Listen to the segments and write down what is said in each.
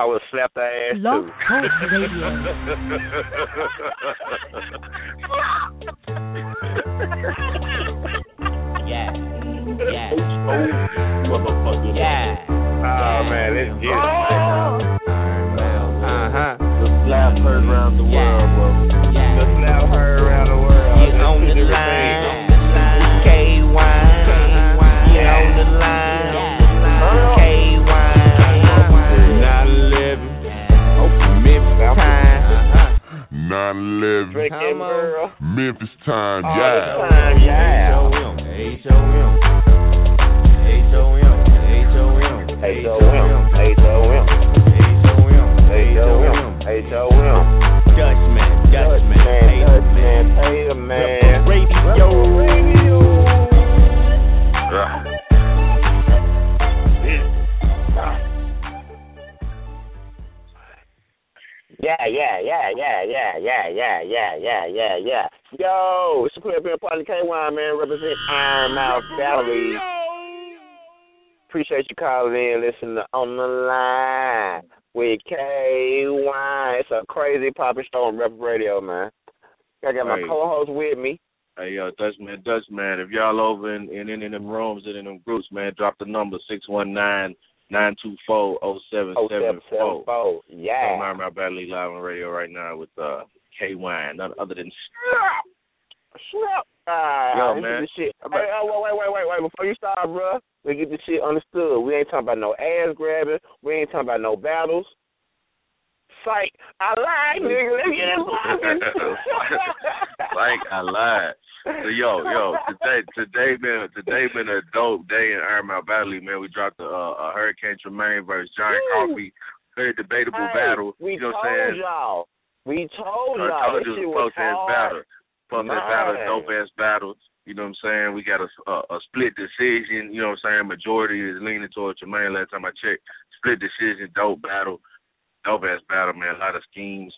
I would slap their ass Blog too. Talk Radio. Yeah. Yeah. Motherfucker. Yeah. Oh man, let's get. Uh huh. The slap heard around the Yeah. world, bro. Yeah. Just now heard around the world. Get on the line. 9-11, Drinking Come on. girl. Memphis time, All yeah. the time, yeah. H-O-M. H-O-M. H-O-M. H-O-M. H-O-M. H-O-M. H-O-M. H-O-M. H-O-M. Dutchman. Dutchman. Man, Dutchman, Tater, man. Radio. Yeah, yeah, yeah, yeah, yeah, yeah, yeah, yeah, yeah, yeah, yeah. Yo, it's the Clear Beer Party K-Wine, man, represent Iron Mouth Valley. Appreciate you calling in, listening to On the Line with K-Wine. It's a crazy popping show on Rep Radio, man. I got my Hey. co-host with me. Hey, uh, Dutchman, Dutchman, if y'all over in, in any of them rooms and in them groups, man, drop the number six one nine nine two four oh seven Oh seven four. four. Yeah. I'm Iron Mouth Battle Live on radio right now with uh, K Wine, none other than Snap. Ah, Yo, man. shit. About- Hey, oh, wait, wait, wait, wait, wait. Before you start, bruh, we get this shit understood. We ain't talking about no ass grabbing. We ain't talking about no battles. Psych. I lied, nigga. Let's get it poppin'. like I lied. So yo, yo, today today been today been a dope day in Iron Battle League, man. We dropped a, uh, a Hurricane Tremaine versus Johnny Woo. Coffee. Very debatable Hey, battle. We you know told what I'm saying? y'all. We told I y'all. told This you it was close ass battle. Close ass battle, dope ass battle. You know what I'm saying? We got a, a a split decision. You know what I'm saying? Majority is leaning towards Tremaine. Last time I checked, split decision, dope battle, dope ass battle, man. A lot of schemes.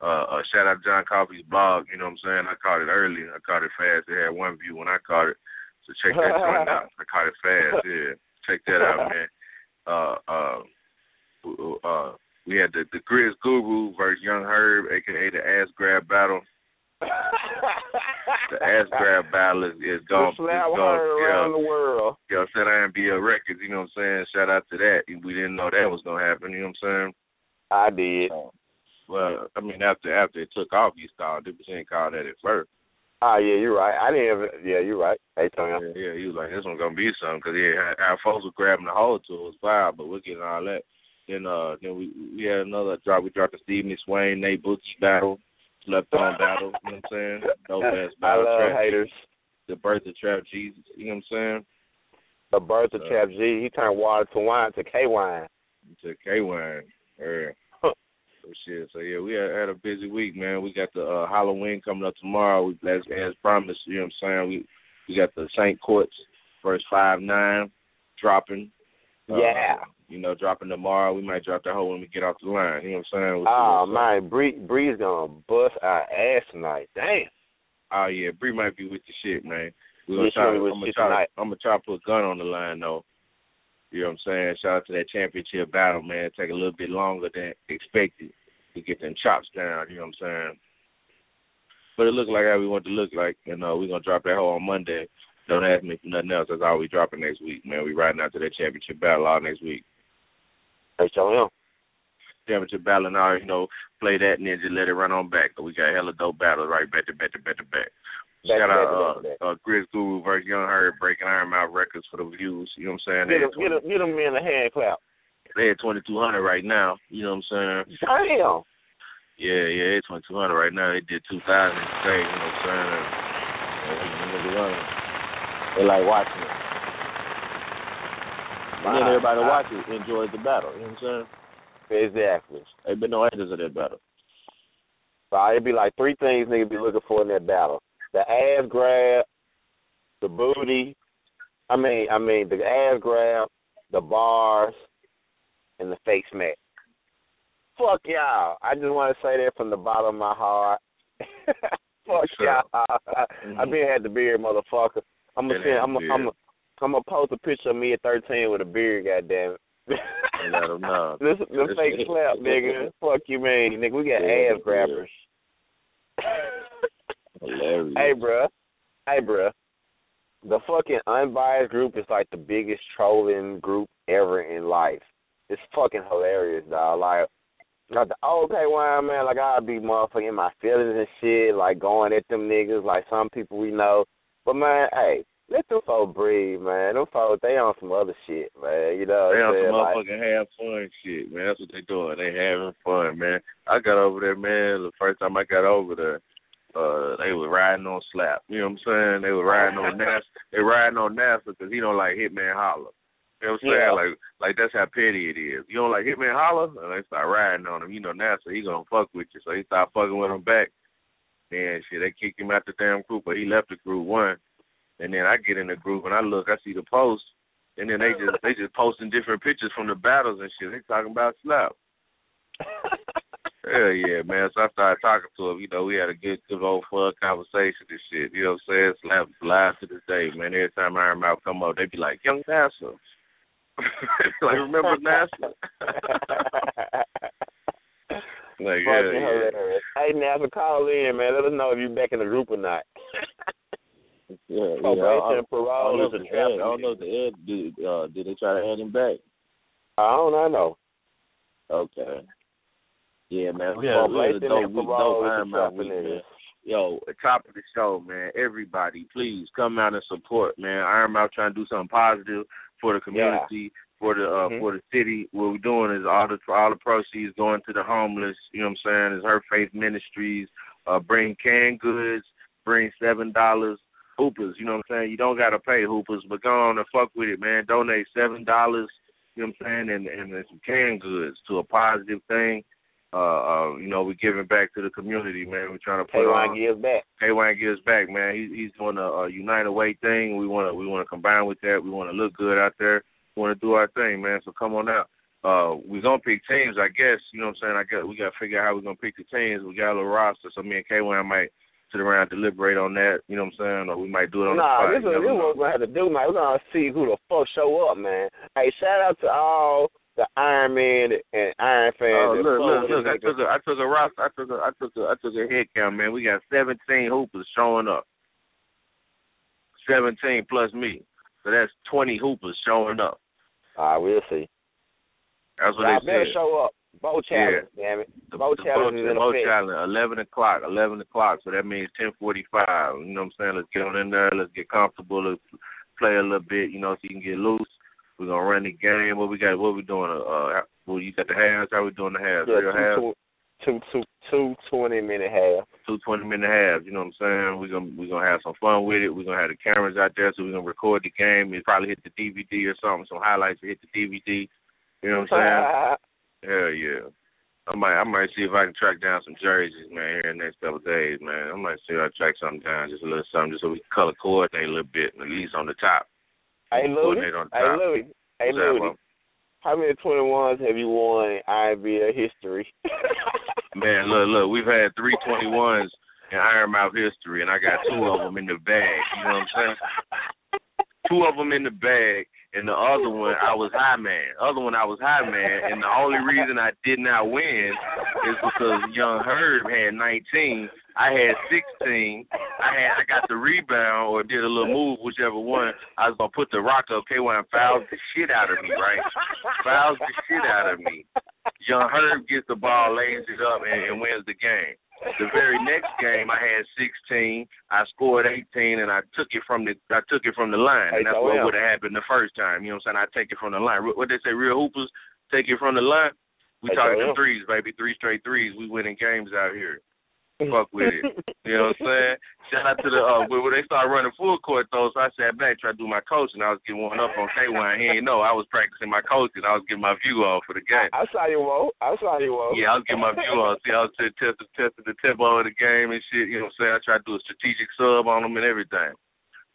Uh, uh, shout out to John Coffey's blog. You know what I'm saying? I caught it early. I caught it fast. It had one view when I caught it. So check that joint out. I caught it fast. Yeah, check that out, man. Uh, uh, uh, we had the the Grizz Guru versus Young Herb, aka the Ass Grab Battle. The Ass Grab Battle is, is going. The slap is going heard around yeah, the world. know, said IMBL Records. You know what I'm saying? Shout out to that. We didn't know that was gonna happen. You know what I'm saying? I did. Well, I mean, after after it took off, you called it, you ain't called that at first. Oh yeah, you're right. I didn't. Ever, yeah, you're right. Hey, Tony. Yeah, yeah, he was like, this one's gonna be something because yeah, our folks were grabbing the hold to it was fire, but we're getting all that. Then uh, then we we had another drop. We dropped the Stephen Swain, Nate Bookie battle, left on battle. You know what I'm saying? Dope ass I battle. love Trap, haters. the birth of Trap Jesus. You know what I'm saying? The birth of Uh, Chap G. He turned water to wine to K wine. To K Wine. Yeah. So shit. So yeah, we had, had a busy week, man. We got the uh, Halloween coming up tomorrow. We as as promised. You know what I'm saying? We we got the St. Courts first five nine dropping. Uh, Yeah. you know, dropping tomorrow. We might drop that whole when we get off the line. You know what I'm saying? We'll Oh what's up. man, Bree Bree's gonna bust our ass tonight. Damn. Oh yeah, Bree might be with the shit, man. We're gonna Yeah, try. I'm gonna try. tonight. I'm gonna try to put a gun on the line though. You know what I'm saying? Shout out to that championship battle, man. Take a little bit longer than expected to get them chops down. You know what I'm saying? But it looked like how we want to look like, and uh, we're gonna drop that whole on Monday. Don't ask me for nothing else. That's all we dropping next week, man. We riding out to that championship battle all next week. Hey, show him. Championship battle and all, you know, play that and then just let it run on back. But We got hella dope battles right back to back to back to back. Back Shout out back uh, back to back. uh, Grizz Guru versus Young Herb breaking Iron Mouth records for the views. You know what I'm saying? Get him, at get him, get him in the hand clap. they at 2200 right now. You know what I'm saying? Damn. Yeah, yeah, they 2200 right now. They did 2000 today. You know what I'm saying? Yeah, them niggas. They like watching it. And then everybody Wow. watch it enjoys the battle. You know what I'm saying? Exactly. Ain't been no haters of that battle. So it'd be like three things niggas be looking for in that battle: the ass grab, the booty. I mean, I mean the ass grab, the bars, and the face smack. Fuck y'all. I just want to say that from the bottom of my heart. Fuck Sure. y'all. Mhm. I been had the beard, motherfucker. I'm gonna send. I'm gonna. I'm gonna. I'm gonna post a picture of me at 13 with a beard. Goddamn it. Let them know. This the fake clap, nigga. Fuck you, man, nigga. We got Yeah, ass grabbers. Hilarious. hey, bruh. Hey, bruh. The fucking unbiased group is like the biggest trolling group ever in life. It's fucking hilarious, dog. Like, like the okay wine man, like I'd be motherfucking my feelings and shit, like going at them niggas, like some people we know. But man, hey, let them folks breathe, man. Them folks, they on some other shit, man. You know, They on some saying? Like, motherfucking have fun shit, man. That's what they doing. They having fun, man. I got over there, man. The first time I got over there, uh, they were riding on slap. You know what I'm saying? They were riding on NASA. They riding on NASA because he don't like Hitman Holler. You know what I'm saying? Yeah. Like, like that's how petty it is. You don't like Hitman Holler, and they start riding on him. You know, NASA, he gonna fuck with you, so he start fucking with him back. Then shit, they kicked him out the damn group, but he left the group one. And then I get in the group and I look, I see the post, and then they just they just posting different pictures from the battles and shit. They talking about slap. Hell yeah, man. So I started talking to him. You know, we had a good, good old fun conversation and shit. You know what I'm saying? Slap live to this day, man. Every time Iron Mouth come up, they be like, Young NASA. like, remember NASA? like, yeah, Fucking yeah. hilarious. Hey, NASA, call in, man. Let us know if you're back in the group or not. Yeah, yeah. Probation I, and parole I don't know is if a the. Ed, I don't know if the Ed did. Uh, did they try to add him back? I don't know. I know. Okay. Yeah, man. We had, we had a Probation and dope week, parole dope is a Iron Man week, man. Yo, at top of the show, man. Everybody, please come out and support, man. Iron Mouth trying to do something positive for the community, for the uh, Mhm. for the city. What we're doing is all the all the proceeds going to the homeless. You know what I'm saying? Is Her Faith Ministries. Uh, bring canned goods. Bring seven dollars. Hoopers, you know what I'm saying? You don't gotta pay hoopers, but go on and fuck with it, man. Donate seven dollars. You know what I'm saying? And and, and some canned goods to a positive thing. Uh, uh, you know, we're giving back to the community, man. We're trying to put on. K-Wine gives back. K Wine gives back, man. He's he's doing a, a United Way thing. We want to we want to combine with that. We want to look good out there. We want to do our thing, man. So come on out. Uh, we're gonna pick teams, I guess. You know what I'm saying? I guess we gotta figure out how we're gonna pick the teams. We got a little roster, so me and K Wine might sit around and deliberate on that. You know what I'm saying? Or we might do it on Nah, the spot. You this is what we're gonna have to do, man. We're gonna see who the fuck show up, man. Hey, shout out to all the Iron Man and Iron fans. Oh look, look, look! I took a, I took a roster, I took a, I took a, I took a head count, man. We got 17 hoopers showing up. 17 plus me, so that's 20 hoopers showing up. All right, we'll see. That's what they better said. show up. Bow challenge, damn it. The, Bow the challenge vote- is in effect. challenge, eleven o'clock, eleven o'clock. So that means ten forty-five. You know what I'm saying? Let's get on in there. Let's get comfortable. Let's play a little bit. You know, so you can get loose. We're gonna run the game. What we got? What we doing? Uh, well, you got the halves. How we doing the halves? Real Yeah, halves. two, two, two, two twenty minute half. two twenty minute halves. You know what I'm saying? We're gonna we're gonna have some fun with it. We're gonna have the cameras out there, so we're gonna record the game. It probably hit the DVD or something. Some highlights will hit the DVD. You know what I'm saying? Hell yeah. I might I might see if I can track down some jerseys, man, here in the next couple of days, man. I might see if I track something down, just a little something, just so we can color coordinate a little bit, at least on the top. Hey, Louis. Coordinate on the Hey, top. Louis. Hey, Louis. How many twenty ones have you won in IBL history? Man, look, look, we've had three twenty ones in Iron Mouth history, and I got two of them in the bag. You know what I'm saying? Two of them in the bag, and the other one I was high man. Other one I was high man, and the only reason I did not win is because Young Herb had 19. I had 16. I had I got the rebound or did a little move, whichever one. I was gonna put the rock up. K-Wine fouls the shit out of me, right? Fouls the shit out of me. Young Herb gets the ball, lays it up, and, and wins the game. The very next game, I had 16. I scored 18, and I took it from the I took it from the line, and that's what would have happened the first time. You know what I'm saying? I take it from the line. What they say, real hoopers take it from the line. We talking them threes, baby. Three straight threes. We winning games out here. Fuck with it. You know what I'm saying? Shout out to the uh when they started running full court though, so I sat back trying to do my coaching. I was getting one up on K-Wine. He ain't know. I was practicing my coaching. I was getting my view on for the game. I saw you, Mo. I saw you, Mo. Yeah, I was getting my view on. See, I was testing testing the tempo of the game and shit. You know what I'm saying? I tried to do a strategic sub on them and everything.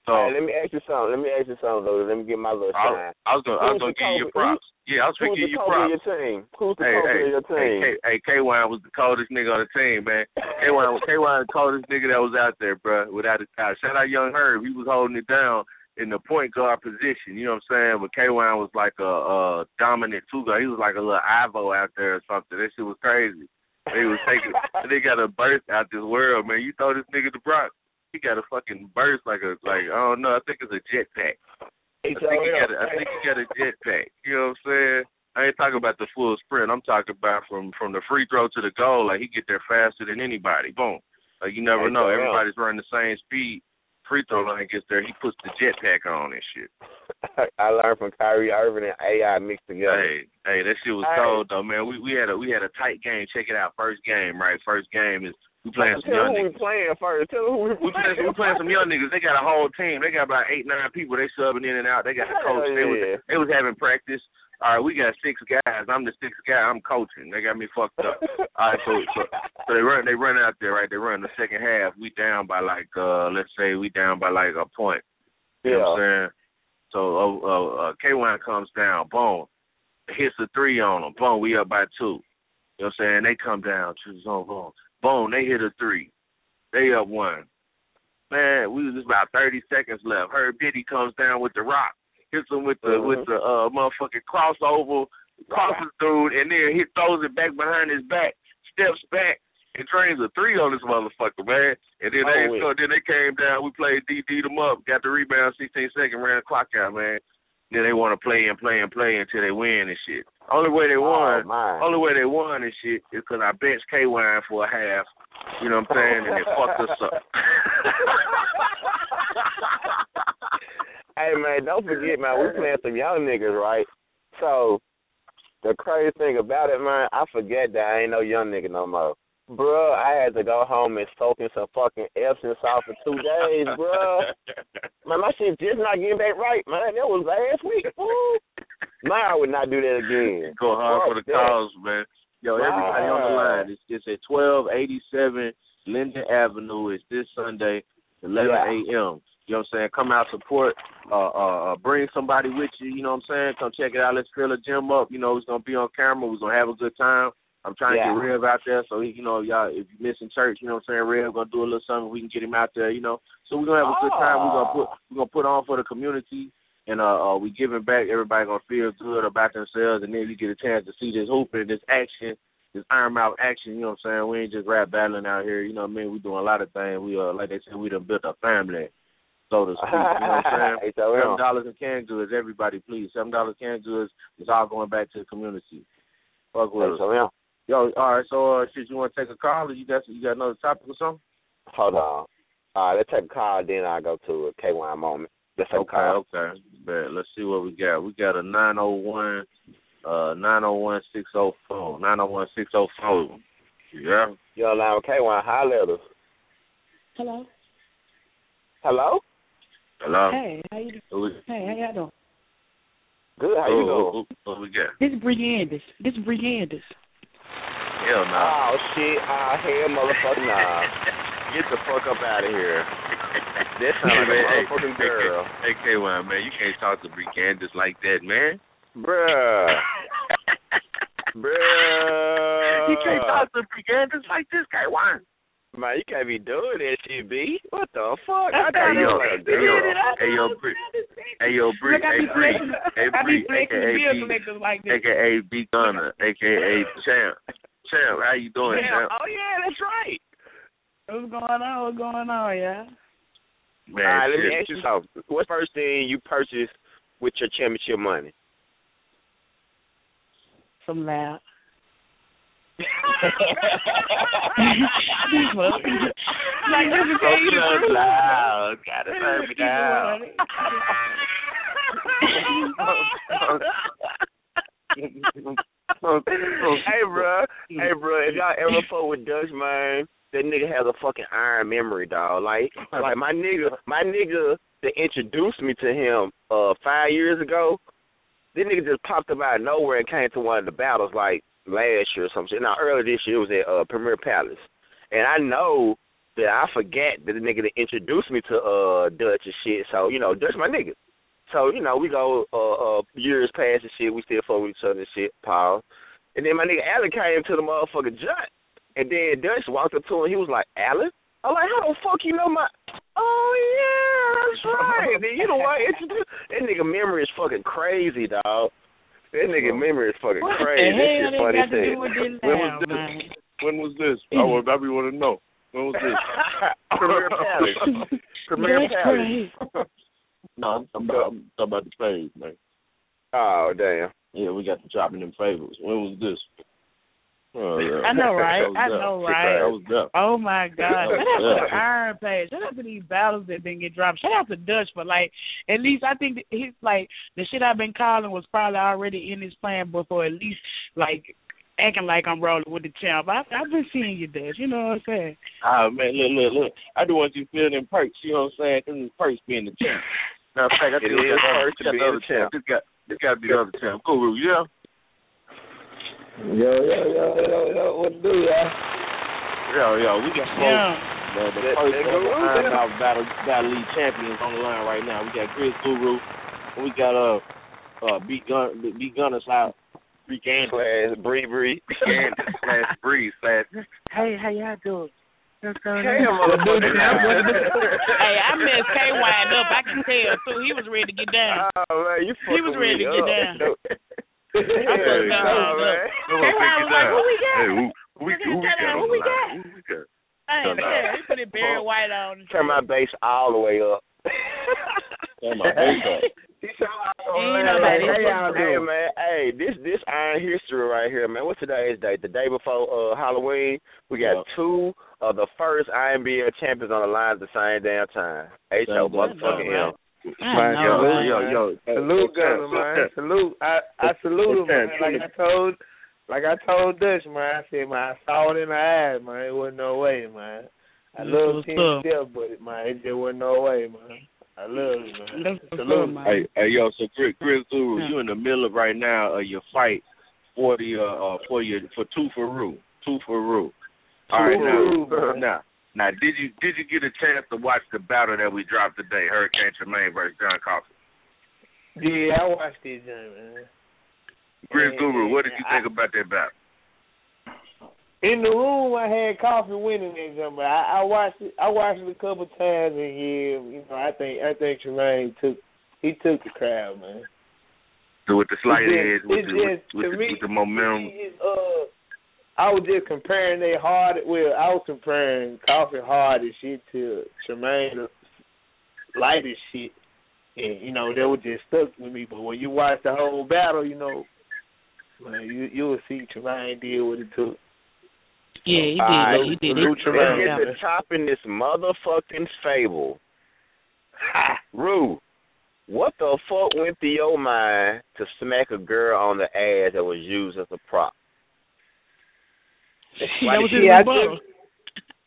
So Hey, let me ask you something. Let me ask you something, Louis. Let me get my little I, shine. I was gonna I was gonna give you coach? props. Yeah, I was Who's gonna the give you props. your team? Who's the Hey, of your team? hey, K, hey, K-Wine was the coldest nigga on the team, man. K-Wine, K-Wine the coldest nigga that was out there, bro, without a doubt. Shout out Young Herb. He was holding it down. in the point guard position. You know what I'm saying? But K Wine was like a, a dominant two guard. He was like a little Ivo out there or something. That shit was crazy. They was taking. they got a burst out this world, man. You throw this nigga the Bronx, he got a fucking burst like a like I don't know. I think it's a jetpack. I think he got a, I think he got a jetpack. You know what I'm saying? I ain't talking about the full sprint. I'm talking about from from the free throw to the goal. Like he get there faster than anybody. Boom. Like you never know. Everybody's running the same speed. Free throw line gets there. He puts the jetpack on and shit. I learned from Kyrie Irving and AI mixed together. Hey, hey, that shit was Hey. cold though, man. We we had a we had a tight game. Check it out. First game, right? First game is we playing some Tell young who we niggas. playing first. Tell who we We playing, we playing some young niggas. They got a whole team. They got about eight, nine people. They subbing in and out. They got Hell coach. They was they was having practice. All right, we got six guys. I'm the sixth guy. I'm coaching. They got me fucked up. All right, so, so so they run they run out there, right? They run the second half. We down by like uh let's say we down by like a point. You know what I'm saying? So uh, uh, uh K-Wine comes down, boom, hits a three on them, boom, we up by two. You know what I'm saying? They come down, two zone, boom, boom, they hit a three, they up one. Man, we was just about thirty seconds left. Herb Diddy comes down with the rock, hits him with the Mhm. with the uh motherfucking crossover, crosses dude, and then he throws it back behind his back, steps back, and drains a three on this motherfucker, man. And then they Oh, so then they came down, we played D D them up, got the rebound, sixteen second, ran the clock out, man. Then they want to play and play and play until they win and shit. Only way they Oh, won, my. only way they won and shit is because I benched K Wine for a half. You know what I'm saying? And they fucked us up. hey man, don't forget, man, we playing some young niggas, right? So the crazy thing about it, man, I forget that I ain't no young nigga no more. Bruh, I had to go home and soak in some fucking Epsom salt for two days, bruh. Man, my shit just not getting back right, man. That was last week. Woo. Man, I would not do that again. Go hard for the that. cause, man. Yo, everybody on the line. It's it's at twelve eighty seven Linden Avenue. It's this Sunday, eleven Yeah. AM. You know what I'm saying? Come out, support, uh, uh, uh, bring somebody with you. You know what I'm saying? Come check it out. Let's fill the gym up. You know, it's gonna be on camera. We're gonna have a good time. I'm trying Yeah. to get Rev out there, so he, you know, y'all, if you missing church, you know what I'm saying? Rev gonna do a little something. We can get him out there. You know, so we're gonna have a good time. We're gonna put we're gonna put on for the community, and uh, uh we giving back. Everybody gonna feel good about themselves, and then you get a chance to see this hooping, this action, this iron mouth action. You know what I'm saying? We ain't just rap battling out here. You know what I mean? We doing a lot of things. We uh, like they said, we done built a family, so to speak. You know what I'm saying? Seven dollars in canned goods, everybody, please. Seven dollars canned goods. It's all going back to the community. Fuck with us. So, yeah. Yo, all right. So, uh, shit, you want to take a call? Or you got you got another topic or something? Hold on. All right, let's take a call, then I'll go to a K-Wine moment. Let's take a Okay, call. okay. Bet. Let's see what we got. We got a nine oh one, uh, nine oh one six oh four, nine oh one six oh four. Yeah. You're online with K-Wine. Holler at us. Hello. Hello? Hello. Hey, how you doing? Who we, Hey, how y'all doing? Good. How you doing? who, who, who we got? This is Bree Anders. This is Bree Anders. Hell no. Oh, ah, shit. Oh, ah, hell, motherfucker, nah. Get the fuck up out of here. That sounds like a motherfucking hey, girl. Hey, K-Wine, man, you can't talk to Bree Candace like that, man. Bruh. Bruh. you can't talk to Bree Candace like this, K-Wine. Man, you can't be doing that shit, B. What the fuck? I I thought Hey, you yo, was like a hey, yo, girl. hey, yo, Bree. Hey, yo, Bree. Look, I Hey, be Bree. flexing. Hey, I be Bree. flexing AKA bill B. collectors like this. AKA B Gunner, AKA Champ. Champ, how you doing, Damn. Champ? Oh, yeah, that's right. What's going on? What's going on, yeah? Man, All right, let me ask you something. What's the first thing you purchased with your championship money? Some loud. like like this is tell you loud. Gotta turn me down. hey, bro. Hey, bro. If y'all ever fuck with Dutch, man, that nigga has a fucking iron memory, dog. Like, like my nigga, my nigga that introduced me to him uh five years ago. This nigga just popped up out of nowhere and came to one of the battles like last year or some shit. Now earlier this year it was at uh, Premier Palace, and I know that I forget that the nigga that introduced me to uh Dutch and shit. So you know, Dutch my nigga. So you know, we go uh, uh years past and shit. We still fuck with each other and shit. Paul, and then my nigga Allen came to the motherfucker jut, and then Dutch walked up to him. He was like, Allen. I'm like, how the fuck you know my? Oh yeah, That's right. Then you know what? It's, that nigga memory is fucking crazy, dog. That nigga memory is fucking What crazy. the That hell shit they funny got as to do hell. with this When was this? man? When was this? I would I want to know. When was this? Premier Palace. Premier Palace. Crazy. No, I'm, I'm, about, I'm talking about the phase, man. Oh damn. Yeah, we got the dropping them favors. When was this? Oh, yeah. I know, right? That I know, That right? was. Oh my God! Shout out to the Iron Page. Shout out to these battles that didn't get dropped. Shout out to Dutch for like at least I think that he's like the shit I've been calling was probably already in his plan before at least like acting like I'm rolling with the champ. I, I've been seeing you, Dutch. You know what I'm saying? Ah man, look, look, look. I do want you feeling feel perks. You know what I'm saying? Because it's perks being the champ. Matter of fact, I think we is got the- to be the the other champ. champ. This got this got to be the other champ. Guru, yeah. Yo, yo, yo, yo, yo, what do y'all? Yo, yo, we got folks. Yeah. The, the That- first that ever Guru, Iron yeah. Battle Battle League champions on the line right now. We got Grizz Guru. and We got uh uh B Gun B Gunner slash Freak Andy. Slash Bree Bree. And slash breeze slash. Hey, how y'all doing? What's going Hey, on? hey, I messed K wind up. I can tell too. He was ready to get down. Oh man, you He was ready to get up. down. I I couldn't couldn't know, know, man. Who Hey, gonna Ryan was it like, who we got? Hey, who, who, we, Look at who we that, got who we got? Who we got? Hey, Turn yeah, he put it Barry White on. Turn my bass all the way up. Turn my bass up. Ain't nobody. Hey, hey man, hey, this this Iron History right here, man. What's today's date? The day before uh Halloween. We got Yeah. two of the first IMBL champions on the line at the same damn time. H O Same damn motherfucking time. M. I Man, know, Yo, right? yo, yo. Salute, Hey, Gunner, man. Salute. I I salute him, man. Like I told, like I told Dutch, man. I said, man, I saw it in the eyes, man. It wasn't no way, man. I love what's Team up. Step, but man, it just wasn't no way, man. I love it, man. That's what's Salute. man. Hey, hey, yo, so Chris, Grizz Guru, Yeah. you in the middle of right now of your fight for the uh, uh for your for two for Rue, two for Rue. All right, Two now, for Rue, man. now, Now, did you did you get a chance to watch the battle that we dropped today, Hurricane Tremaine versus John Coffey? Yeah, I watched it, man. Chris Yeah, Guru, what did you I- think about that battle? In the room, I had coffee winning that jump, I, I watched it. I watched it a couple times, and yeah, you know, I think I think Tremaine took he took the crowd, man. So with the slight edge, with the, with, just, with, the, with the momentum. Uh, I was just comparing their hard. Well, I was comparing Coffee hard as shit to Tremaine light as shit, and you know they were just stuck with me. But when you watch the whole battle, you know, man, you you will see Tremaine deal with it too. Yeah, he did. All right, he did. salute He did. Let's get to topping this motherfucking fable. Ha! Rue, what the fuck went through your mind to smack a girl on the ass that was used as a prop? That was his I rebuttal. just-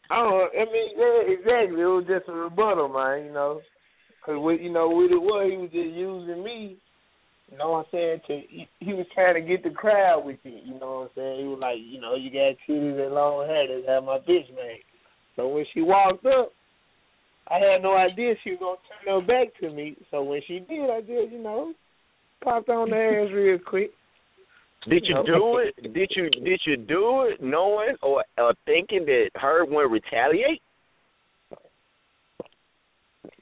I don't. I mean, yeah, exactly. It was just a rebuttal, man. You know, because what you know what it was, he was just using me. You know what I'm saying? To he, he was trying to get the crowd with it. You know what I'm saying? He was like, you know, you got titties and long hair. That's how my bitch made. So when she walked up, I had no idea she was gonna turn her back to me. So when she did, I just, you know, popped on the ass real quick. Did you do it? Did you did you do it knowing or, or thinking that Herb would retaliate?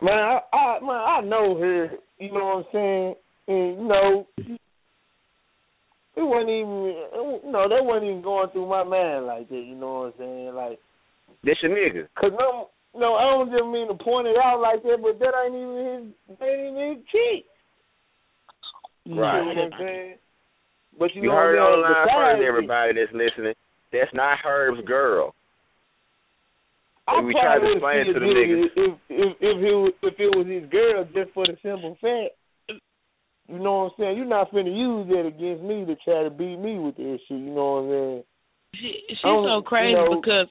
Man, I, I man, I know her. You know what I'm saying? And you know, it wasn't even. No, that wasn't even going through my mind like that. You know what I'm saying? Like, This your nigga. cause no, no, I don't just mean to point it out like that, but that ain't even his. That ain't even his. You Right. know what I'm saying? But you, You know heard it what on the I'm line first, everybody that's listening. That's not Herb's girl. I we tried to explain would to the niggas. good If if if it was, if it was his girl, just for the simple fact, you know what I'm saying. You're not finna use that against me to try to beat me with this shit. You know what I'm saying? She, she's so crazy you know- because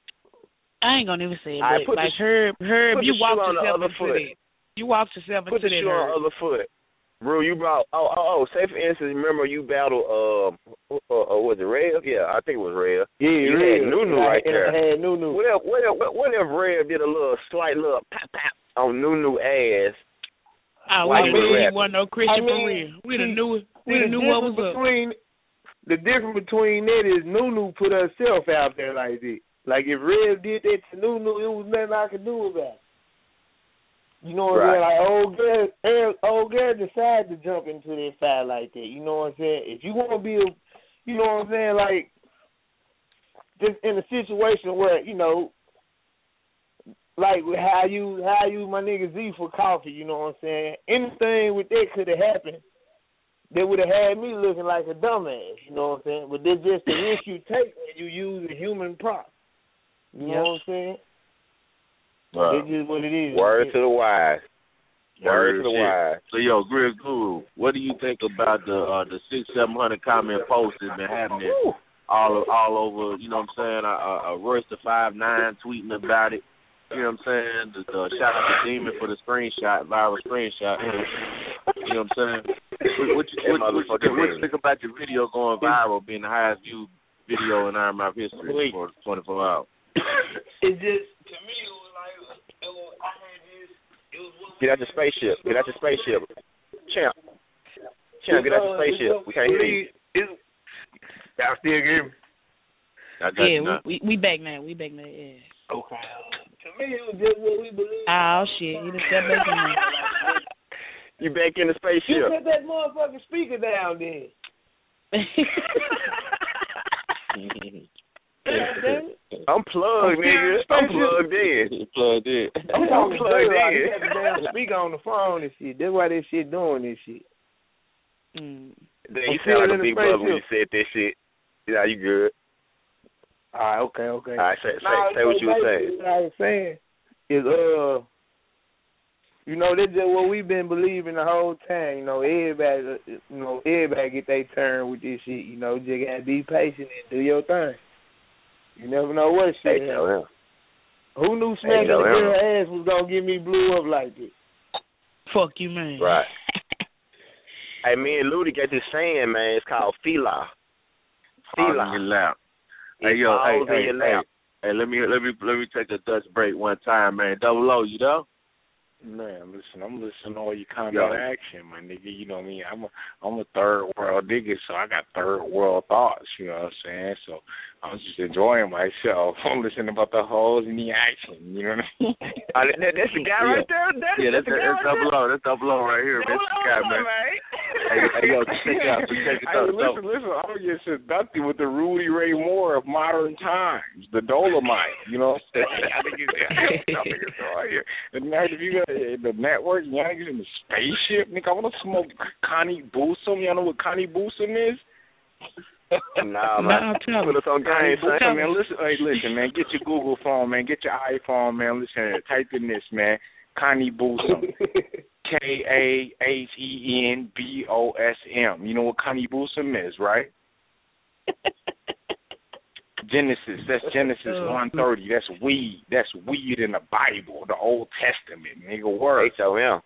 I ain't gonna even say it, All right, but put the like sh- Herb, Herb, put you the shoe walked on the yourself other into foot. that. You walked yourself Put into the that. shoe on the other foot. Rue, you brought oh oh oh. Say for instance, remember you battled um uh, uh, was it Rev? Yeah, I think it was Rev. Yeah, You real. had Nunu I- right there. I had Nunu. What if what if what if Rev did a little slight little pop pop on Nunu ass? Why we you didn't rapping? he wasn't no Christian I mean, for real. We done see- knew it. We done the knew what was difference up. between the difference between that is Nunu put herself out there like that. Like if Rev did that to Nunu, it was nothing I could do about. it. You know what Right. I'm saying? Like old girl, old- old girl old girl decided to jump into that fight like that. You know what I'm saying? If you want to be a, you know what I'm saying, like just in a situation where you know, like how you how you my nigga Z for coffee. You know what I'm saying? Anything with that could have happened. That would have had me looking like a dumbass, you know what I'm saying? But that's just the risk you take when you use a human prop. You know what I'm saying? That's just what it is. Word to the wise. Word to the wise. So yo, Grizz Guru, what do you think about the uh the six seven hundred comment posts that's been happening all all over? You know what I'm saying? Uh, uh, Royce the five nine tweeting about it. You know what I'm saying? The, the shout out to Demon for the screenshot, viral screenshot. You know what I'm saying? What, what, you, That what, what, you think, what you think about your video going viral, being the highest viewed video in Iron Mouth history for 24 hours? It just to me it was like it was, I had this it was what Get out your spaceship. Get out your spaceship. Champ. Champ, get out your spaceship. We can't hear you. It's, y'all still hear me? I got Yeah, now. we, we we back now. We back now. Yeah. Okay. To me it was just what we believe. Oh shit, he just stepped back in. You back in the spaceship. You spaceship. put that motherfucking speaker down then. I'm plugged, nigga. I'm plugged in. Plugged in. I'm talking plugged plugged in. in. You got the damn speaker on the phone and shit. That's why this shit doing this shit. mm. Then I'm you still sound like in a the big brother when you said that shit. Yeah, you good. All right, okay, okay. All right, say, say, Nah, say what you were saying. What I was saying is, uh, you know, that's just what we've been believing the whole time. You know, everybody, uh, you know, everybody get their turn with this shit. You know, just gotta be patient and do your thing. You never know what Hey, shit. tell. Who knew smacking tell a him. girl ass was gonna get me blew up like this? Fuck you, man. Right. Hey, me and Ludy got this saying, man. It's called Fila. All in Fila. Hey yo, hey, hey, hey, hey, let me let me let me take a Dutch break one time, man. Double O, you know? Man, listen, I'm listening to all your combat Yo. action, my nigga. You know what I mean? I'm a I'm a third world nigga, so I got third world thoughts, you know what I'm saying? So I'm just enjoying myself. I'm listening about the hoes and the action, you know what I mean? That, that- that's the guy right there. That's, Yeah, that's the guy that's right double there. O. That's double O right here, man. That's the guy, man. Hey, hey, yo, check it out. Check it Hey, out. listen, listen, I'm getting seductive with the Rudy Ray Moore of modern times, the Dolomite. You know what I'm saying? I think it's, I think it's all here. The if you got uh, the network, y'all niggas in the spaceship, nigga. I want to smoke Kaneh Bosm. Y'all know what Kaneh Bosm is? Nah, Nah, man. tell Put us on Connie game, son. Boosum, man. Listen, hey, listen, man. Get your Google phone, man. Get your iPhone, man. Listen, type in this, man. Kaneh Bosm. K A H E N B O S M. You know what Kaneh Bosm is, right? Genesis. That's Genesis oh. one thirty. That's weed. That's weed in the Bible, the Old Testament, nigga. Word. H-O-M.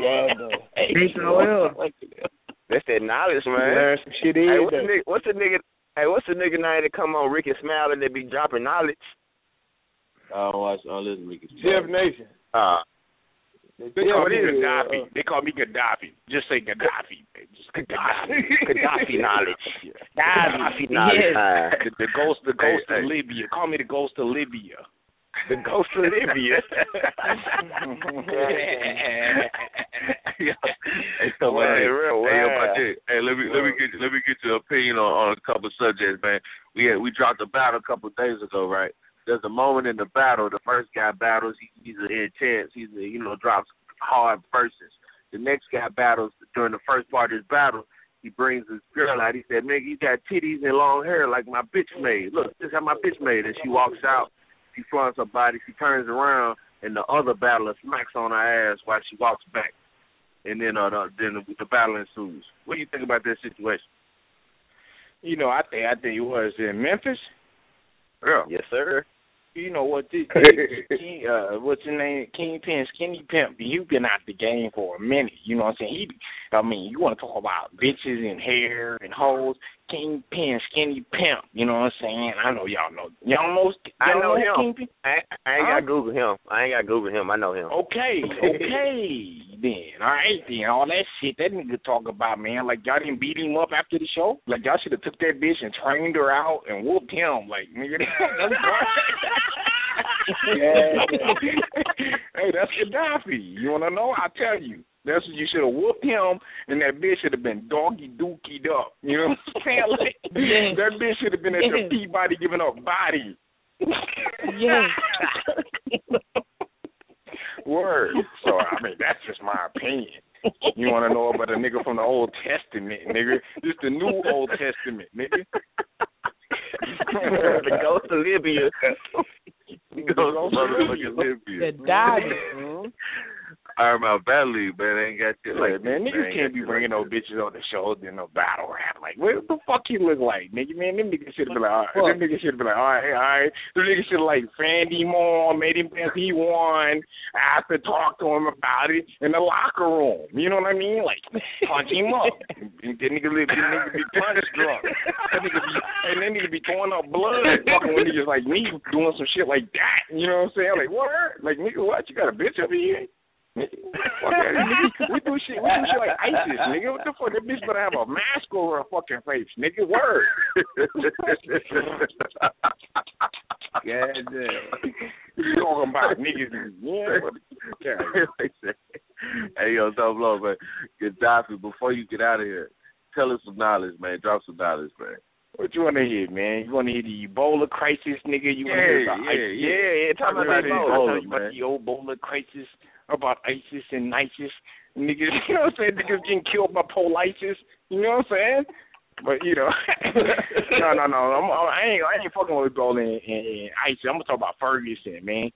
Yeah, though. H-O-M. That's that knowledge, You man. learn some shit Hey, what's the nigga? What's the nigga? Hey, what's the nigga name that come on Ricky Smile and they be dropping knowledge? I don't watch all this niggas. Jeff Nation. Uh, They call me Yeah, uh, Gaddafi. They call me Gaddafi. Just say Gaddafi. baby. Just Gaddafi. Gaddafi knowledge. Gaddafi, Gaddafi knowledge. yes. time. The, the ghost, the ghost Hey, of hey. Libya. Call me the ghost of Libya. The ghost of Libya. hey, so, man, hey, real, hey, yo, wow. my G, hey, let me let me get let me get your opinion on, on a couple of subjects, man. We had, we dropped a battle a couple of days ago, right? There's a moment in the battle. The first guy battles, he, he's intense. He's a, you know drops hard verses. The next guy battles during the first part of his battle. He brings his girl out. He said, "Nigga, you got titties and long hair like my bitch made. Look, this is how my bitch made." And she walks out. She fronts her body. She turns around, and the other battler smacks on her ass while she walks back. And then, uh, the, then the, the battle ensues. What do you think about that situation? You know, I think I think it was in Memphis. Yeah. yes, sir. You know what? This, King, uh, what's his name? Kingpin, Skinny Pimp. You've been out the game for a minute. You know what I'm saying? He, I mean, you want to talk about bitches and hair and hoes? Kingpin, Skinny Pimp. You know what I'm saying? I know y'all know. Y'all know. I y'all know him. Kingpin? I, I ain't Huh? got Google him. I ain't got Google him. I know him. Okay, okay, then. All right, then. All that shit that nigga talk about, man. Like, y'all didn't beat him up after the show? Like, y'all should have took that bitch and trained her out and whooped him. Like, nigga, that's Hey, that's Gaddafi. You wanna know? I tell you. That's what you should have whooped him, and that bitch should have been doggy dookied up. You know what I'm saying? Like, Yes. that bitch should have been at Yes. the Peabody giving up body. Yes. Word. So I mean, that's just my opinion. You want to know about a nigga from the Old Testament, nigga? This the New Old Testament, nigga. the ghost of Libya. He goes to motherfucking Libya. The dog. I remember Battle League, man. They ain't got shit Like, like man, niggas can't be bringing no like this. bitches on the show in no battle rap. Like, what the fuck you look like, nigga? Man, them niggas should have been like, all right, them niggas should have been like, all right, all right. Them niggas should have like fanned him on, made him think he won. I have to talk to him about it in the locker room. You know what I mean? Like, punch him up. And that nigga, live, that nigga be punch drunk. That nigga be, and then nigga be throwing up blood, fucking with niggas like me doing some shit like that. You know what I'm saying? Like, what? Like, nigga, what? You got a bitch over here? Fuck nigga. We do shit. We do shit like ISIS, nigga. What the fuck? That bitch better have a mask over her fucking face, nigga. Word. God damn. You talking about niggas? Yeah. hey yo, Double Low, man. Gaddafi, before you get out of here, tell us some knowledge, man. Drop some knowledge, man. What you want to hear, man? You want to hear the Ebola crisis, nigga? You want to hear Yeah, yeah, yeah. yeah, yeah. Talk about about Ebola, Talk about man. the Ebola crisis, about ISIS and ISIS. Niggas, you know what I'm saying? Niggas getting killed by politis. You know what I'm saying? But you know, no, no, no. I'm, I ain't, I ain't fucking with Ebola and, and, and ISIS. I'm gonna talk about Ferguson, man.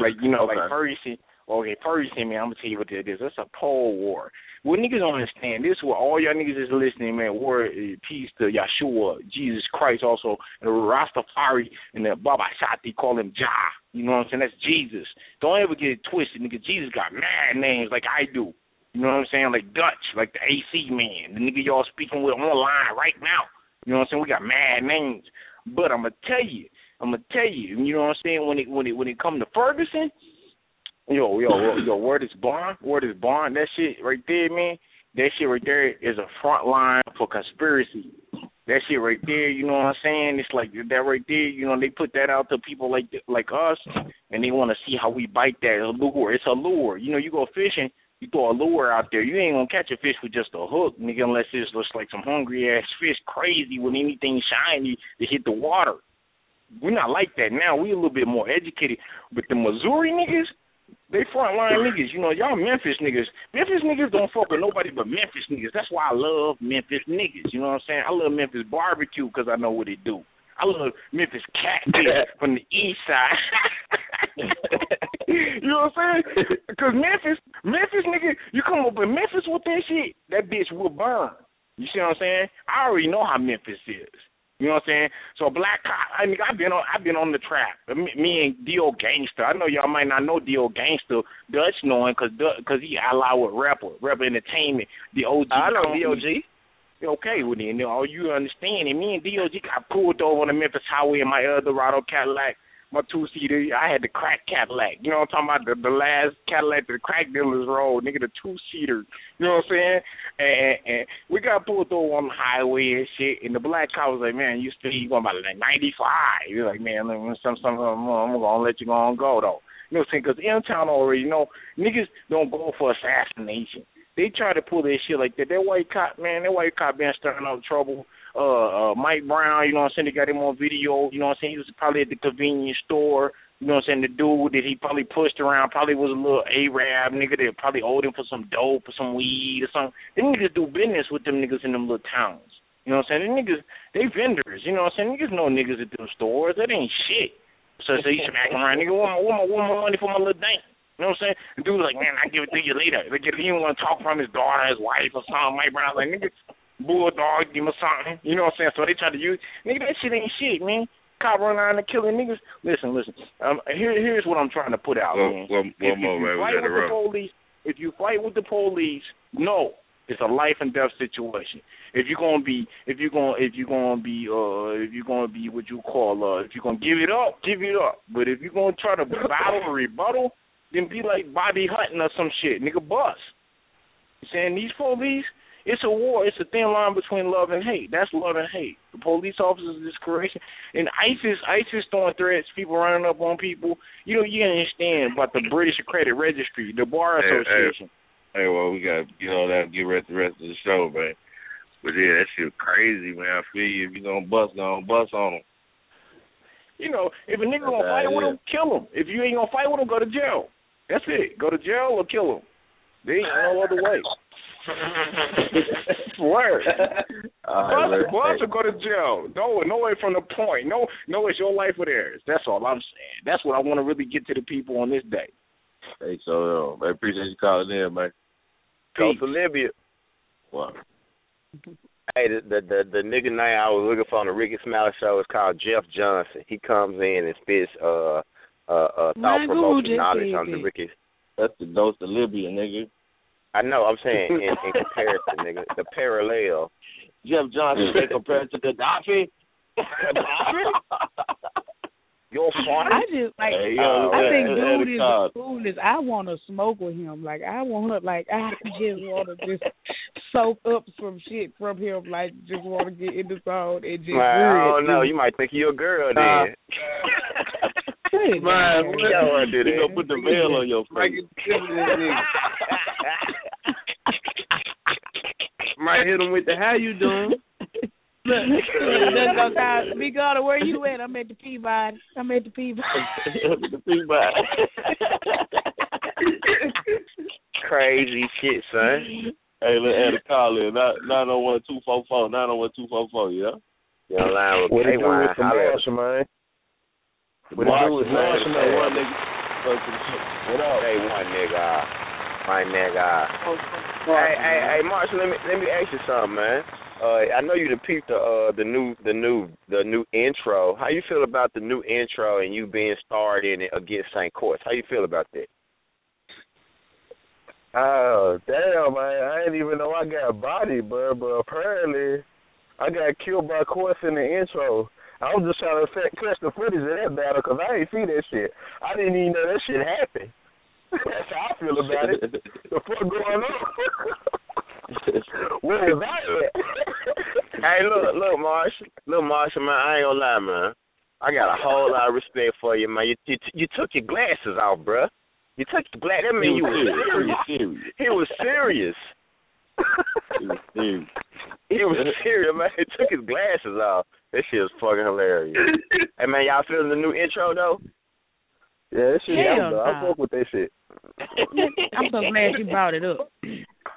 Like you know, like Okay. Ferguson. Okay, Ferguson, man. I'm gonna tell you what that is. That's a pole war. What niggas don't understand, this is what all y'all niggas is listening, man. Word, uh, peace to Yeshua, Jesus Christ, also and the Rastafari and the Baba Shati call him Jah. You know what I'm saying? That's Jesus. Don't ever get it twisted, nigga. Jesus got mad names like I do. You know what I'm saying? Like Dutch, like the AC man, the nigga y'all speaking with online right now. You know what I'm saying? We got mad names. But I'm gonna tell you, I'm gonna tell you, you know what I'm saying? When it when it when it come to Ferguson, yo, yo, yo, word is bond, word is bond. That shit right there, man. That shit right there is a front line for conspiracy. That shit right there, you know what I'm saying? It's like that right there, you know, they put that out to people like like us, and they want to see how we bite that lure. It's a lure. You know, you go fishing, you throw a lure out there, you ain't gonna catch a fish with just a hook, nigga, unless it's just like some hungry ass fish, crazy with anything shiny to hit the water. We're not like that now. We a little bit more educated. But the Missouri niggas, they frontline niggas. You know, y'all Memphis niggas. Memphis niggas don't fuck with nobody but Memphis niggas. That's why I love Memphis niggas. You know what I'm saying? I love Memphis barbecue because I know what it do. I love Memphis catfish from the east side. you know what I'm saying? Because Memphis, Memphis nigga, you come up in Memphis with that shit, that bitch will burn. You see what I'm saying? I already know how Memphis is. You know what I'm saying? So black cop. I mean, I've been on. I've been on the trap. Me, me and Dio Gangster. I know y'all might not know Dio Gangster. Dutch knowing because because he allied with rapper, rapper entertainment. The OG. I know. DOG. Okay with it. All you understand. And me and DOG got pulled over on the Memphis Highway in my Eldorado Cadillac, my two seater. I had the crack Cadillac. You know what I'm talking about? The, the last Cadillac that the crack dealers rolled, nigga, the two seater. You know what I'm saying? And, and we got pulled over on the highway and shit. And the black cop was like, "Man, you still you going about like 95." You're like, "Man, some some I'm, I'm gonna let you go on go though." You know what I'm saying? Because in town already you know niggas don't go for assassination. They try to pull their shit like that. That white cop, man, that white cop been stirring up trouble. Uh, uh, Mike Brown, you know what I'm saying? They got him on video. You know what I'm saying? He was probably at the convenience store. You know what I'm saying? The dude that he probably pushed around probably was a little Arab nigga that probably owed him for some dope or some weed or something. Them niggas do business with them niggas in them little towns. You know what I'm saying? Them niggas, they vendors. You know what I'm saying? Niggas know niggas at them stores. That ain't shit. So, so he smacking around, nigga, want my, want my, want my money for my little dank. You know what I'm saying? The dude was like, man, I'll give it to you later. Like, he didn't want to talk from his daughter, his wife, or something. Mike Brown's like, nigga, bulldog, him something. You know what I'm saying? So they try to use, nigga, that shit ain't shit, man. Cop run around and killing niggas. Listen, listen. Um, here, here's what I'm trying to put out, One, man. one, If, one more, if you man. Fight with the police, if you fight with the police, no, it's a life and death situation. If you're gonna be, if you're gonna, if you're gonna be, uh, if you're gonna be what you call, uh, if you're gonna give it up, give it up. But if you're gonna try to battle or rebuttal, then be like Bobby Hutton or some shit, nigga, bust. You saying these police, It's a war. It's a thin line between love and hate. That's love and hate. The police officers discouraging and ISIS. ISIS throwing threats. People running up on people. You know, you understand about the British Credit Registry, the Bar Hey, hey. Association. Hey, well, we got you know that get ready the rest of the show, man. But yeah, that shit crazy, man. I feel you. If you gonna bust, gonna bust on them. You know, if a nigga gonna fight with him, kill him. If you ain't gonna fight with him, go to jail. That's it. Go to jail or kill him. There ain't no other way. Word. Bust, bust or go to jail. No, no way from the point. No, no, it's your life or theirs. That's all I'm saying. That's what I want to really get to the people on this day. Hey, so uh, man, appreciate you calling in, man. Go to Libya. Wow. Hey, the, the the the nigga name I was looking for on the Rickey Smiley show is called Jeff Johnson. He comes in and spits uh uh, uh My thought provoking knowledge on the that. Ricky. That's the dose of Libya, nigga. I know. I'm saying in, in comparison, nigga, the parallel. Jeff Johnson they compared to Gaddafi. Your fun. I just like Hey, oh, yo, I that- think that- that dude is is hard. the coolest. I want to smoke with him. Like I want to like I just want to just soak up some shit from him. Like just want to get in the zone and just. Man, I don't know. You might think you're a girl Nah. then. Uh, Hey, Man, You don't wanna do you gonna put the veil on your face. get killed nigga. Might hit him with the how you doing? Look, just go call Big where you at? I'm at the Peabody. I'm at the Peabody. the feedback. Crazy shit, son. Hey, let's add a call in. Nine oh one two four four. Nine oh one two four four. Yeah. You're on line with What it do K-Wine. with the Holla at man? What it Marshall, do with Marshall, man? one nigga. First to the show. What up? Hey, one nigga. My nigga. Hey, hey, hey, Marshall. Let me let me ask you something, man. Uh, I know you done peeped the uh the new the new the new intro. How you feel about the new intro and you being starred in it against St. Courts? How you feel about that? Oh, damn, man. I didn't even know I got body, bro, but apparently I got killed by Course in the intro. I was just trying to fa- catch the footage of that battle because I ain't see that shit. I didn't even know that shit happened. That's how I feel about it. the fuck going on? Where was I at? Hey, look, look, Marshall, look, Marshall, man. I ain't gonna lie, man. I got a whole lot of respect for you, man. You you, you took your glasses off, bruh. You took your glass. That mean you was serious. serious. He was serious. He was serious. He was serious, man. He took his glasses off. That shit was fucking hilarious. hey, man, y'all feeling the new intro though? Yeah, that shit Hell dope, though. I fuck with that shit. I'm so glad you brought it up.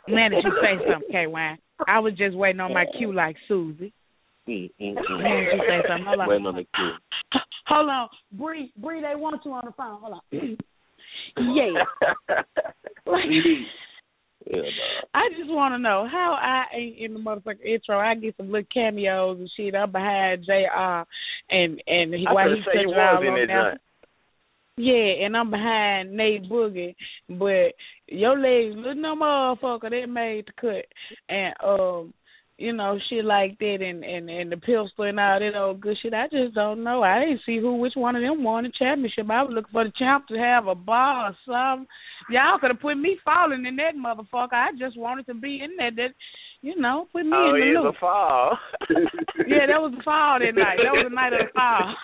Glad that you say something, K-Wine. I was just waiting on my cue like Susie. Mm, mm, Glad mm. you say something. Hold on. Waiting on the cue. Hold on. Bree, Bree, they want you on the phone. Hold on. yeah. Like, Yeah, nah. I just want to know how I ain't in the motherfucking intro. I get some little cameos and shit. I'm behind Jr. and and he, was he's say you touching all was in on that down. joint. Yeah, and I'm behind Nate Boogie, but your legs look no motherfucker They made the cut, and um, you know shit like that, and and and the pistol and all that old good shit. I just don't know. I didn't see who which one of them won the championship. I was looking for the champ to have a ball or something. Y'all could have put me falling in that motherfucker. I just wanted to be in there. That you know, put me Oh, in the loop. a fall. yeah, that was the fall that night. That was the night of the fall.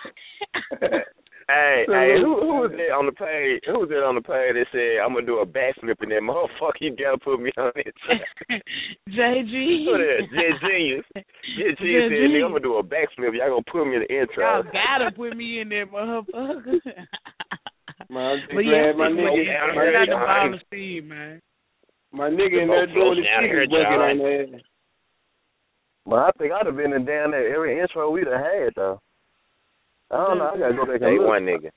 Hey, hey, who who was that on the page? Who was that on the page that said I'm gonna do a backflip in that motherfucker? You gotta put me on it. JG. Who that? Jet Genius. Jet Genius Jet said, "Nigga, I'm gonna do a backflip. Y'all gonna put me in the intro." Y'all gotta put me in there, motherfucker. Man, I'm just but yeah, glad my my nigga, yeah, my, I got the yeah. ball man. my nigga in there doing the Down here, shit, working on that. But I think I'd have been in down there every intro we'd have had, though. I don't know. I gotta go back and Day look. one nigga.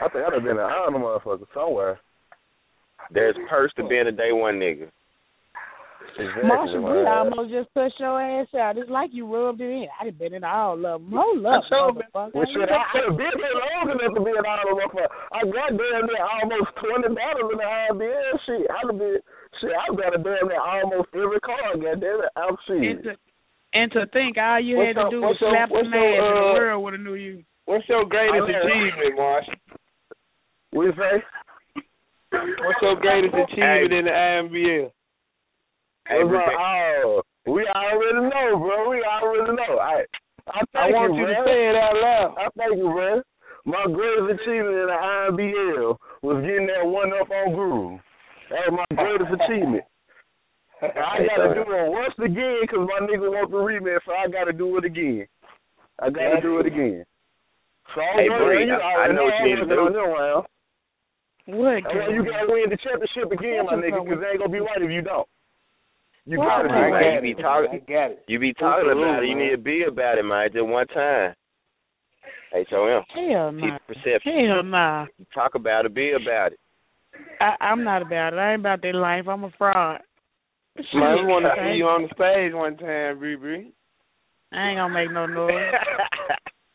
I think I'd have been an honor motherfucker somewhere. There's perks to being a day one nigga. Exactly, Marshall Bree almost just pushed your ass out. It's like you rubbed it in. I'd have been in all of them. Hold up, motherfucker. Well, shit, I could have been here long enough to be an honor motherfucker. I got damn near almost 20 battles in the IMBL shit. I'd have been, shit, I've got a damn near almost every card, goddamn it. I'm and shit. to, and to think all you What's had to your- do was your- slap what's some your, ass and the uh, world would have knew you. What's your greatest I know. achievement, Marshall? What you say? What's your greatest achievement in the IMBL? Hey, What's Rick, up? Oh, we already know, bro. We already know. I I I want you bro. to say it out loud. I thank you, bro. My greatest achievement in the IMBL was getting that one up on Guru. That was my greatest achievement. I gotta do it once again because my nigga want the rematch, so I gotta do it again. I gotta do it again. So Hey, I'm Bree, I- I know what you need to do. on them round. What? That's why you gotta win the championship again, my nigga, because it ain't gonna be right if you don't. You What's gotta up, do it. Right, you be talking- I got it. You be talking Absolutely, about it. You need to be about it, man. Just one time. H-O-M. Hell Keep nah. perception. Hell nah. Talk about it, be about it. I, I'm not about it. I ain't about that life. I'm a fraud. We want to see you on the stage one time, Bree Bree. I ain't gonna make no noise.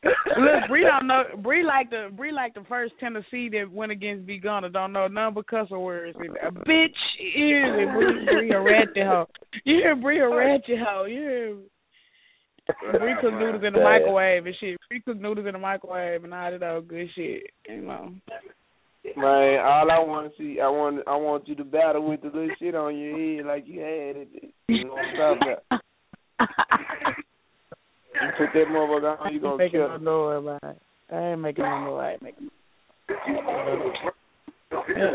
Look, Bree don't know. Bree like the Bree like the first Tennessee that went against B Gunner. Don't know none but cussing words. A bitch is it. Bree, Bree a ratchet hoe. You hear Bree a ratchet hoe. You hear? Bree cook noodles in the microwave and shit. Bree cook noodles in the microwave and all that other good shit. You know. Man, all I want to see, I want, I want you to battle with the little shit on your head like you had it. You know what I'm talking about? You put that motherfucker on, you gonna making kill no him. noise about it. I ain't making no noise. I ain't making no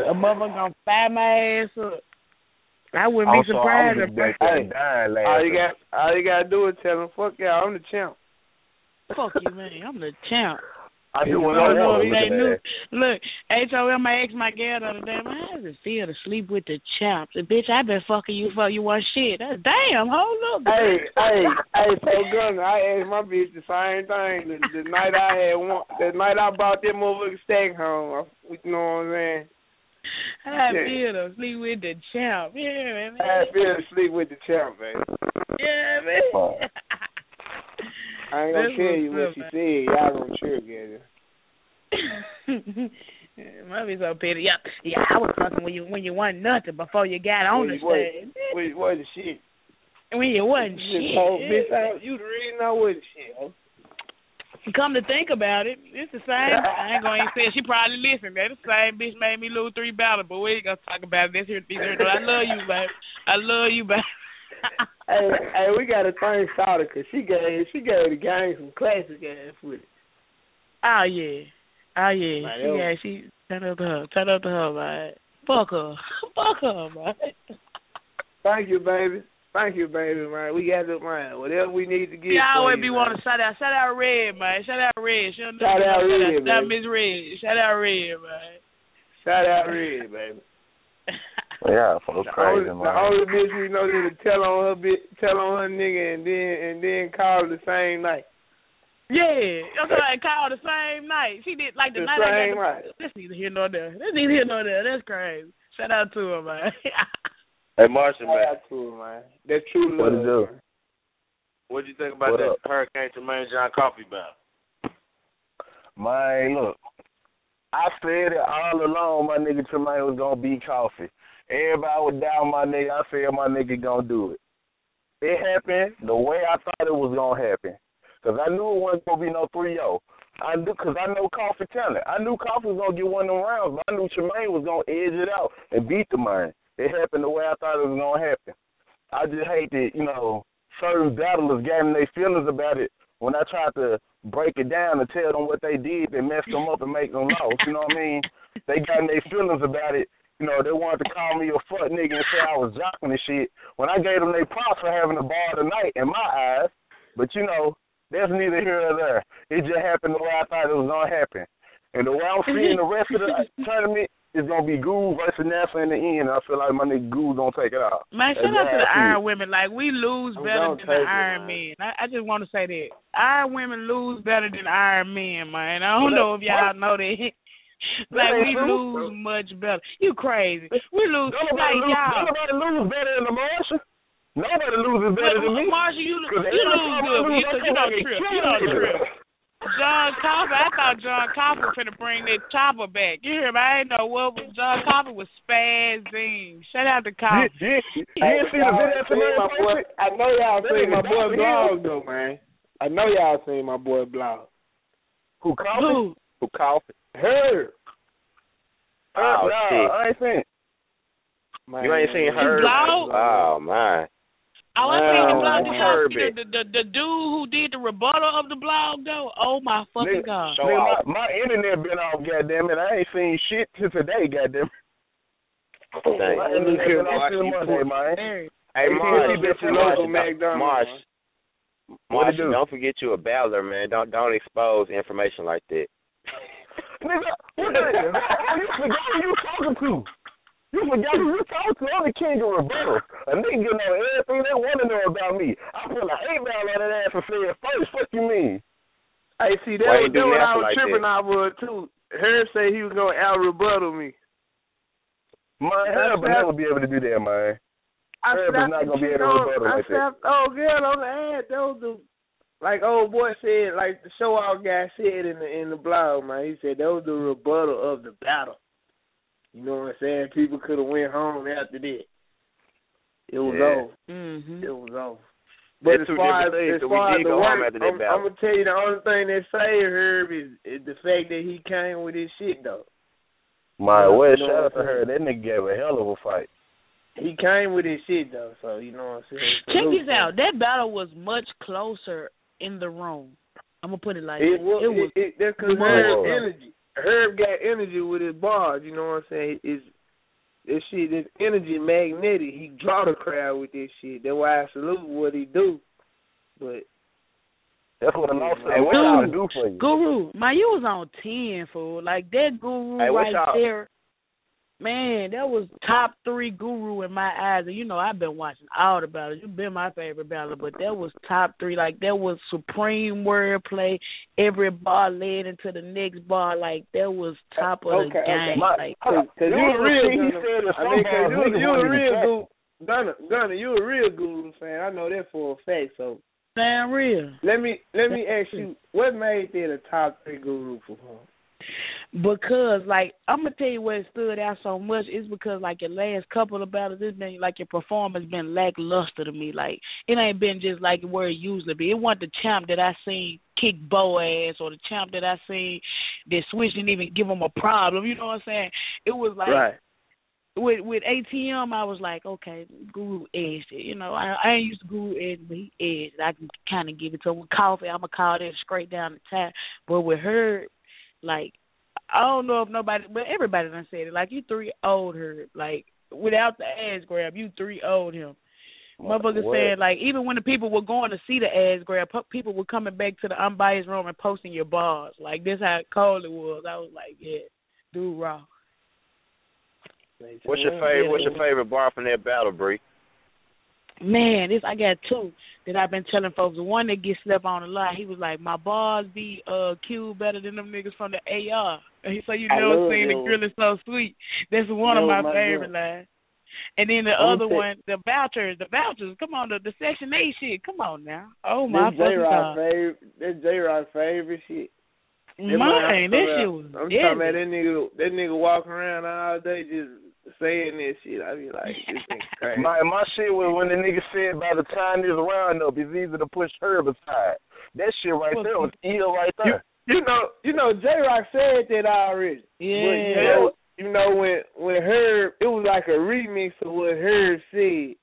A motherfucker gonna fire my ass up. I wouldn't be Also, surprised I'm if back Hey, dying laughing. All you got, all you gotta do is tell him, "Fuck y'all, I'm the champ." fuck you man, I'm the champ. I do what I no, want. it Look at ain't new. that. Look, HOM, I asked my girl the other day, man, how does it feel to sleep with the champs? And bitch, I been fucking you for you want shit. That's, damn, hold up. Hey, hey, hey, so gunner, I asked my bitch the same thing. The, the night I had one, the night I brought that motherfucker stack home. I, you know what I'm saying? I Yeah. feel to sleep with the champ. Yeah, man. I feel to sleep with the champ, baby. Yeah, man. Uh, I ain't gonna tell you what she said. Y'all gonna trip at her. Might be so petty. Yeah, yeah. I was fucking when you when you wasn't nothing before you got on the stage. What, what the shit? When you wasn't You shit. told bitch out. You the reason I was shit. Come to think about it, it's the same. I ain't gonna even say it. she probably listened. That the same bitch made me lose three battles, but we ain't gonna talk about this here. These here. I love you, baby. I love you, baby. hey, hey, we got to thank Sauter because she gave she gave the gang some classic ass footage. Oh yeah, oh yeah. She yeah, she turn up to her, turn up to her, man. Fuck her, fuck her, man. Thank you, baby. Thank you, baby, man. We got it, man. Whatever we need to get. She for always be wanting to shout out, shout out Red, man. Shout out Red. She don't know Shout you out know, Red, Shout out. Miss Red. Shout out Red, man. Shout out Red, baby. Yeah, folks The crazy, only, man. the only bitch we know that to tell on her bit, tell on her nigga, and then and then call the same night. Yeah, that's what I called the same night. She did like the, The night I same got the, night. That's neither here nor there. That's neither here nor there. That's crazy. Shout out to her, man. Hey, Marshall, Shout man, out to her, man. That's true love. What it do? man. what you think about What that up? Hurricane Tremaine John Coffee battle? Man, look, I said it all along. My nigga Tremaine was gonna beat Coffee. Everybody was down my nigga. I said my nigga gonna do it. It happened the way I thought it was gonna happen. Cause I knew it wasn't gonna be no three zero. I knew, cause I know Coffee talent. I knew Coffee was gonna get one of them rounds, but I knew Tremaine was gonna edge it out and beat the man. It happened the way I thought it was gonna happen. I just hate that you know certain battlers getting their feelings about it when I tried to break it down and tell them what they did that messed them up and make them lost. You know what I mean? They got their feelings about it. You know, they wanted to call me a fuck nigga and say I was jocking and shit. When I gave them their props for having a ball tonight in my eyes, but you know, that's neither here nor there. It just happened the way I thought it was gonna happen. And the way I'm seeing the rest of the tournament is gonna be Goo versus NASA in the end. I feel like my nigga Goo's gonna take it out. Man, shout out to the Iron Women. Like we lose I'm better than the take it, Iron. Men. I, I just want to say that Iron Women lose better than Iron Men, man. I don't know if y'all know that. like we true. lose much better. You crazy? We lose Don't like nobody, lose, y'all. nobody lose better than the Martian. Nobody loses better than me. Marshall, you, lo- you every lose good, but lose, you, I you feel don't trip. You killer. don't trip. John Copper, I thought John Copper was finna bring that chopper back. You hear me? I didn't know what was John Copper was spazzing. Shout out to You, Copper. you, you didn't see the y'all video seen tonight? my boy, I know y'all That seen my nigga boy Dr. blog though, man. I know y'all seen my boy blog. Who called me? Who? Who coffee? Her. Oh, ah, nah, shit. I ain't seen it. Man, You ain't seen her? blog? Oh man. Oh, I seen the blog. Did see the, it. the, the the dude who did the rebuttal of the blog though? Oh my fucking Nigga, god! Show Nigga, off. my, my internet been off, goddamn it. I ain't seen shit till today, goddamn. Dang. My internet been off till Monday, man. Hey, Hey, Marsh, he been Marsh, to local don't- McDonald's, Marsh, man. Marsh, do? don't forget you a battler, man. Don't don't expose information like that. Nigga, what the hell? You forgot who you talking to. You forgot who you talking to. I'm the king of rebuttal. A nigga know everything they want to know about me. I put an eight ball on that ass and said first. What you mean? Hey, see, that Why was you what I was like tripping that? off of too. Herb said he was gonna out rebuttal me. Man, That's Herb will that- never be able to do that, man. I Herb is not gonna be able to on- rebuttal I like that. slapped old oh, girl on the ad. That was the like old boy said, like the show off guy said in the in the blog, man. He said that was the rebuttal of the battle. You know what I'm saying? People could have went home after that. It was Yeah. over. Mm-hmm. It was over. But That's as far as, things, as so far as the work, I'm. I'm gonna tell you the only thing that saved Herb is, is the fact that he came with his shit though. My You well, know shout out to her. That nigga gave a hell of a fight. He came with his shit though, so you know what I'm saying. Check this out. That battle was much closer in the room. I'm gonna put it like It that. was, It was it, it, that's because Herb energy. Herb got energy with his bars. You know what I'm saying? Is this shit, this energy magnetic. He draw the crowd with this shit. That's why I salute what he do. But That's what I'm Hey, said. what What y'all- y'all do for you? Guru. Man, you was on ten, fool. Like that guru Hey, right there. Man, that was top three guru in my eyes. And you know, I've been watching all the battles. You've been my favorite battler, but that was top three. Like that was supreme wordplay. Every bar led into the next bar. Like that was top of the Okay, okay. game. My- like Cause, cause You you a real see he said that I mean, cause you, niggas you a real guru. Gunna, Gunna, you a real guru fan. I know that for a fact. So damn real. let me let me ask you, what made that a top three guru for him? Because like I'm gonna tell you what stood out so much is because like your last couple of battles, it's been like your performance been lackluster to me. Like it ain't been just like where it usually be. It wasn't the champ that I seen kick Bo ass or the champ that I seen that Switch didn't even give him a problem. You know what I'm saying? It was like right. with with ATM, I was like, okay, Guru edged it. You know, I, I ain't used to Guru edge, but he edged. I can kind of give it to him. With coffee, I'm gonna call that straight down the tap. But with her, like, I don't know if nobody, but everybody done said it. Like, you three old her. Like, without the ass grab, you three old him. Motherfucker said like even when the people were going to see the ass grab, people were coming back to the unbiased room and posting your bars. Like this how cold it was. I was like, yeah, dude, raw. What's your favorite? What's your favorite bar from that battle, Bree? Man, this I got two that I've been telling folks. The one that gets slept on a lot, he was like, My bars be uh cute better than them niggas from the AR. And he said, You I never love seen that the grill is so sweet. That's one of my my favorite girl. lines. And then the I'm other one, the vouchers, the vouchers. Come on, the, the Section A shit. Come on now. Oh my fucking god. favorite. That's J Rock favorite shit. Boy, Mine, that shit was I'm talking about that nigga. That nigga walking around all day just saying this shit. I be like, this nigga crazy. My my shit was when the nigga said by the time this round up, it's easy to push Herb aside. That shit right there was ill right you, there. you know, you know, J Rock said that already. But, you Yeah. know, you know when when Herb, it was like a remix of what Herb said.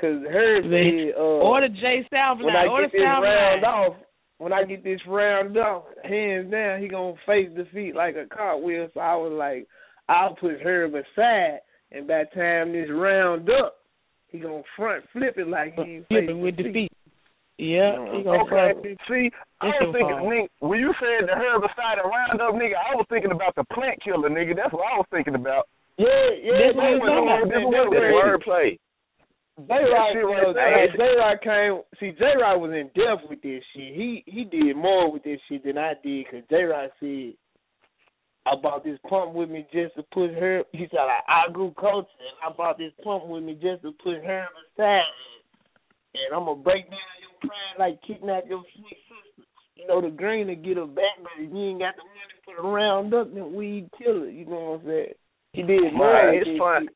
Cause Herb said, uh, Or the J South when line. I Or get the this South round line. off, when I get this round off, hands down, he gonna face defeat like a cartwheel. So I was like, I'll put Herb aside, and by the time this round up, he gonna front flip it like he ain't Flipping with defeat. Yeah, he uh-huh. gonna Okay, front see, I was thinking, nigga, when you said the herbicide and roundup, nigga, I was thinking about the plant killer, nigga. That's what I was thinking about. Yeah, yeah, This was on- this was That's on what It's it is. wordplay. J Rock, shit you right know, there. J Rock came. See, J Rock was in depth with this shit. He he did more with this shit than I did. Cause J Rock said, "I bought this pump with me just to put her." He said, "I, I grew culture, and I bought this pump with me just to put her beside me. And I'm gonna break down your pride like kidnap your sweet sister. You know, the green to get her back, but if you ain't got the money for the round up, then weed killer. You know what I'm saying? He did. Right, it's this fun. shit.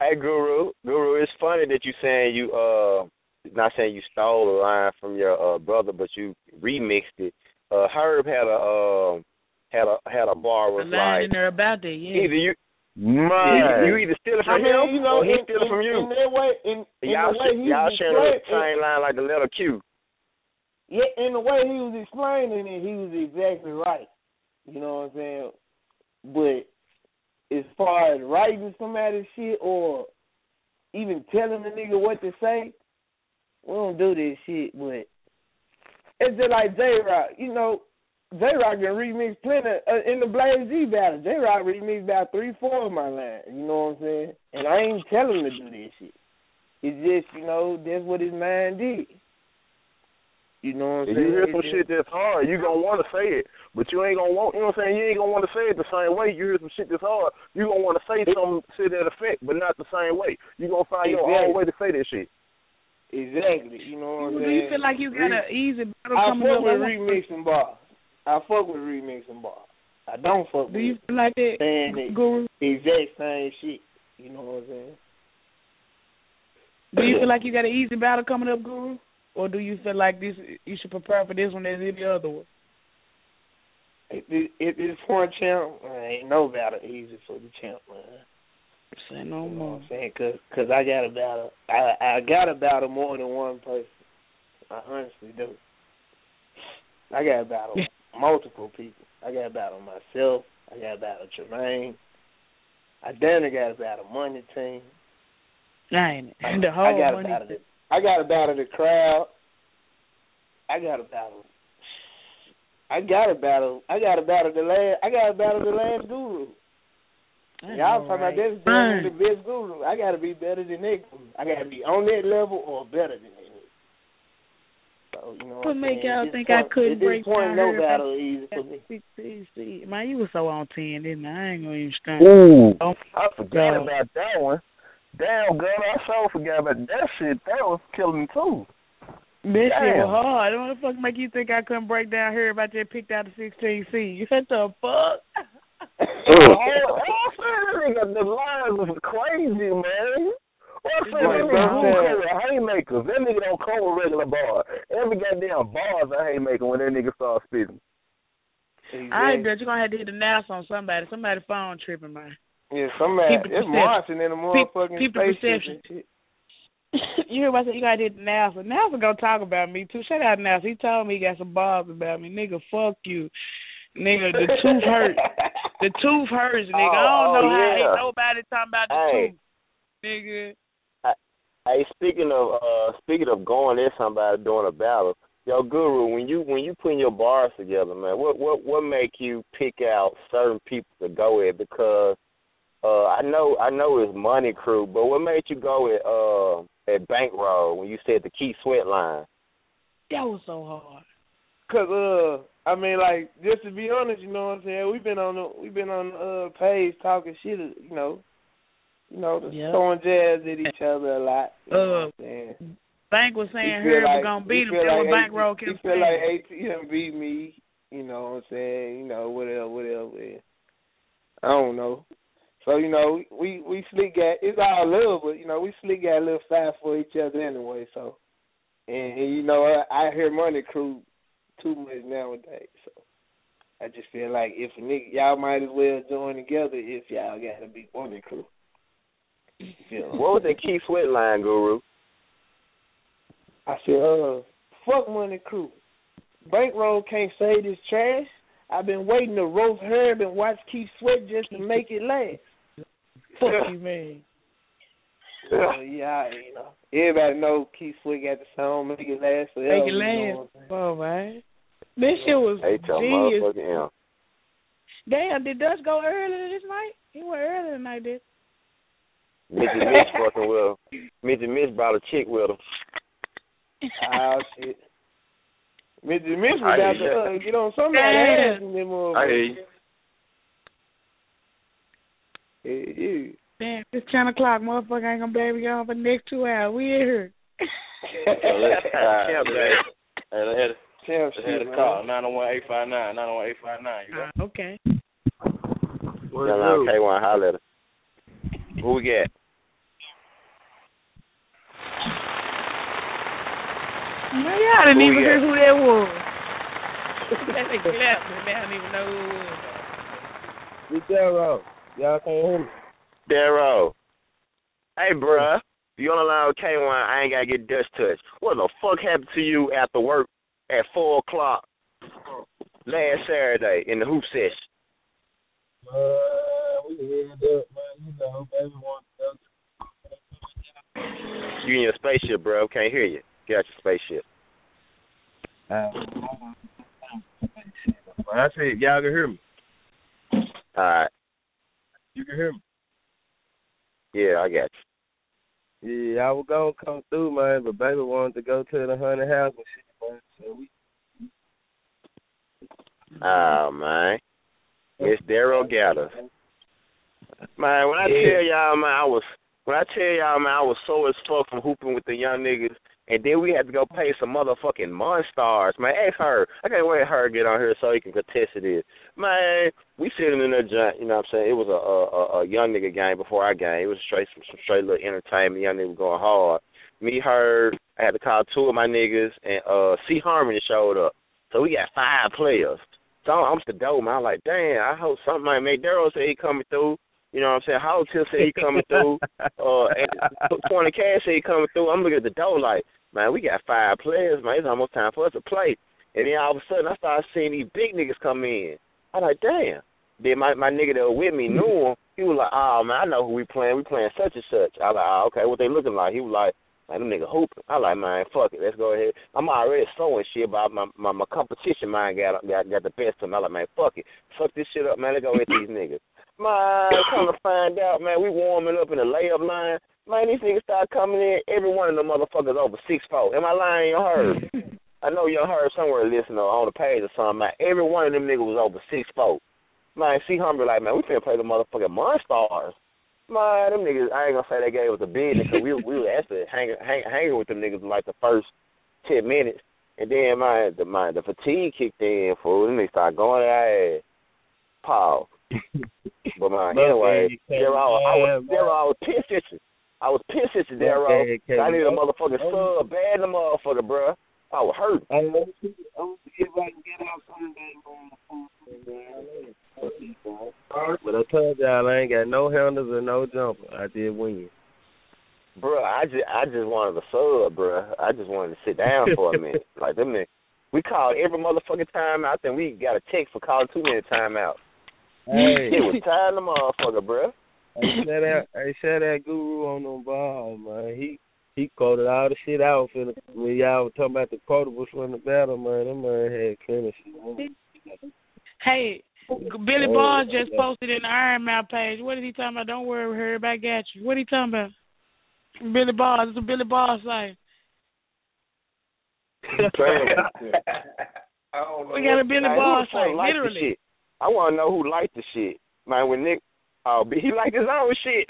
Hey, Guru, Guru, it's funny that you're saying you uh, not saying you stole a line from your uh brother, but you remixed it. Uh, Herb had a uh, had a had a bar The was line like in there about that, yeah. either you Man, You either steal it I from mean, him you know, or he in, steal it from you. in that way, in, in y'all the way sh- he y'all sharing the explaining, same line like the letter Q. yeah, in the way he was explaining it, he was exactly right. You know what I'm saying? But as far as writing somebody's shit or even telling the nigga what to say, we don't do this shit. But it's just like J Rock. You know, J Rock can remix plenty uh, in the Blaze G battle. J Rock remixed about three, four of my lines. You know what I'm saying? And I ain't telling him to do this shit. It's just you know that's what his mind did. You know what I'm If saying? you hear It's some just- shit that's hard, you gonna want to say it, but you ain't gonna want. You know what I'm saying? You ain't gonna want to say it the same way. You hear some shit that's hard, you gonna want to say something to that effect, but not the same way. You gonna find your own way to say that shit. Exactly. You know what I'm saying? Do you feel like you got an easy battle I coming fuck up? with I want- remixing bars. I fuck with remixing bars. I don't fuck Do with you feel like that, saying the Guru? exact same shit. You know what I'm saying? Do you feel like you got an easy battle coming up, Guru? Or do you feel like this you should prepare for this one as any other one? If, it, if it's for a champ, ain't no battle easy for the champ, man. Say no You know more. I'm saying? Cause, cause I got a battle. I I got to battle more than one person. I honestly do. I got a battle multiple people. I got to battle myself. I got to battle Tremaine. I damn near got to battle Money Team. I, The whole I got to money. battle the. I got to battle the crowd. I got to battle. I got to battle. I got to battle the last. I got to battle the last guru. I Y'all talking right? about this being the best guru. I gotta be better than that. I gotta be on that level or better than that. So, you know what What make y'all At this think I couldn't break point, down no her battle easy for me. See, see, see. Man, you was so on ten, didn't I? I ain't gonna even stunt. Ooh, Oh, I forgot God. about that one. Damn, girl, I so forgot about that shit. That was killing too. That shit was hard. What the fuck make you think I couldn't break down her if I just picked out the 16C? You What the fuck? Oh, that nigga, the lines was crazy, man. What's that Right, nigga bro. who come with haymakers? That nigga don't come with regular bars. Every goddamn bar is a haymaker when that nigga starts spitting. All right, girl, you're gonna have to hit the nails on somebody. Somebody phone tripping, man. Yeah, somebody People it's perception. marching in a motherfucking people spaceship perception. shit. you hear what I said? You gotta hit the NASA. NASA gonna talk about me too. Shout out NASA. He told me he got some bars about me. Nigga, fuck you. Nigga, the tooth hurt. The tooth hurts, nigga. I don't Oh, know oh, how yeah. ain't nobody talking about the Hey. tooth. Nigga. Hey, speaking of uh speaking of going at somebody doing a battle, yo Guru, when you when you putting your bars together, man, what what what make you pick out certain people to go at? Because uh I know I know it's Money Crew, but what made you go at uh at Bankroll when you said the Keith Sweat line? That was so hard. Cause uh, I mean, like just to be honest, you know what I'm saying. We've been on the we've been on the uh, page talking shit, you know, you know, just Yeah. throwing jabs at each other a lot. You know Uh, what I'm saying? Bank was saying feel her was like- gonna he beat him. like bankroll He feel saying. like ATM beat me. You know what I'm saying? You know whatever, whatever. yeah. I don't know. So you know we we slick got it's all love, but you know we slick got a little fast for each other anyway. So and, and you know I, I hear Money Crew too much nowadays. So I just feel like if a nigga y'all might as well join together if y'all got to be Money Crew. You know? What was that Keith Sweat line, Guru? I said, uh, fuck Money Crew. Bankroll can't say this trash. I've been waiting to roast Herb and watch Keith Sweat just to make it last. Fuck you, man. So, yeah, you know, everybody know Keith Sweat got the song "Make It Last Forever." Make it you know last. I'm saying? Oh man. This shit was genius. Damn, did Dutch go earlier this night? He went earlier tonight, did Midget Mitch fucking with her. Midget Mitch brought a chick with her. Oh shit. Mr. Mitch I was out hear to uh, get on somebody's ass in them I hear you. Yeah, yeah. Damn, it's ten o'clock. Motherfucker ain't gonna be able to get on for the next two hours. We in here. Champ, Hey, let head Champ let head shit, the man. call. Nine oh one eight five nine. Nine oh one eight five nine. You got Uh, okay. Young Line K Wine holler. Who we got? Man, y'all didn't Who even we hear who that was. That's a left, but they don't even know who it was. Get that wrong. Y'all can't hear me. Darrow. Hey, bruh. You on the line with K-Wine, I ain't got to get Dutch touched. What the fuck happened to you after work at 4 o'clock last Saturday in the hoop session? Uh, we head up, man. You know, baby want to You in your spaceship, bro. Can't hear you. Get your spaceship. I said, y'all can hear me. All right. You can hear me. Yeah, I got you. Yeah, I was gonna come through, man, but baby wanted to go to the haunted house and shit, man. So we Oh, man. It's Daryl Gathers. Man, when I tell y'all, man, I was when I tell y'all, man, I was so as fuck from hooping with the young niggas, and then we had to go pay some motherfucking monstars. Man, ask her. I can't wait her to get on here so he can contest it. Is man, we sitting in that joint. You know what I'm saying? It was a a, a young nigga game before our game. It was straight some, some straight little entertainment. Young nigga was going hard. Me, her, I had to call two of my niggas, and uh, C Harmony showed up. So we got five players. So I'm the dope, man. I'm like, damn, I hope something might make Daryl say he coming through. You know what I'm saying? Hotel said he coming through. Uh, and Twenty Cash said he coming through. I'm looking at the door like, man, we got five players, man. It's almost time for us to play. And then all of a sudden, I started seeing these big niggas come in. I'm like, damn. Then my my nigga that was with me mm-hmm. knew him. He was like, oh man, I know who we playing. We playing such and such. I like, oh, okay, what they looking like? He was like, like them nigga hooping. I like, man, fuck it, let's go ahead. I'm already slow and shit, but my my, my competition mind got, got got the best of me. I like, man, fuck it, fuck this shit up, man. Let's go with these niggas. Man, come to find out, man, we warming up in the layup line. Man, these niggas start coming in. Every one of them motherfuckers over six four. Am I lying? You heard? I know you heard somewhere listening on the page or something. Man, every one of them niggas was over six four. Man, see Humber like, man, we finna play the motherfucking Monstars. Man, them niggas, I ain't gonna say they gave us a business because we we were actually hanging hang, hanging with them niggas like the first ten minutes, and then my the my the fatigue kicked in. Fool, and they started going at. Paul. But man, anyway, Daryl, I was Daryl, I was piss itching. I was piss itching, Daryl. I need a motherfucking sub, bad the motherfucker, bruh. I was hurt. I want to see if I can get out Sunday. But I told y'all I ain't got no handles and no jumper. I did win. Bruh, I just I just wanted a sub, bruh. I just wanted to sit down for a minute. Like them niggas. We called every motherfucking time out, then we got a text for calling too many timeouts. Hey. It was time the motherfucker, bruh. Hey, shout out, hey, shout out Guru on them balls, man. He he quoted all the shit out was finna when y'all were talking about the quotables from the battle, man. That man had clean shit. Hey, Billy Oh, Barnes just posted in the Iron Man page. What is he talking about? Don't worry, Herb, I got you. What he talking about? Billy Barnes. It's a Billy Barnes site. I don't know. We got a Billy Man, Barnes site, like literally. I want to know who liked the shit. Man, when Nick, oh, but he liked his own shit.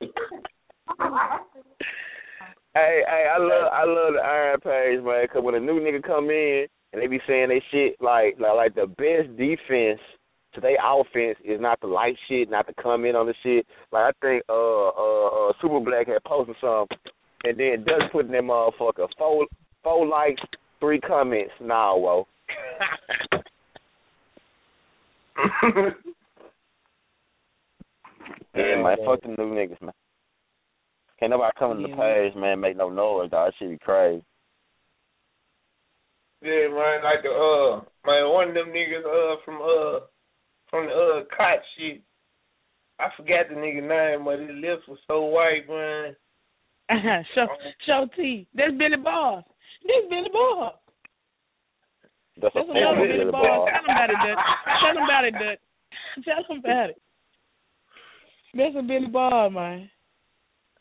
hey, hey, I love, I love the Iron Page, man, because when a new nigga come in and they be saying they shit like, like, like the best defense to their offense is not the like shit, not to come in on the shit. Like I think uh uh, uh Super Black had posted some, and then Doug put in that motherfucker four four likes, three comments. Nah, whoa. yeah, man, fuck them new niggas, man. Can't nobody come to the page, man, make no noise, dog. That shit be crazy. Yeah, man, like the uh man, one of them niggas uh from uh from the uh cot shit. I forgot the nigga name, but his lips was so white, man. show, show T. That's Billy Barnes. This Billy Barnes. That's That's another Billy Billy Barnes. Ball. Tell him about it, Dutch. Tell him about it, Dutch. Tell him about it. That's a Billy Barnes, man.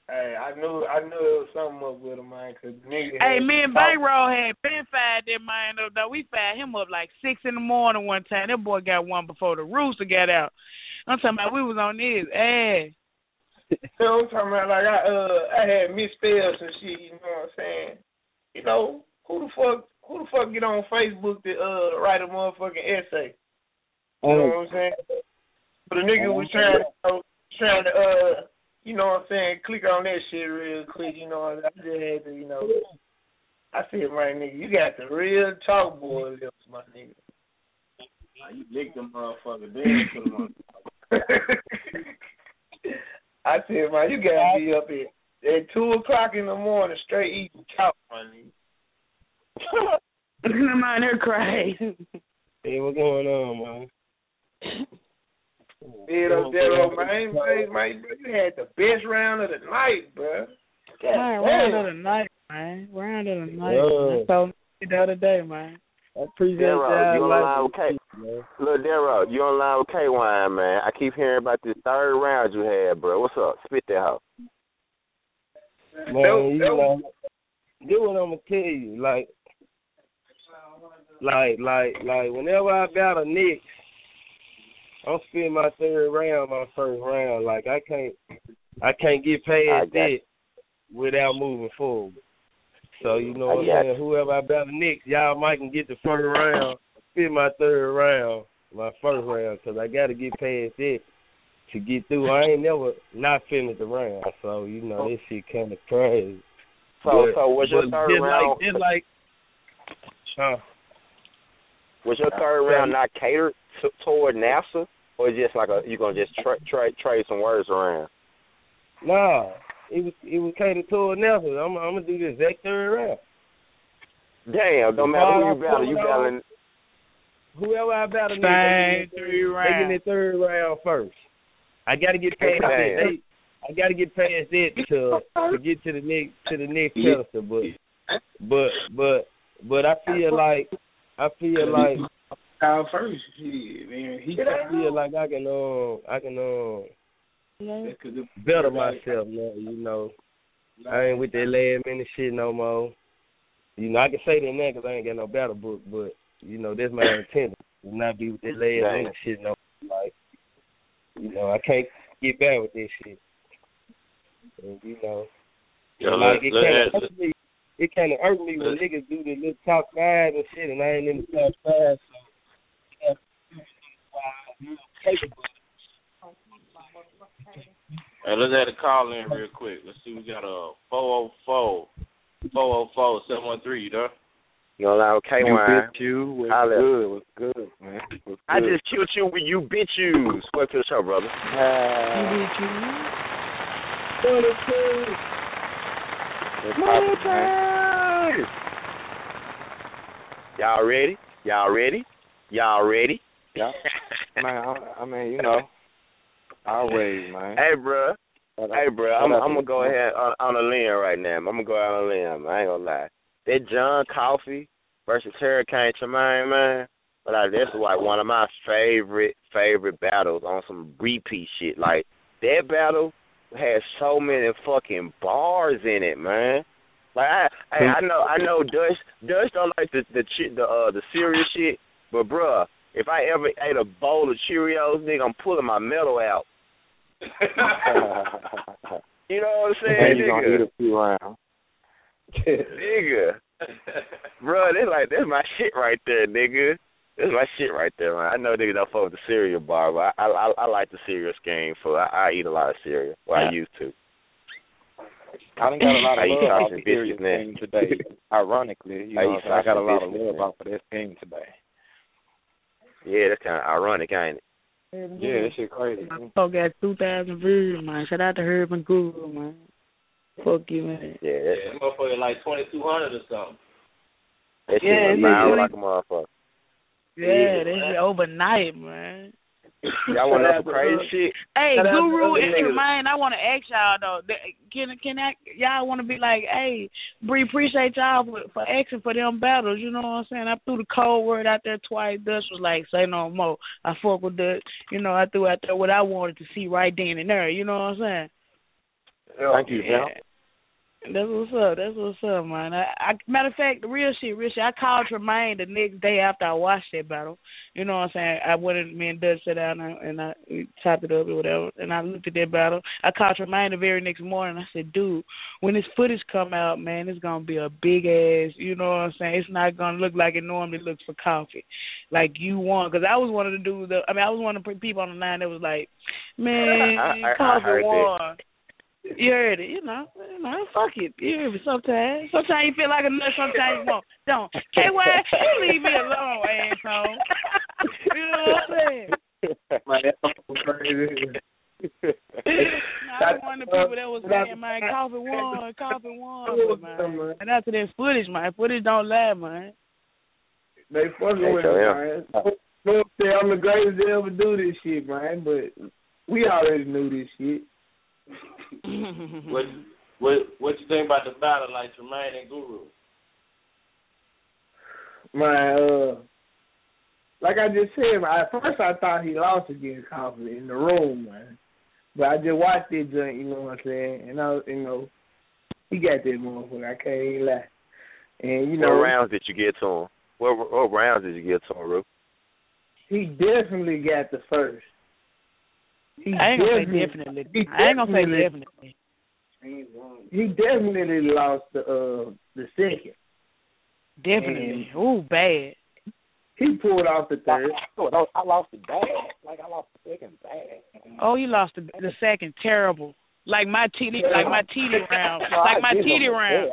Hey, I knew I knew it was something up with him, man, 'cause the nigga. Hey, me and Bankroll had been fired that man up though. We fired him up like six in the morning one time. That boy got one before the rooster got out. I'm talking about we was on his ass. You know I'm talking about? Like I uh I had misspelled some shit, you know what I'm saying? You know, who the fuck who the fuck get on Facebook to uh write a motherfucking essay? You know what I'm saying? But the nigga was trying to trying to uh you know what I'm saying, click on that shit real quick, you know, I just had to, you know I said, right nigga, you got the real chalkboard lips, my nigga. You licked them motherfucker then put them on. I said, man, you gotta be up at at two o'clock in the morning straight eating chalk, man. man, they're crazy. Hey, what's going on, man? Yeah, up there, oh, man, man, man, bro, you had the best round of the night, bro. God Man, round of the night, man. Round of the night. Yeah. I told you the other day, man. I appreciate Darrow, y'all you online with K? Look, Darrow, you online with K Wine, man. I keep hearing about this third round you had, bro. What's up? Spit that hoe. Man, That- you that know, do what I'm gonna tell you. Like, like, like, like, whenever I battle Nick, I'm spending my third round, my first round. Like, I can't, I can't get past that without moving forward. So you know what I'm saying. Whoever I battle next, y'all might can get the first round, spend my third round, my first round, because I got to get past that to get through. I ain't never not finished the round, so you know this shit kind of crazy. So, But- so was your third just round? Like, just like, huh? was your third round not catered to, toward NASA, or just like a you gonna just tra- tra- trade some words around? Nah, it was it was catered toward Nelson. I'm I'm gonna do the exact third round. Damn, don't matter who you battle, you Hold on. battling. Whoever I battle next, Same they get three their- they get rounds. third round first. I got to get past Damn. that. They, I got to get past that to to get to the next to the next Yeah. pedestal. But but but but I feel like I feel like Out first, yeah, man. He I feel like I can um I can um better myself now. You know, I ain't with that last minute shit no more. You know, I can say that now 'cause I ain't got no battle book, but you know that's my intent. to Not be with that last Dang. minute shit no more. Like, you know, I can't get back with this shit. And you know, Yo, like let- it let- kind of hurt me. It kind of hurt me when let- niggas do the little top five and shit, and I ain't in the top five. So, yeah, you know, capable. Hey, let's add a call in real quick. Let's see. We got a 404 404 713. You there? You know, like K You Wine. bitch, you. What's Holla. good? What's good, man? What's I just killed you with you bitch you. Welcome to the show, brother. What's poppin', man? Y'all ready? Y'all ready? Y'all ready? Yeah. Man, I, I mean, you know, always, man. Hey, bruh. Shout out- Hey, bro, I'm, I'm gonna go ahead on, on a limb right now. I'm gonna go out on a limb. I ain't gonna lie. That John Coffee versus Hurricane Tremaine, man. But like, that's like one of my favorite favorite battles on some repeat shit. Like that battle has so many fucking bars in it, man. Like I, I, I know, I know, Dutch, Dutch don't like the the the uh the serious shit, but bruh, if I ever ate a bowl of Cheerios, nigga, I'm pulling my metal out. You know what I'm saying, Man, you gonna nigga? eat a few rounds. nigga. Bro, that's like that's my shit right there, nigga. That's my shit right there, man. I know niggas don't fuck with the cereal bar, but I I, I like the cereal game. So I, I eat a lot of cereal. Well, I used to. I done got a lot of eat love off sausage the cereal biscuits game today. Ironically, you I know, eat what I'm? I got a lot of sausage love biscuits off of this game today. Yeah, that's kind of ironic, ain't it? Mm-hmm. Yeah, that shit crazy. My folk got two thousand views, man. Shout out to Herb and Google, man. Fuck you, man. Yeah, Yeah, that, motherfucker like 2200 or something. that shit Yeah, went it's viral like a motherfucker. Yeah, this is overnight, man. Y'all want to crazy shit? Hey, to Guru and. Tremaine, I want to ask y'all though. th- Can can I, y'all want to be like, hey, Bree, appreciate y'all for, for asking for them battles. You know what I'm saying? I threw the cold word out there twice. Dutch was like, say no more. I fuck with that. You know, I threw out there what I wanted to see right then and there. You know what I'm saying? Thank you, Yeah. That's what's up. That's what's up, man. I, I matter of fact, the real shit, real shit. I called Tremaine the next day after I watched that battle. You know what I'm saying? I went and me and Dutch sat down and, and I we chopped it up or whatever. And I looked at that battle. I called Tremaine the very next morning. I said, dude, when this footage come out, man, it's gonna be a big ass. You know what I'm saying? It's not gonna look like it normally looks for coffee, like you want. Because I was one of the dudes. That, I mean, I was one of the people on the line that was like, man, I- I- I coffee that. won. You heard it, you know. You know, fuck it. You hear me sometimes. Sometimes you feel like a nut, sometimes you won't. Don't. KY, you leave me alone, asshole. you know what I'm saying? Man, that's crazy. No, I I, don't people that was saying, man, coffee one, coffee one, man. And after that footage, man, footage don't lie, man. They fucking with me, man. Look, I'm the greatest to ever do this shit, man. But we already knew this shit. What what what you think about the battle like Tremaine and Guru? My uh like I just said, at first I thought he lost against Coffee in the room, man. But I just watched it joint, you know what I'm saying? And I you know, he got that motherfucker, I can't even lie. And you know What rounds did you get to him? What what rounds did you get to him, Ru? He definitely got the first. He I ain't gonna say definitely. He I ain't gonna say definitely. He definitely lost the uh the second. Definitely. Ooh, bad. He pulled off the third. I lost the bad. Like I lost the second bad. Oh, you lost the the second terrible. Like my TD, like my TD round, like my TD round,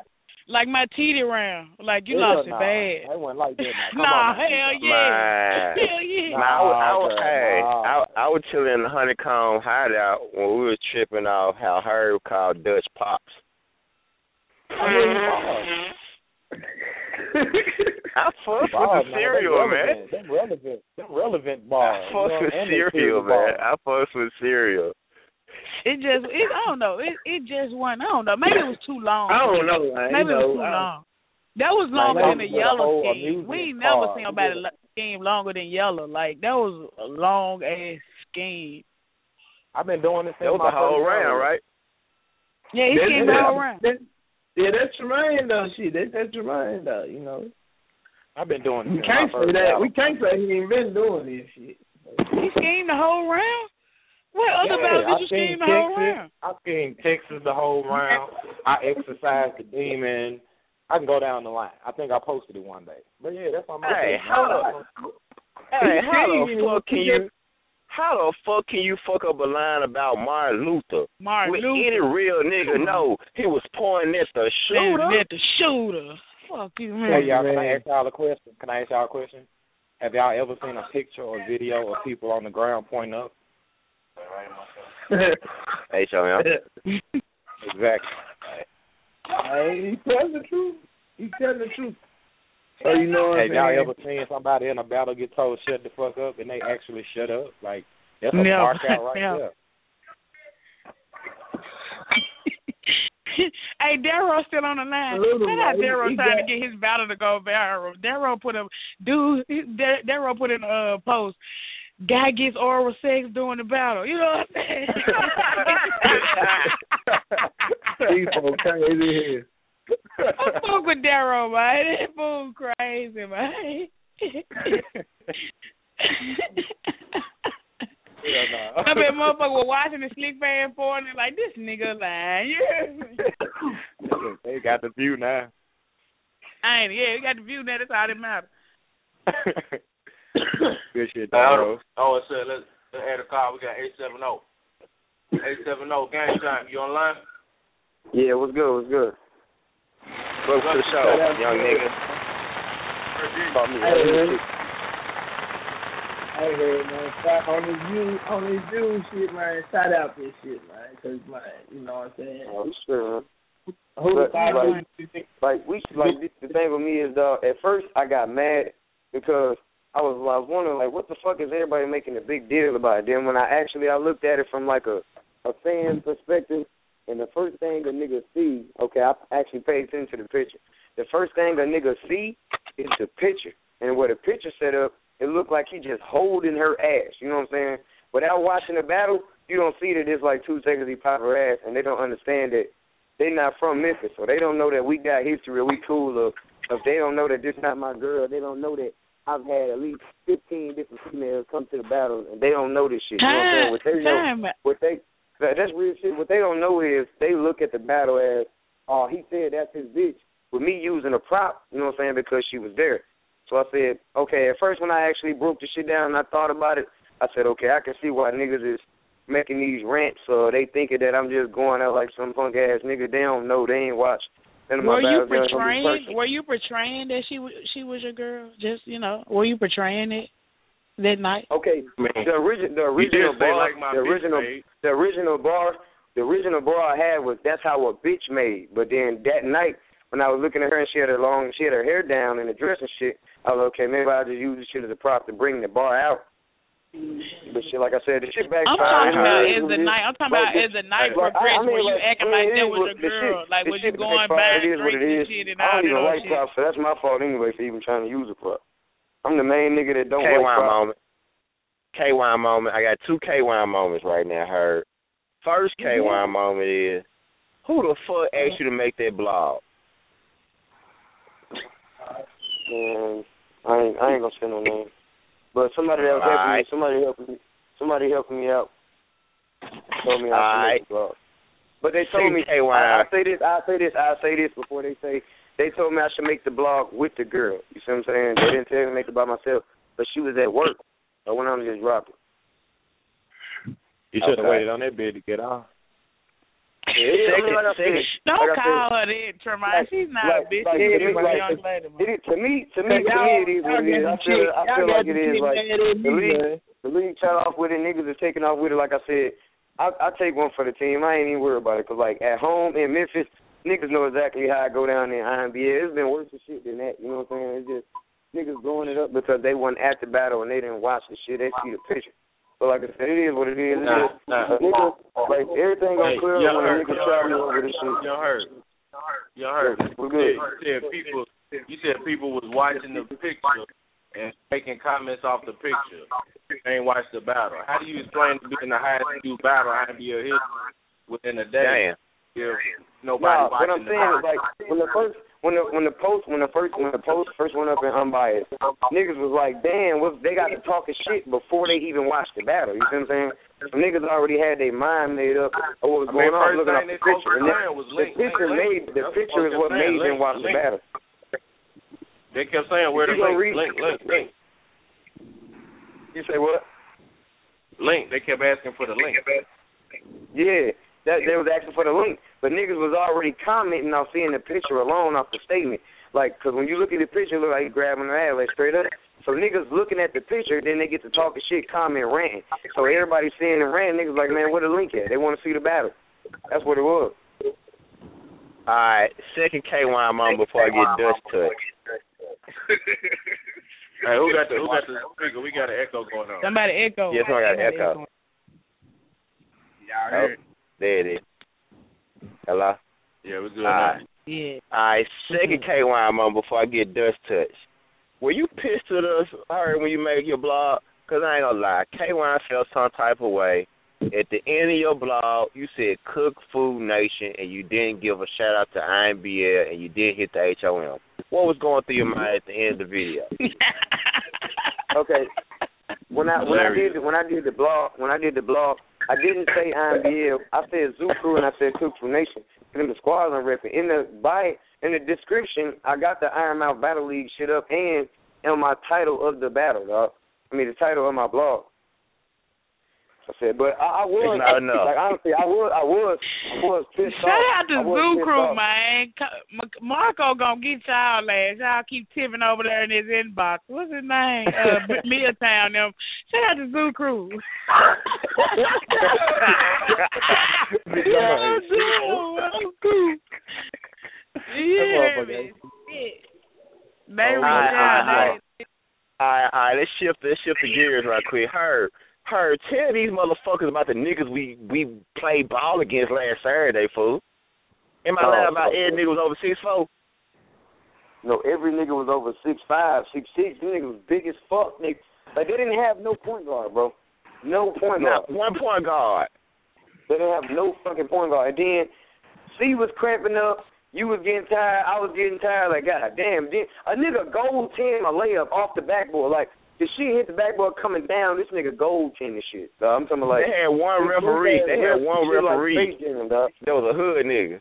like my TD round. Like you lost it nah, bad. I wasn't like that. Nah, on hell yeah, Man. hell yeah. Nah, I, was, I, was, hey, nah. I, I was chilling in the honeycomb hideout when we was tripping off how Herb called Dutch pops. I mm-hmm. fuck with the cereal, man. relevant, Them relevant, them relevant bars. I fucks you know, with cereal, man. bars. I fucks with cereal. It just, it, I don't know. It, it just wasn't. I don't know. Maybe it was too long. I don't know, man. Maybe you it know, was too I- long. That was longer that than the a yellow whole scheme. We ain't never park. seen nobody lo- scheme longer than yellow. Like that was a long ass scheme. I've been doing this since That was my the whole round, round. right? Yeah, he That- schemed the that- whole round. that- yeah, that's Tremaine though. Shit, that's that's Tremaine though. You know, I've been doing we this since can't say that. battle. We can't say he ain't been doing this shit. He schemed the whole round. What other Yeah, battle I did you seen scheme the whole round? I seen Texas the whole round. I exercised the demon. I can go down the line. I think I posted it one day. But yeah, that's my Hey, how the hey, how the fuck can you how the fuck can you fuck up a line about Martin Luther? Martin With Luther. any real nigga know he was pointing at the shooter. Shooter. At the shooter. Fuck you, man. Hey y'all, can I ask y'all a question? Can I ask y'all a question? Have y'all ever seen a picture or video of people on the ground pointing up? Hey, show him. Exactly. Hey, he telling the truth. He telling the truth. So you know what Have I'm y'all ever seen somebody in a battle get told shut the fuck up and they actually shut up? Like that's a Never. mark out right Never. there. hey, Darrow still on the line. Absolutely, Shout out. Darrow trying got- to get his battle to go viral. Darrow put a dude. he- Dar- Darrow put in a post. Guy gets oral sex during the battle. You know what I'm saying? He's crazy here. I fuck with Darrow, man. That fool crazy, man. Yeah, I bet motherfucker watching the slick fan for and like this nigga lying. Yeah. they got the view now. I ain't yeah, we got the view now, that's all that matters. Good shit, Oh, Daro. oh, it said let's, let's add a call. We got eight seven zero. Eight seven oh, zero game time. You online? Yeah, what's good? What's good? Welcome to the show, young nigga. Call me Hey, man. Hey, hey, man, shout on this view, on this view shit, man. Shout out this shit, man, because man, you know what I'm saying. Oh, sure. Who But, like, like we like the, the thing with me is dog. At first, I got mad because I was I was wondering like, what the fuck is everybody making a big deal about? Then when I actually I looked at it from like a a fan perspective, and the first thing a nigga see, okay, I actually paid attention to the picture. The first thing a nigga see is the picture, and where the picture set up, it looked like he just holding her ass. You know what I'm saying? Without watching the battle, you don't see that it's like two seconds he pop her ass, and they don't understand that they not from Memphis, so they don't know that we got history. We cool. Or if they don't know that this not my girl, they don't know that I've had at least fifteen different females come to the battle, and they don't know this shit. You know what I'm saying? What they know, Time. what they that, that's real shit. What they don't know is they look at the battle as, oh, he said that's his bitch. With me using a prop, you know what I'm saying, because she was there. So I said, okay. At first, when I actually broke the shit down and I thought about it, I said, okay, I can see why niggas is making these rants. So they thinking that I'm just going out like some punk ass nigga. They don't know. They ain't watch. None Were you battles. They don't know me portraying? Were you portraying that she was she was your girl? Just you know, were you portraying it that night? Okay, Man, the original, the original bar, like my the original, page. the original bar the original bra I had was that's how a bitch made. But then that night when I was looking at her and she had her long, she had her hair down and the dress and shit. I was okay. Maybe I'll just use this shit as a prop to bring the bar out. But shit, like I said, the shit back. I'm talking about as the night. I'm talking about as the night progressed, where you acting like that was your girl, like was you going back It is what it is. shit and I don't even like shit. props, so that's my fault anyway for even trying to use a prop. I'm the main nigga that don't KY like props. moment. KY moment. I got two KY moments right now. Heard. First KY Mm-hmm. moment is who the fuck asked you to make that blog? Man, I ain't I ain't gonna say no name. But somebody that was helping me, somebody helping me, somebody helping me out told me I should Alright. make the blog. But they told me KY. I, I say this, I say this, I say this before they say they told me I should make the blog with the girl. You see what I'm saying? They didn't tell me to make it by myself, but she was at work. I went on and just dropped it. You should have Okay. waited on that bid to get off. Yeah, I mean, like Don't like call her that, Tremont. She's not a bitch. like, She's a like- young lady. It is, to me, to me, to me, it is what it is. I feel, I feel like it is like the league, the league shot off with it. Niggas are taking off with it. Like I said, I, I take one for the team. I ain't even worried about it. Cause like at home in Memphis, niggas know exactly how I go down in INBA. It's been worse than shit than that. You know what I'm saying? It's just niggas blowing it up because they wasn't at the battle and they didn't watch the shit. They see the picture. But like I said, it is what it is. It's Nah, just, nah. a nigga, like everything gonna Hey, clear y'all up when a heard, nigga y'all try me over this shit. Y'all heard. Y'all heard. We're good. You said people. You said people was watching the picture and making comments off the picture. They ain't watched the battle. How do you explain to being the highest due battle and be a hit within a day? Damn. If nobody Nah, what I'm the saying is like when the first when the when the post when the first when the post first went up in unbiased, niggas was like, damn, what they got to talking shit before they even watched the battle. You see what I'm saying? Some niggas already had their mind made up of what was I mean, going on, looking at the picture. And then, was the link, picture link, made link. the picture is what made them link, watch the battle. They kept saying where the link, read- link, link, link, You say what? link. They kept asking for the link. Yeah, that they was asking for the link, but niggas was already commenting off seeing the picture alone off the statement. Like, cause when you look at the picture, it look like he grabbing her ass like straight up. So niggas looking at the picture, then they get to talking shit, comment, ranting. So everybody seeing the rant, niggas like, man, where the link at? They want to see the battle. That's what it was. All right, second KY moment before I get dust touch. Hey, who got the who got the speaker? We got an echo going on. Somebody echo. Yes, I got an echo. Y'all Oh, there it is. Hello. Yeah, we good All now. right. Yeah. All right, second mm-hmm. KY moment before I get dust touch. Were you pissed at us, Harry, when you made your blog? Cause I ain't gonna lie, KY felt some type of way. At the end of your blog, you said Cook Food Nation, and you didn't give a shout out to IMBL, and you didn't hit the HOM. What was going through your mind at the end of the video? Okay. When I when I did when I did the blog when I did the blog, I didn't say IMBL. I said Zoo Crew and I said Cook Crew Nation. And then the squads I'm repping. In the by in the description, I got the Iron Mouth Battle League shit up and on my title of the battle, dog. I mean the title of my blog. I said, but I, I was It's not enough. like honestly, I was I was I was pissed Shout off. out to Zoo Crew, off. man. Marco gonna get y'all ass. Y'all keep tipping over there in his inbox. What's his name? Uh, Milltown. Them. Shout out to Zoo Crew. yeah, Zoo. I'm cool. Yeah, man. Shit. They All reach right, out. all right. All right, all right, let's shift let's shift the gears right quick. Her, her, tell these motherfuckers about the niggas we we played ball against last Saturday, fool. Oh, Am I Oh, lying about every nigga was over six four? No, every nigga was over six five, six six. Them niggas was big as fuck, nigga. Like they didn't have no point guard, bro. No point guard. Not one point guard. They didn't have no fucking point guard. And then C was cramping up. You was getting tired. I was getting tired. Like God damn, then a nigga gold ten a layup off the backboard. Like the shit hit the backboard coming down. This nigga gold ten and shit. So I'm talking like they had one referee. They had one shit like referee. Space Jam, dog. That was a hood nigga.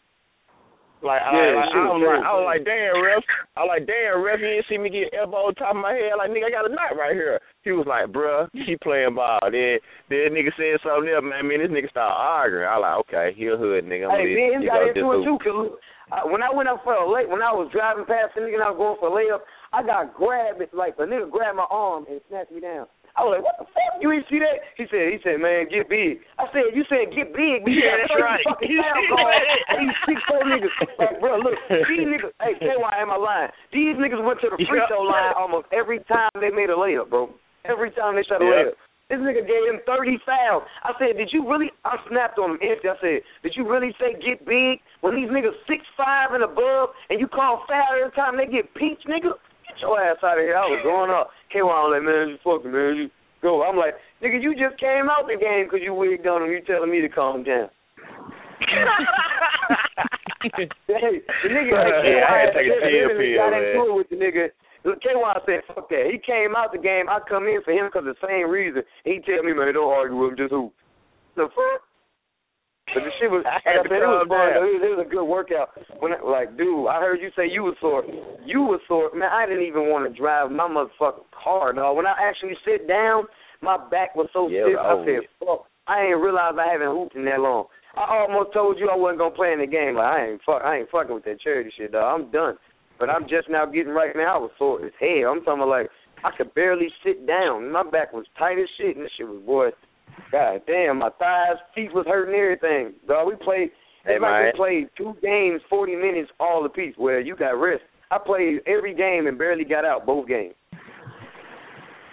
Like, I, Yeah, like, shit I was was like. I was like, damn, ref. I was like, damn, ref. You didn't see me get elbow on top of my head. Like, nigga, I got a knot right here. He was like, bruh, keep playing ball. Then, then nigga said something else, man. Man, this nigga started arguing. I was like, okay, he a hood nigga. I'm Hey, gonna Ben you got into just it too. Cause I, when I went up for a late, when I was driving past the nigga and I was going for a layup, I got grabbed. It's like a nigga grabbed my arm and snatched me down. I was like, what the fuck? You ain't see that? He said, he said, man, get big. I said, you said get big. We Yeah, that's right. fucking on. And these six four niggas. Like, bro, look, these niggas. Hey, why am I lying? These niggas went to the free Yeah. throw line almost every time they made a layup, bro. Every time they shot a Yeah. layup. This nigga gave him 30 fouls. I said, did you really? I snapped on him empty. I said, did you really say get big when these niggas six five and above and you call foul every time they get peach, nigga? Get your ass out of here. I was going up. K-Wine was like, man, you fucking, man. You go. I'm like, nigga, you just came out the game because you wigged on him. You telling me to calm down. hey, the nigga, like, Yeah, I had to take a chill literally pill, got man. into it with the nigga. Look, K-Y said, fuck that. He came out the game. I come in for him because the same reason. He tell me, man, don't argue with him, just hoop. The fuck? But the shit was, I had to it was fun. though. It was, it was a good workout. When I, like, dude, I heard you say you was sore. You was sore. Man, I didn't even want to drive my motherfucking car, dog. When I actually sit down, my back was so Yeah, stiff. I said, fuck. I ain't realized I haven't hooped in that long. I almost told you I wasn't gonna play in the game. Like I ain't fuck, I ain't fucking with that charity shit, dog. I'm done. But I'm just now getting right now. I was sore as hell. I'm talking about like I could barely sit down. My back was tight as shit, and this shit was boy. God damn, my thighs, feet was hurting, everything. Dog, we played. Hey, It's like we played two games, forty minutes all apiece. Where you got rest. I played every game and barely got out both games.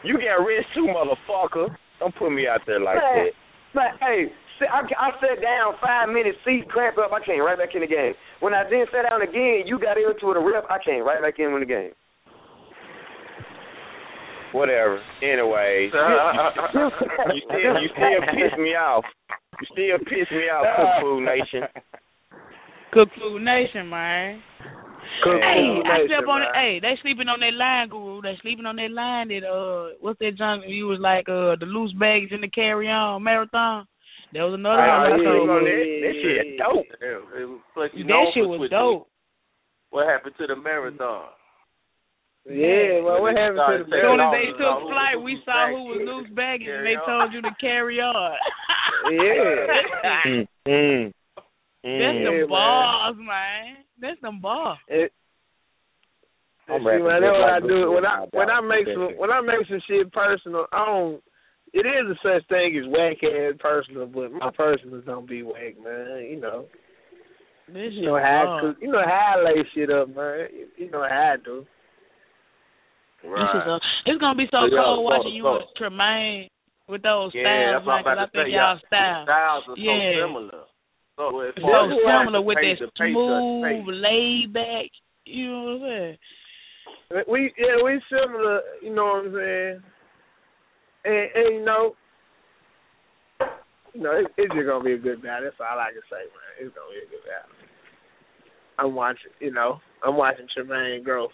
You got rich too, motherfucker. Don't put me out there like that. But hey, sit- I, I sat down five minutes, seat cramp up, I came right back in the game. When I then sat down again, you got into it a rep, I came right back in with the game. Whatever. Anyway, you still you still piss me off. You still piss me off, Cook Food Nation. Cook Food Nation, man. Cook Hey, Food I Nation, slept on man. it. Hey, they sleeping on that line, Guru. They sleeping on that line that uh, what's that junk? You was like uh, the loose bags in the carry on marathon. There was another one. I yeah, told yeah, you. yeah. That shit dope. Yeah, it was- Plus, you That know shit was dope. What happened to the marathon? Yeah, well, what happened to the As soon as they took flight, we saw who was loose baggage, and they told you to carry on. Mm, mm, That's mm. them man. balls, man. That's the balls. It, see, rapping man, just that's what I do. When I when I make some when I make some shit personal, I don't. It is a such thing as whack ass personal, but my personals don't be whack, man. You know, This you shit know how I cook, you know how I lay shit up, man. You, you know how I do. This is it's gonna be so So, cold so- watching you with and Tremaine with those Yeah, styles, that's what I'm man. 'cause about I think y'all Y'all styles. styles are Yeah. so similar. So, as So as similar with pace, that the smooth, laid back. You know what I'm saying? We yeah, we similar. You know what I'm saying? And, and you know, you know, it, it's just gonna be a good battle. That's all I can say, man. It's gonna be a good battle. I'm watching. You know, I'm watching Tremaine growth.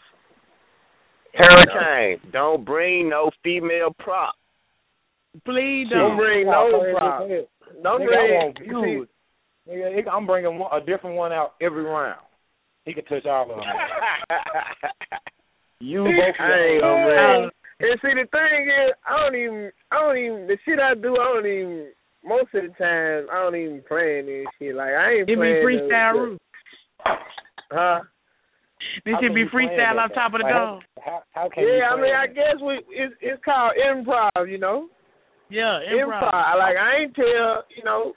Hurricane, don't bring no female prop. Please Don't don't. bring no prop. Don't Nigga, bring. want you see. Nigga, I'm bringing one, a different one out every round. He can touch all of them. You both I ain't gonna bring. And see, the thing is, I don't even, I don't even, the shit I do, I don't even. Most of the time, I don't even plan this shit. Like I ain't It be playing freestyle the, roof. Huh? This should be freestyle that, on top of the though? dome. How, how can Yeah, I mean, I guess we it's it's called improv, you know. Yeah, Improv. improv. I Like I ain't tell, you know,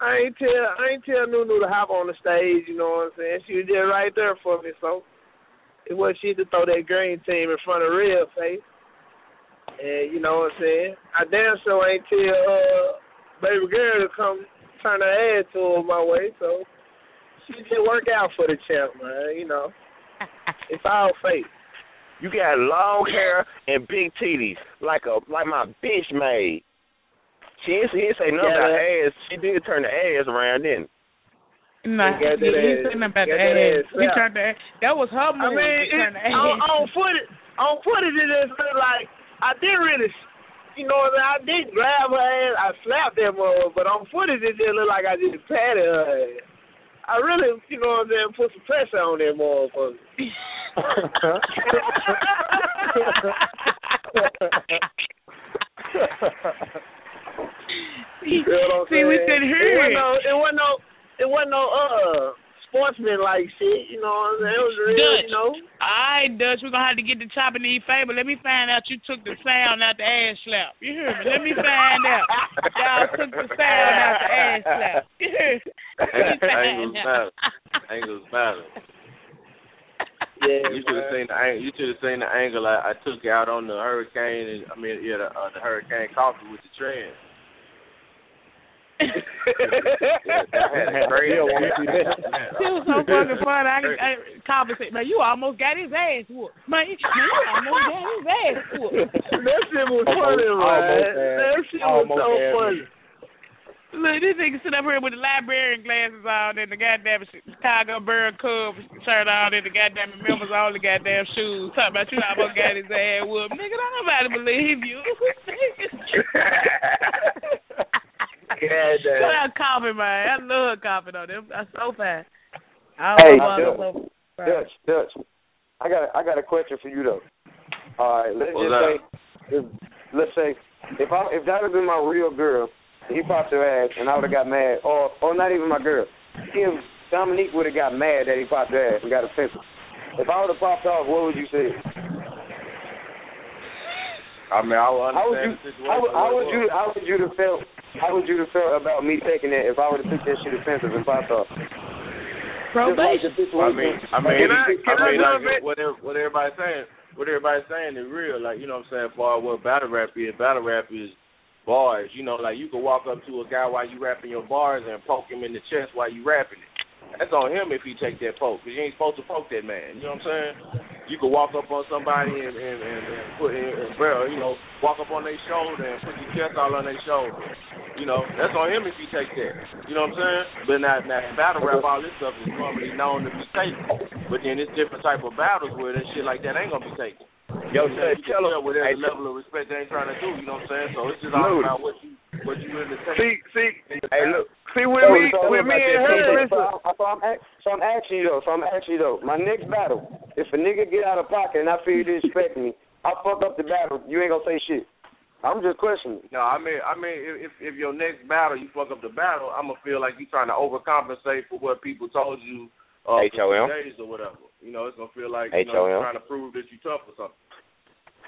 I ain't tell I ain't tell Nunu to hop on the stage. You know what I'm saying? She was just right there for me, so it was she to throw that green team in front of real face. And you know what I'm saying? I damn sure ain't tell uh, baby girl to come turn her head to my way, so she just work out for the champ, man. You know, it's all fake. You got long hair and big titties, like a like my bitch made. She didn't, she didn't say nothing Yeah, about ass. She did turn the ass around, didn't? Nah, He he, said nothing about the ass. ass He turned the ass. That was her move. I mean, it, on, on footage, on footage, it just looked like I did really, you know, what I mean? I did grab her ass, I slapped that mother, but on footage, it just looked like I just patted her ass. I really, you know what I'm saying, put some pressure on that motherfucker. You know See, we saying? could It wasn't no, it wasn't no, it wasn't no uh sportsman like shit. You know what I'm saying? It was real, Dutch. you know. I right, Dutch, we're gonna have to get the chopping to eat favor. Let me find out you took the sound out the ass slap. You hear me? Let me find out. Y'all took the sound out the ass slap. You hear me? Angles matter. Angles matter. Yeah, you should have seen the you should have seen the angle I, I took out on the hurricane and I mean yeah the, uh, the hurricane coffee with the trend. It was so fucking fun. I, I compensate. Man, you almost got his ass whooped. Man, you, almost got his ass whooped. that shit was funny, man. That shit was so funny. Look, this nigga sit up here with the librarian glasses on and the goddamn Chicago Bear Cubs shirt on and the goddamn members all the goddamn shoes. Talking about you almost got his ass whooped. Nigga, don't nobody believe you. God damn. Out Coffee, man. I love Coffee though. Them that's so fast. I Hey, Dutch, so Dutch, Dutch. I got a, I got a question for you though. All right, let's What's just up? say, if, let's say, if I if that had been my real girl, and he popped her ass, and I would have got mad, or or not even my girl, him Dominique would have got mad that he popped her ass and got offensive. If I would have popped off, what would you say? I mean I would How would understand you the situation. how would, how would you how would you have felt how would you have felt about me taking that if I would have took that shit offensive and popped off? probation. Just I mean. I mean, Can I- I, can I mean, jump like what what everybody's saying, what everybody's saying is real. Like you know what I'm saying. For what battle rap is, battle rap is bars. You know, like you can walk up to a guy while you rapping your bars and poke him in the chest while you rapping it. That's on him if he take that poke, because you ain't supposed to poke that man. You know what I'm saying? You could walk up on somebody and and and, and put and, and bro, you know, walk up on their shoulder and put your chest all on their shoulder. You know, that's on him if he take that. You know what I'm saying? But now, now battle rap, all this stuff is normally known to be taken. But then it's different type of battles where that shit like that ain't gonna be taken. Yo, You know, tell can him. tell whatever Hey, level of respect they ain't trying to do. You know what I'm saying? So it's just all Loaded. about what you what you really take. see, see, hey, look, see with So- me, so with about me and her, listen. So, I, so, I'm, ask- so I'm asking you though. So I'm asking you though. My next battle, if a nigga get out of pocket and I feel you disrespect me, I fuck up the battle. You ain't gonna say shit. I'm just questioning. No, I mean, I mean, if if your next battle you fuck up the battle, I'm gonna feel like you trying to overcompensate for what people told you uh, for HOM. days or whatever. You know, it's gonna feel like you know, you're trying to prove that you're tough or something.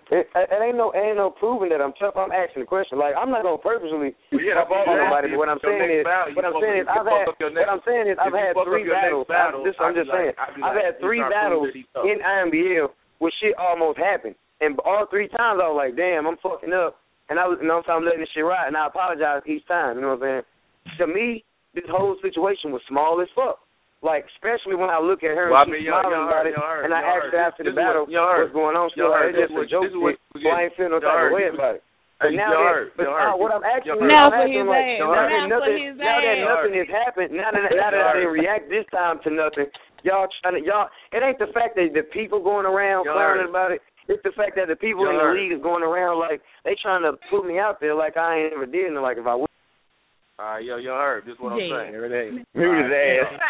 It, it ain't no, it ain't no proving that I'm tough. I'm asking the question. Like I'm not gonna purposely yeah, what on I'm nobody. But what I'm saying is, battle, what I'm saying is, I've had, what I'm saying is, I've had three battles. battle, this, I'd I'm just like- saying, be I've had three trying to prove battles that he tough. in IMBL where shit almost happened, and all three times I was like, damn, I'm fucking up, and I was, you know, I'm saying, I'm letting this shit ride, and I apologize each time. You know what I'm saying? To me, this whole situation was small as fuck. Like, especially when I look at her Well, and mean, she's y'all- smiling y'all about it, y'all heard- and I y'all asked her after the is what- battle what's going on. She Y'all like, it's just a joke this is what shit, we so I ain't feel no type of way about it. Hey, But now that, but now what I'm asking, Y'all Now I'm asking, like, now that nothing, now that nothing has happened, now that now that I didn't react this time to nothing, y'all trying to y'all. It ain't the fact that the people going around Y'all clowning about it. It's the fact that the people in the league is going around like they trying to put me out there like I ain't ever did, and like if I would. All right, yo, y'all heard. This is what I'm Yeah. saying. Mute Alright. his ass.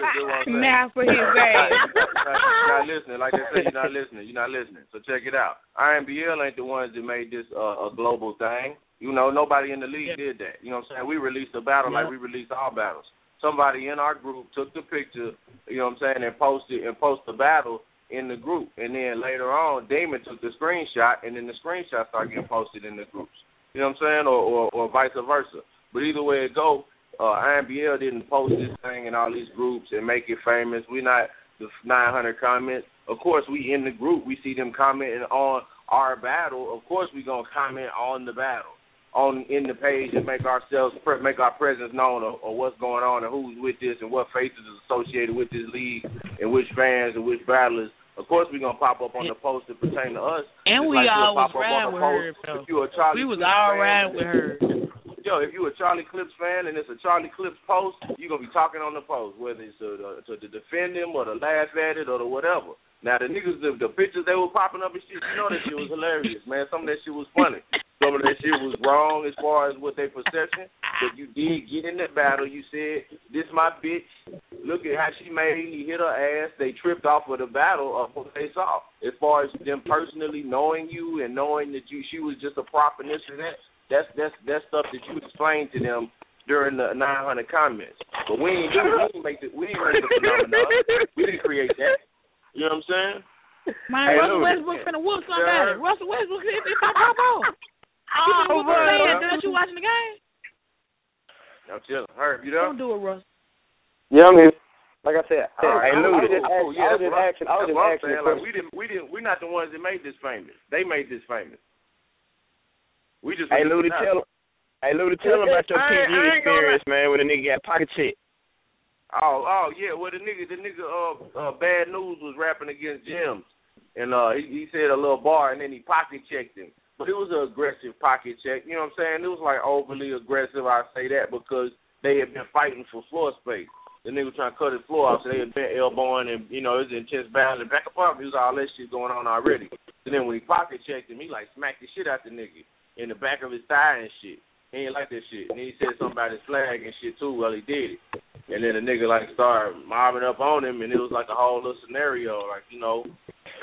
This is what I'm saying. Now for his ass. you're not listening. Like they say, you're not listening. You're not listening. So check it out. IMBL ain't the ones that made this uh, a global thing. You know, nobody in the league did that. You know what I'm saying? We released a battle like we released all battles. Somebody in our group took the picture, you know what I'm saying, and posted and posted the battle in the group. And then later on, Damon took the screenshot, and then the screenshot started getting posted in the groups. You know what I'm saying, or or, or vice versa. But either way it go, uh, IMBL didn't post this thing in all these groups and make it famous. We're not the 900 comments. Of course, we in the group. We see them commenting on our battle. Of course, we gonna comment on the battle on in the page and make ourselves pre- make our presence known of, of what's going on and who's with this and what faces is associated with this league and which fans and which battlers. Of course, we're gonna pop up on the post that pertain to us. And we like we'll all was riding with her. If you a Charlie We was all riding with her. Yo, if you a Charlie Clips fan and it's a Charlie Clips post, you're gonna be talking on the post, whether it's uh, to, to, to defend him or to laugh at it or to whatever. Now the niggas, the, the pictures they were popping up and shit, you know that shit was hilarious, man. Some of that shit was funny. Some of that shit was wrong as far as what they perception. But you did get in that battle. You said, "This my bitch. Look at how she made. He hit her ass." They tripped off of the battle of what they saw. As far as them personally knowing you and knowing that you, she was just a prop and this and that. That's that's that's stuff that you explained to them during the 900 comments. But we ain't do we didn't make the we didn't make the phenomenon. We didn't create that. You know what I'm saying? Man, Hey, Russell Louis. Westbrook finna whoop somebody. Russell Westbrook if if I pop off. He Oh, finna whoop bro. somebody. Did you watching the game? I'm chilling. Herb, you there? Don't do it, Russ. Yeah, I'm here. Like I said, I, I cool. was just, Cool. Oh, yeah, I was that's just what I'm- asking. I was that's just what asking. Like we didn't, we didn't, we're not the ones that made this famous. They made this famous. We just. Hey, Lou, to tell Hey, Lou, to tell them about your I ain't- I PG ain't gonna experience, man, when a nigga got pocket check. Oh, oh yeah. Well, the nigga, the nigga, uh, uh bad news was rapping against Jim, and uh, he, he said a little bar, and then he pocket checked him. But it was an aggressive pocket check. You know what I'm saying? It was like overly aggressive. I say that because they had been fighting for floor space. The nigga was trying to cut his floor off, so they had been elbowing and you know it was intense battle and back up up. It was all that shit going on already. And then when he pocket checked him, he like smacked the shit out the nigga in the back of his thigh and shit. He ain't like that shit. And then he said something about his flag and shit too. Well, he did it. And then the nigga like started mobbing up on him, and it was like a whole little scenario, like you know,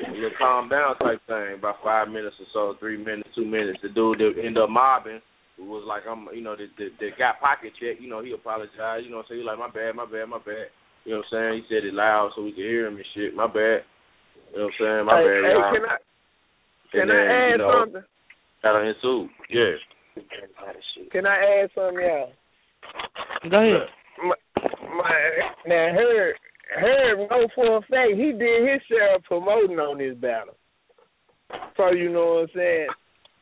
a little calm down type thing. About five minutes or so, three minutes, two minutes. The dude that ended up mobbing was like, I'm, you know, that that, that got pocket check. You know, he apologized. You know, so he like, my bad, my bad, my bad. You know what I'm saying? He said it loud so we could hear him and shit. My bad. You know what I'm saying? My hey, bad, hey, y'all. can I can And I then, add you know, something? Got an ensue. Yeah. Can I add something, y'all? Go ahead. My, my now Herb Herb know for a fact he did his share of promoting on this battle. So you know what I'm saying?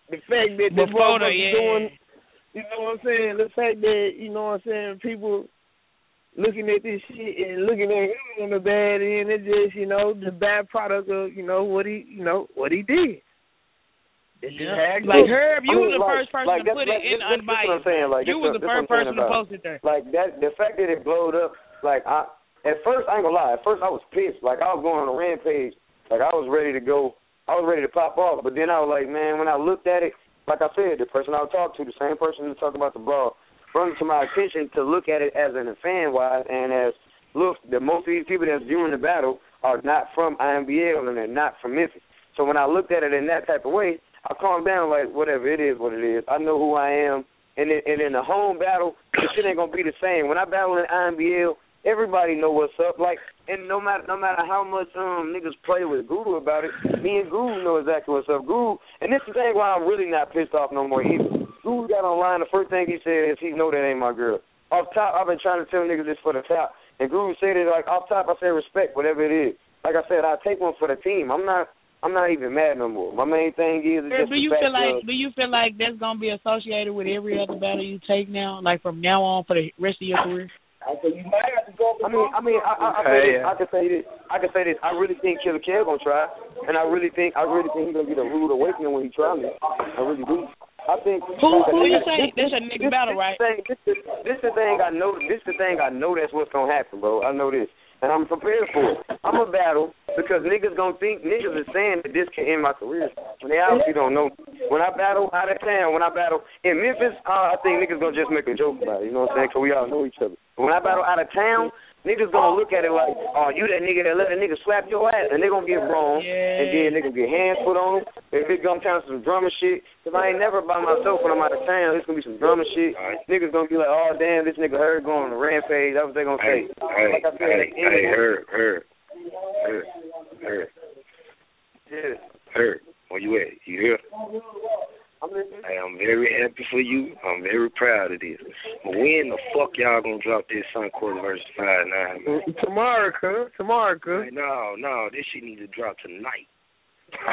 The fact that the Before the- yeah. doing you know what I'm saying, the fact that, you know what I'm saying, people looking at this shit and looking at him on the bad end, it's just, you know, the bad product of, you know, what he you know, what he did. This is how it Like. Herb, you I mean, was the like- first person like to put it in this- this is what I'm saying, like, you was the first what I'm saying person to post it there. Like that, the fact that it blowed up, like I, at first I ain't gonna lie, at first I was pissed, like I was going on a rampage, like I was ready to go, I was ready to pop off, but then I was like, man, when I looked at it, like I said, the person I talking to, the same person who talked about the brawl, brought it to my attention to look at it as an fan wise and as look, that most of these people that's viewing the battle are not from IMBL and they're not from Memphis. So when I looked at it in that type of way, I calmed down like whatever it is, what it is. I know who I am, and in, and in the home battle, the shit ain't gonna be the same. When I battle in IMBL, everybody know what's up. Like, and no matter no matter how much um niggas play with Guru about it, me and Guru know exactly what's up. Guru, and this is the thing why I'm really not pissed off no more either. Guru got online. The first thing he said is he know that ain't my girl. Off top, I've been trying to tell niggas this for the top, and Guru said it like off top. I said respect whatever it is. Like I said, I take one for the team. I'm not. I'm not even mad no more. My main thing is, is just do you feel like of, do you feel like that's gonna be associated with every other battle you take now, like from now on for the rest of your career? I mean, I mean, I, I, I, say this, I can say this. I can say this. I really think Killer Kev gonna try, and I really think, I really think he's gonna get a rude awakening when he try me. I really do. I think. Who who you say? This, That's your nigga battle, right? thing, this, is, this the thing I know. This the thing I know. That's what's gonna happen, bro. I know this, and I'm prepared for it. I'm a battle because niggas gonna think niggas is saying that this can end my career. And they obviously don't know. When I battle out of town, when I battle in Memphis, uh, I think niggas gonna just make a joke about it. You know what I'm saying? Because we all know each other. When I battle out of town, niggas gonna look at it like, oh, you that nigga that let a nigga slap your ass, and they gonna get wrong, and then they gonna get hands put on them. If it come down to some drama shit, because I ain't never by myself when I'm out of town. It's gonna be some drama shit. Niggas gonna be like, oh damn, this nigga heard going on a rampage. That's what they gonna say. Hey, like I said, hey, they hey, Herb, Herb, Herb, Herb, Yeah. Herb, where you at? You here? I'm listening. Hey, I'm very happy for you. I'm very proud of this. But when the fuck y'all gonna drop this Suncourt versus Five Nine? Man? Tomorrow, cuz. Tomorrow, cuz. Hey, no, no, this shit needs to drop tonight.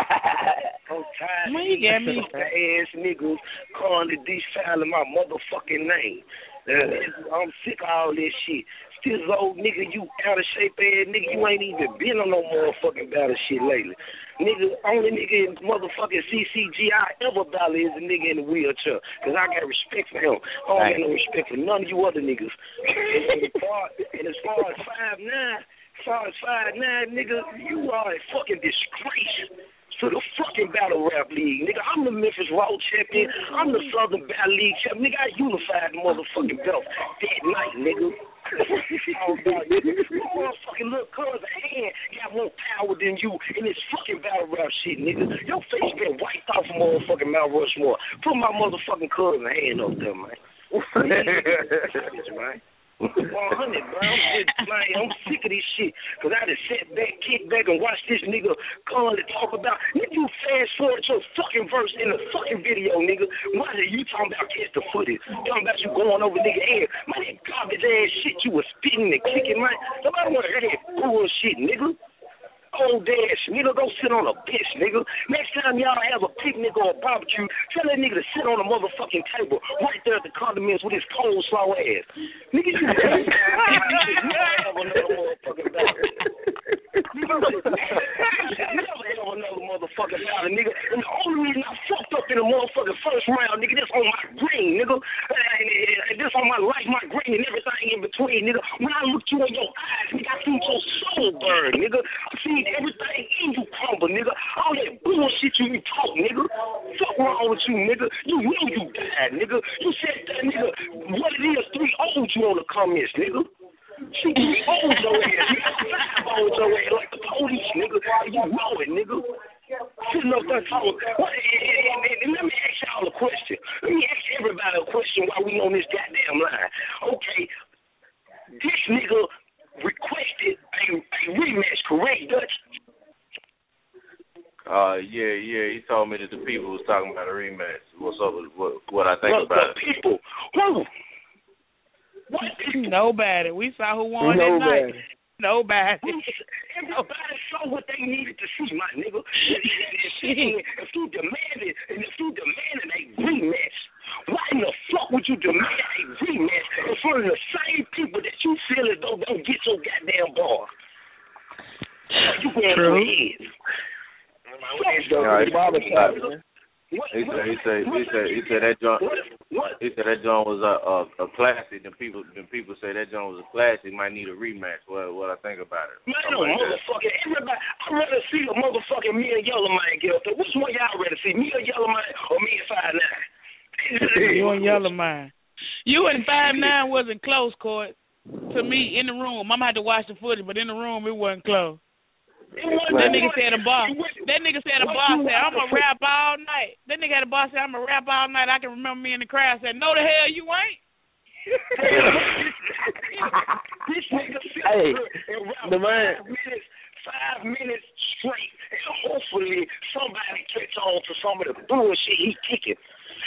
I'm tired Man, of you these got me. ass niggas calling the defiling my motherfucking name. Uh, I'm sick of all this shit. This old nigga, you out of shape ass nigga, you ain't even been on no motherfucking battle shit lately. Nigga, only nigga in motherfucking CCG I ever battle is a nigga in the wheelchair. Cause I got respect for him. I don't got no respect for none of you other niggas. and, as far, and as far as five nine, as far as five nine, nigga, you are a fucking disgrace to the fucking battle rap league, nigga. I'm the Memphis Raw champion. I'm the Southern Battle League champion. Nigga, I unified the motherfucking belt that night, nigga. oh, God, nigga. You motherfucking little cousin hand got more power than you in this fucking battle rap shit, nigga. Your face been wiped off of motherfucking Mount Rushmore. Put my motherfucking cousin hand up there, man. Man. 100, bro. I'm, just, like, I'm sick of this shit. Because I just sat back, kick back, and watch this nigga come and talk about. Nigga, you fast forward your fucking verse in the fucking video, nigga. Why are you talking about catch the footage? Talking about you going over nigga head. Man, that garbage ass shit you was spitting and kicking, man. Nobody want to hear that bullshit, nigga old ass nigga. Go sit on a bitch, nigga. Next time y'all have a picnic or a barbecue, tell that nigga to sit on a motherfucking table right there at the condominiums with his coleslaw ass. Nigga, you never have another motherfucking battle. never have another motherfucking battle, nigga. And the only reason I fucked up in the motherfucking first round, nigga, this on my green, nigga. And this on my life, my green, and everything in between, nigga. When I looked you in your eyes, nigga, I seen your soul burn, nigga. I seen seen everything in you crumble, nigga. All that bullshit you be talk, nigga. Fuck wrong with you, nigga. You know you died, nigga. You said that, nigga. What it is, three owed you on the comments, nigga. She three owed your ass, nigga. Five owed your ass like the police, nigga. You know it, nigga. Sitting up there talking. What, and, and, and let me ask y'all a question. Let me ask everybody a question while we on this goddamn line. Okay, this nigga requested a, a rematch, correct, Dutch? Uh, yeah, yeah. He told me that the people was talking about a rematch. What's up with what, what I think well, about it? people? Who? What people? Nobody. We saw who won Nobody. that night. Nobody. Everybody saw what they needed to see, my nigga. if you demanded, and if you demanded a rematch, why in the fuck would you demand a rematch in front of the same people that you feel as though don't get your goddamn bar? You going True. He said he said he said he said that John he said that John was a, a a classic. And people and people say that John was a classic. Might need a rematch. What what I think about it? Man, no motherfucker. Everybody, I'd rather see a motherfucking me and Yellow Man get up there. Which one y'all rather see, me or Yellow Man, or me and Five Nine? you and Yellow Man. You and Five Nine wasn't close, court. To me, in the room, I'm gonna have to watch the footage, but in the room, it wasn't close. That nigga said a boss. That nigga said a boss said I'm gonna rap all night. That nigga had a boss said I'm gonna rap all night. I can remember me in the crowd said, "No, the hell you ain't." this nigga hey, the man. Five minutes, five minutes straight, and hopefully somebody catch on to some of the bullshit he kicking.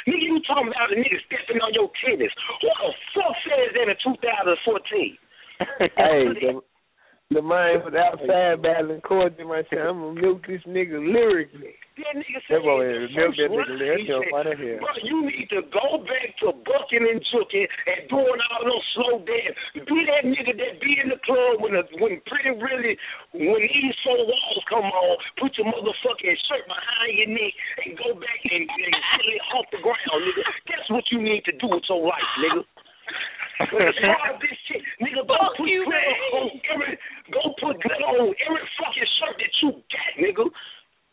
Nigga, you talking about a nigga stepping on your tennis. What the fuck says that in 2014? hey, the, the for the outside battling court, man said, I'm gonna milk this nigga lyrically. That nigga said, that boy milk that nigga lyrically. That's funny here. Bro, you need to go back to bucking and juking and doing all those slow dance. Be that nigga that be in the club when the, when pretty really when these four walls come on, put your motherfucking shirt behind your neck and go back and, and really off the ground, nigga. That's what you need to do with your life, nigga. Start this shit, nigga. Go Fuck put you, glitter on every, go put glitter on every fucking shirt that you got, nigga.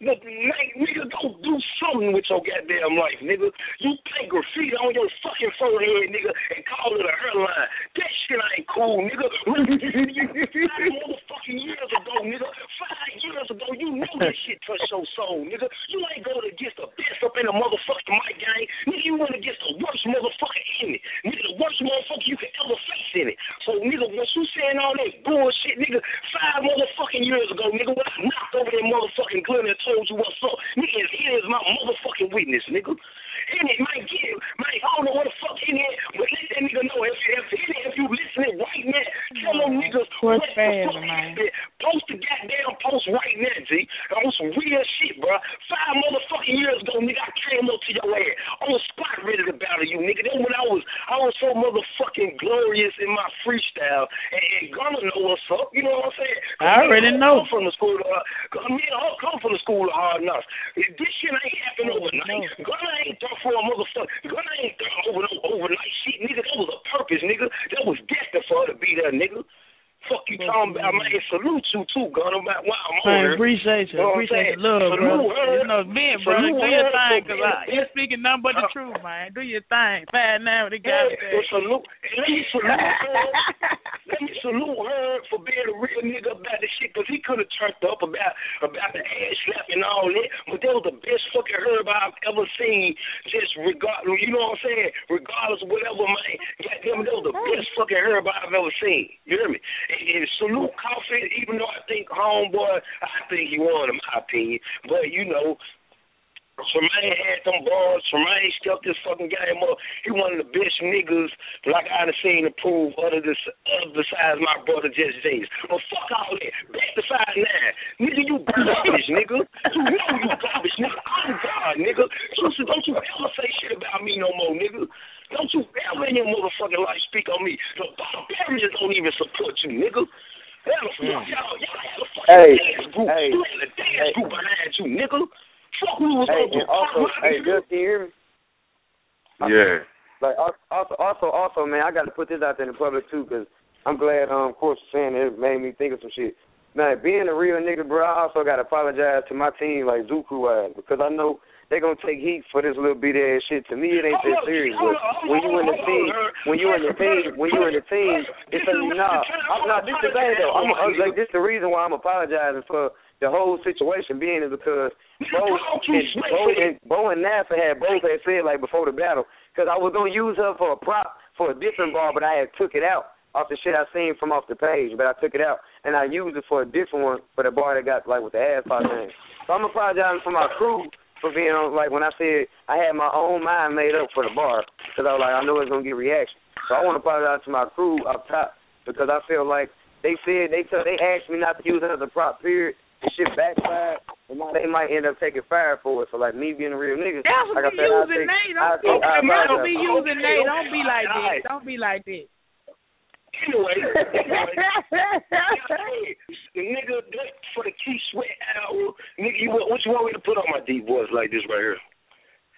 Look, nigga, go do something with your goddamn life, nigga. You paint graffiti on your fucking forehead, nigga, and call it a hairline. That shit ain't cool, nigga. Five motherfucking years ago, nigga. Five years ago, you knew this shit touched your soul, nigga. You ain't go against the best up in the motherfucking mic game. Nigga, you went against the worst motherfucker in it. Nigga, the worst motherfucker you could ever face in it. So, nigga, once you saying all that bullshit, nigga, five motherfucking years ago, nigga, when I knocked over that motherfucking glitter and told you what's up, nigga, here's my motherfucking witness, nigga. And it might get, might, I don't know what the fuck in it, but let that nigga know if, if, if you listening right now, tell them mm, niggas what the fuck happened. Post the goddamn post right now, G. On some real shit, bro. Five motherfucking years ago, nigga, I came up to your ass on the spot ready to battle you, nigga. Then when I was, I was so motherfucking glorious in my freestyle, and, and gonna know what's up, you know what I'm saying? I already know. Come from the school of, uh, me and her come from the school of hard knocks. This shit ain't happening overnight. Gunna ain't done for a motherfucker. Gunna ain't done over no overnight shit, nigga. That was a purpose, nigga. That was destined for her to be there, nigga. Fuck you talking about, man. Salute you too, Gunna. Wow, I'm on Man, here. Appreciate you. what appreciate the love, bro. You know, brother, Salute do your her thing, cause I, you're speaking nothing but the Uh, truth, man. Do your thing. Bad now, the Yeah, guy. well, salute. Let me salute her. let me salute Herb for being a real nigga about this shit, because he could have turned up about about the ass slap and all that, but that was the best fucking Herb I've ever seen, just regard, you know what I'm saying? Regardless of whatever, man. Goddamn, that was the best fucking Herb I've ever seen. You hear me? And, and salute Coffee, even though I think Homeboy, I think he won, in my opinion, but, you know, Tremaine had them bars. Tremaine stepped this fucking game up. He one of the best niggas like I done seen to prove other this other besides my brother Jesse James. But fuck all that. Back to five nine. Nigga, you garbage, nigga. You know you garbage, nigga. I'm God, nigga. Don't don't you ever say shit about me no more, nigga. Don't you ever in your motherfucking life speak on me. The barbarians don't even support you, nigga. Hell, fuck hmm. y'all. Y'all had a fucking Hey, dance group. hey, you had a dance hey. group behind you, nigga. Fuck who was Hey, gonna do also, hey, nigga. Gus, can you hear me? Yeah. Like also, also, also, man, I got to put this out there in the public too, because I'm glad, um, of course, saying it made me think of some shit. Man, being a real nigga, bro, I also got to apologize to my team, like Zoo Crew was, because I know they gonna take heat for this little bitty ass shit. To me, it ain't that serious. But when you in the team, when you in the team, when you in the team, it's a nah. I'm not. This the thing though. I'm, I'm like this the reason why I'm apologizing for the whole situation being is because Bo and Bo and Bo and NASA had both had said like before the battle because I was gonna use her for a prop for a different bar, but I had took it out off the shit I seen from off the page, but I took it out and I used it for a different one for the bar that got like with the ass pop name. So I'm apologizing for my crew for being on like when I said I had my own mind made up for the bar because I was like I know it's gonna get reaction. So I want to apologize to my crew up top because I feel like they said they told they asked me not to use it as a prop period. The shit backfired, and now they might end up taking fire for it. So like me being a real nigga, That's what like I be said, I using take, Nate. Don't be, take, I don't be using Nate. Don't be like this. Don't be like this. Anyway, anyway, the nigga that for the Keith Sweat hour, nigga, you what you want me to put on my deep voice like this right here?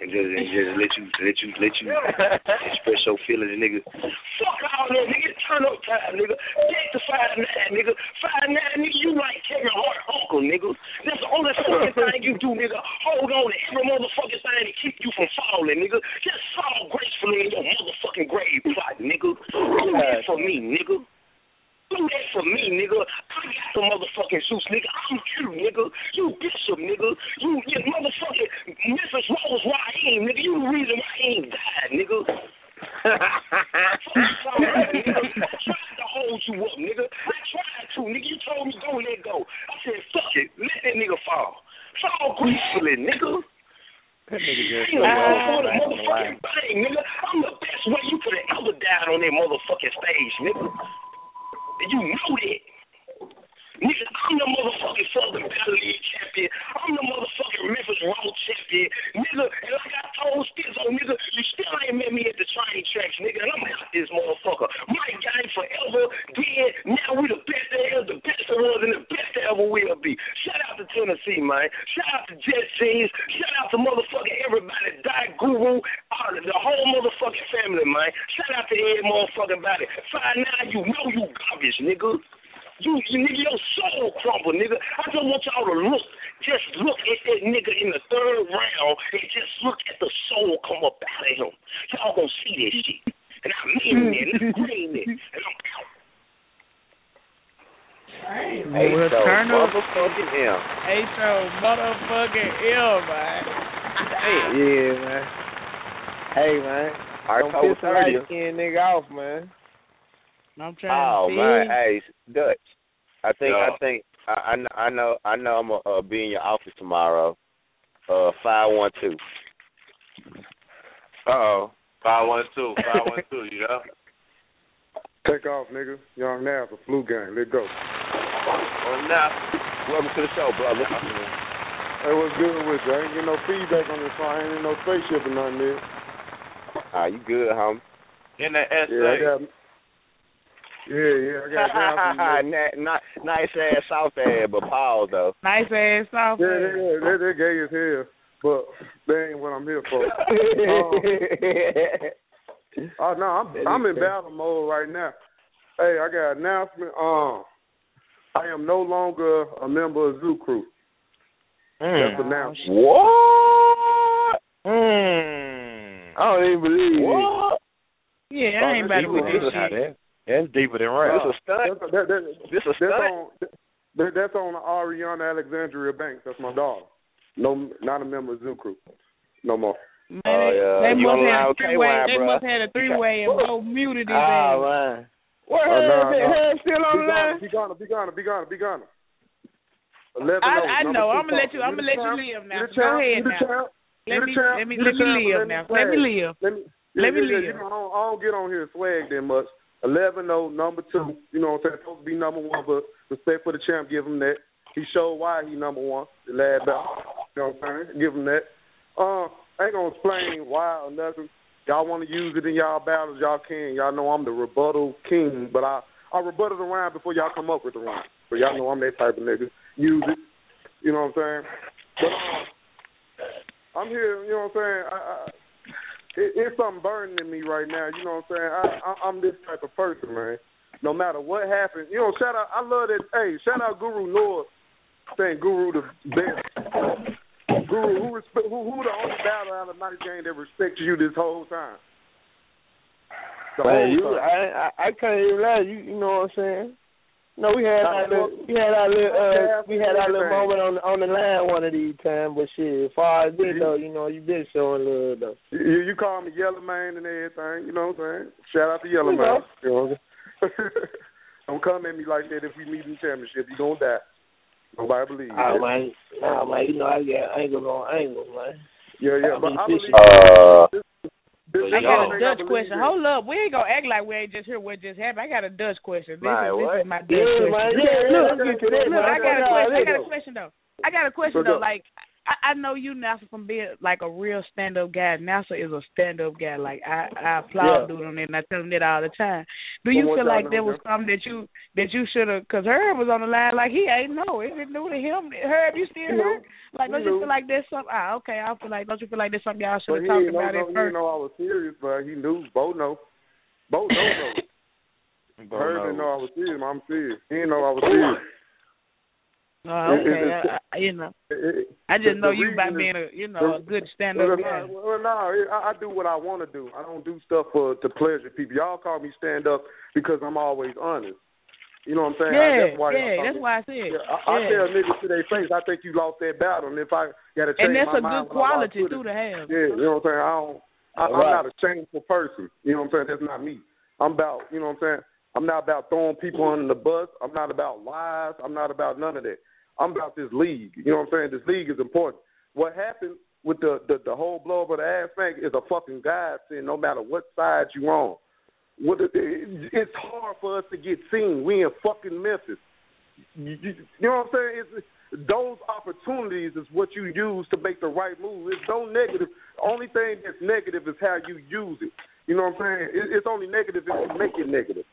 And just, and just let you let you let you express your feelings, nigga. Fuck all that, nigga. Turn up time, nigga. Get to five nine, nigga. Five nine, nigga. You like Kevin Hart, uncle, nigga. That's the only fucking thing you do, nigga. Hold on to every motherfucking thing to keep you from falling, nigga. Just fall gracefully in your motherfucking grave plot, nigga. Do that for me, nigga. Do that for me, nigga. I got the motherfucking suits, nigga. I'm you, nigga. You bishop, nigga. You, you motherfucking Memphis Rose Raheem, nigga. You the reason why he ain't died, nigga. I tried to hold you up, nigga. I tried to, nigga. You told me go, let go. I said, fuck it. Let that nigga fall. Fall gracefully, nigga. That nigga just so wrong, man. motherfucking bang, nigga. I'm the best way you could have ever died on that motherfucking stage, nigga. And you know that. Nigga, I'm the motherfucking Southern Battle League champion. I'm the motherfucking Memphis Road champion. Nigga, and like I told Skizzo, nigga, you still ain't met me at the train tracks, nigga, and I'm out this motherfucker. My game forever, dead. Now we the best there is, the best there was, and the best there ever will be. Shout out to Tennessee, man. Shout out to Jet Scenes. Shout out to motherfucking everybody. Die Guru, all the whole motherfucking family, man. Shout out to every motherfucking body. Five nine, you know you garbage, nigga. You, you nigga, your soul crumble, nigga. I just want y'all to look, just look at that nigga in the third round and just look at the soul come up out of him. Y'all gonna see this shit. And I mean that, and I mean it. And I'm out. Hey, Well, so turn up. motherfucking him. Hey, so motherfucking ill, man. Yeah, man. Hey, man. Don't October piss a light 30th. skinned nigga off, man. I'm trying Oh to man, hey Dutch. I think Yeah. I think I I know I know I know I'm gonna uh, be in your office tomorrow. Uh, five one two. Uh oh. Five one two. Five one two. You know. Take off, nigga. Young Nav, a flu gang. Let's go. Well, now, welcome to the show, brother. Hey, what's good with you? I ain't getting no feedback on this phone. I ain't in no spaceship or nothing there. Ah, you good, homie? In the Yeah, I essay. got. Yeah, yeah, I got down. Na- na- nice ass South ass, but pause though. Nice ass soft Yeah, ass. yeah, They're, they're gay as hell, but they ain't what I'm here for. Oh no, I'm I'm in battle mode right now. Hey, I got an announcement. Um, I am no longer a member of Zoo Crew. That's announced. What? Mm. I don't even believe it. What? Yeah, I ain't about to You with would this shit. That. That's deeper than rap. This a stunt. That's, that, that, This a that's stunt. on that, that's on Ariana Alexandria Banks. That's my daughter. No, not a member of Zoo Crew. No more. Man, Oh, yeah. they You must online have a three way. They bruh. must have a three way and Bo muted his ass. man. What oh, her, nah, nah. still on Be the gone, line? be gone, be gone, be gone, be gone. Eleven. I, oh, I know. I'm gonna let you. I'm gonna let you live now. Go ahead now. Let me let me let me live now. Let me live. Let me, Let me live. You know, I, don't, I don't get on here swag that much. Eleven oh, number two. You know what I'm saying? Supposed to be number one, but respect for the champ, give him that. He showed why he number one. The lad belt. You know what I'm saying? Give him that. Uh, I ain't gonna explain why or nothing. Y'all want to use it in y'all battles, y'all can. Y'all know I'm the rebuttal king, but I I rebutted the rhyme before y'all come up with the rhyme. So y'all know I'm that type of nigga. Use it. You know what I'm saying? But uh, I'm here. You know what I'm saying? I, I, it, it's something burning in me right now. You know what I'm saying? I, I, I'm this type of person, man. No matter what happens, you know. Shout out. I love that. Hey, shout out Guru Lord, saying Guru the best. Guru, who respe- who who the only battle out of Night Game that respects you this whole time? The Man, whole you, time. I, I, I can't even lie. You, you know what I'm saying? No, we had our little, we had our little, uh, we had our little moment on the on the line one of these times. But shit, as far as this though, you know, you been showing love though. You, you call me Yellow Man and everything. You know what I'm saying? Shout out to Yellow You Man. know. You know what I'm saying? Don't come at me like that if we meet in championship. You gonna die. Nobody believes Ah that. man, nah man, you know I got angle on angle, man. Yeah, yeah. I But I fishing. believe Uh, this, I got a Dutch question. Hold up, we ain't gonna act like we ain't just hear what just happened. I got a Dutch question. This, Man, is, this is my Dutch Yeah, question. look, yeah, look, let's get to that, look. I got a question. I got a question though. I got a question though. Like I, I know you NASA from being like a real stand up guy. NASA is a stand up guy. Like I, I applaud Yeah. dude on that and I tell him that all the time. Do you From feel like there was something that you that you should have because Herb was on the line like he ain't know. Is It didn't do to him. Herb, you still He knew. hurt? Like He don't you knew. feel like there's something ah, okay, I feel like don't you feel like there's something y'all should But have talked didn't know, about no, it he didn't know I was serious, but he knew. Bo know. Bo know know. Bo Herb knows. didn't know I was serious. but I'm serious. He didn't know I was serious. Oh, It- it- okay. I, I, you know. It- it- I just know you by being a you know a good stand up Well, guy. no, well, no, it- I, I do what I want to do. I don't do stuff for to pleasure people. Y'all call me stand up because I'm always honest. You know what I'm saying? I, Yeah, that's why y'all yeah, call that's why I said. Yeah, I, I yeah. tell niggas to their face, I think you lost that battle, and if I got to change and that's my a mind good when I walk quality too it- to have. Yeah, you know what I'm saying. I don't. I, I'm not a shameful person. You know what I'm saying? That's not me. I'm about. You know what I'm saying. I'm not about throwing people under the bus. I'm not about lies. I'm not about none of that. I'm about this league. You know what I'm saying? This league is important. What happened with the the, the whole blow up of the ass thing is a fucking godsend. No matter what side you on, what it, it's hard for us to get seen. We in fucking Memphis. You, you, you know what I'm saying? It's, those opportunities is what you use to make the right move. It's no negative. Only thing that's negative is how you use it. You know what I'm saying? It, it's only negative if you make it negative.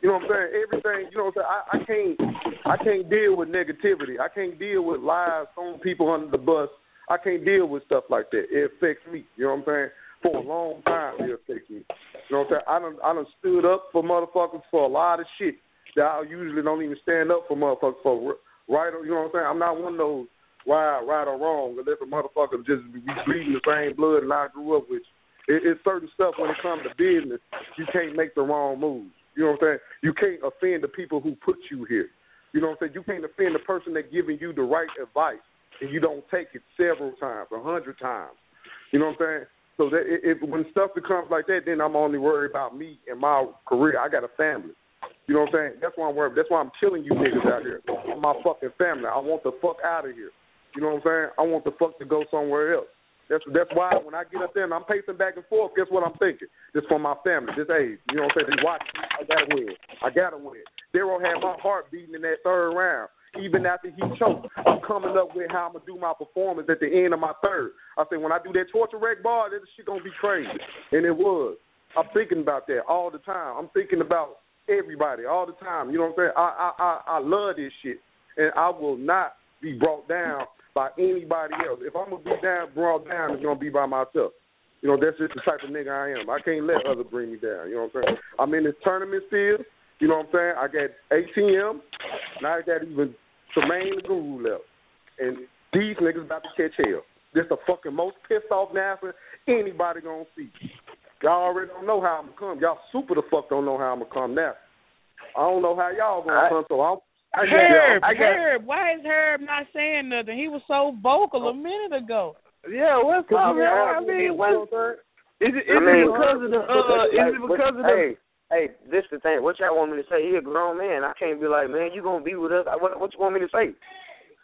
You know what I'm saying? Everything. You know what I'm saying? I, I can't. I can't deal with negativity. I can't deal with lies, throwing people under the bus. I can't deal with stuff like that. It affects me. You know what I'm saying? For a long time, it affects me. You know what I'm saying? I done, I done stood up for motherfuckers for a lot of shit that I usually don't even stand up for motherfuckers for. Right? or- You know what I'm saying? I'm not one of those right, right or wrong. Unless a motherfucker just be bleeding the same blood and I grew up with. It, it's certain stuff when it comes to business, you can't make the wrong moves. You know what I'm saying? You can't offend the people who put you here. You know what I'm saying? You can't offend the person that giving you the right advice and you don't take it several times, a hundred times. You know what I'm saying? So that if when stuff becomes like that, then I'm only worried about me and my career. I got a family. You know what I'm saying? That's why I'm worried. That's why I'm killing you niggas out here. My fucking family. I want the fuck out of here. You know what I'm saying? I want the fuck to go somewhere else. That's that's why when I get up there and I'm pacing back and forth, guess what I'm thinking? This for my family, this age. You know what I'm saying? They watch me. I gotta win. I gotta win. Daryl had my heart beating in that third round. Even after he choked, I'm coming up with how I'm gonna do my performance at the end of my third. I said when I do that torture rack bar, this shit gonna be crazy, and it was. I'm thinking about that all the time. I'm thinking about everybody all the time. You know what I'm saying? I I I, I love this shit, and I will not be brought down by anybody else. If I'm gonna be down, brought down, it's gonna be by myself. You know, that's just the type of nigga I am. I can't let others bring me down. You know what I'm saying? I'm in this tournament still. You know what I'm saying? I got ATM. Now I got even Tremaine the Guru left. And these niggas about to catch hell. This the fucking most pissed off NASA anybody gonna see. Y'all already don't know how I'm gonna come. Y'all super the fuck don't know how I'm gonna come now. I don't know how y'all gonna I- come, so I'm. I got Herb, y'all. I got, Herb, why is Herb not saying nothing? He was so vocal a minute ago. Yeah, what's up, man? I mean, what? Is it, is I mean, it because of the? Uh, is it because of the? Hey, hey, this the thing. What y'all want me to say? He a grown man. I can't be like, man, you gonna be with us? What, what you want me to say?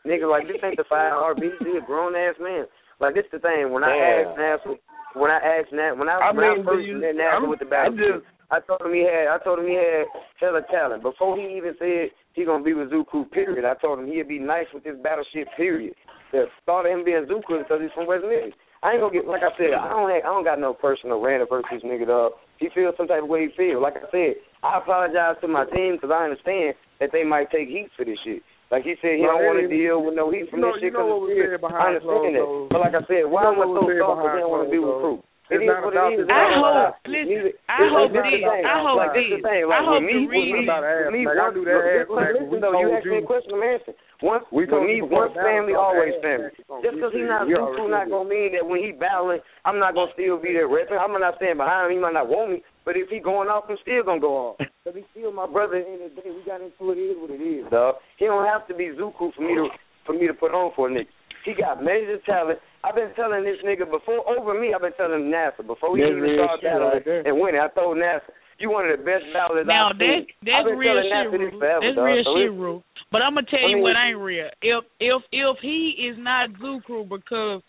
Nigga, like this ain't the five RB. He a grown ass man. Like this the thing. When I asked NASA, when I asked Nas, when I, I when mean, I first you- met NASA I'm- with the I battle, just- I told him he had. I told him he had hella talent before he even said he gonna be with Zoo Crew. Period. I told him he'd be nice with this battleship. Period. The thought of him being Zoo Crew is because he's from West Memphis. I ain't gonna get like I said. I don't. Have, I don't got no personal rant versus this nigga. Dog. He feels some type of way he feel. Like I said, I apologize to my team because I understand that they might take heat for this shit. Like he said, he No, don't want to deal with no heat from you know- this shit you know what was said behind I understand closed that. But like I said, why You know am I so soft because they don't want to be with crew? Doors. It It's not about it is. I hope, listen, I hope like this this, the thing. I hope like, this. I Like hope the reason. about an ass with me. I do that ass listen, listen though, you asked me a question, I'm answering. Once, We with me, once family, always family. Just because he's not You Zoo Crew, not gonna mean that when he battling, I'm not gonna still be there repping. I'm not saying behind him, he might not want me, but if he going off, I'm still gonna go off. Because he's still my brother. At the end of the day, we got into it. It is what it is, dog. He don't have to be Zoo Crew for me to for me to put on for a nigga. He got major talent. I've been telling this nigga before over me. I've been telling NASA before he That's even real started battling right and winning. I told NASA, you one of the best battlers Now I've that seen. that's I've been real telling shit, NASA this Rue. forever, That's dog. real So shit, it- Rue. But I'm gonna tell I you what ain't real. If if if he is not Zoo Crew because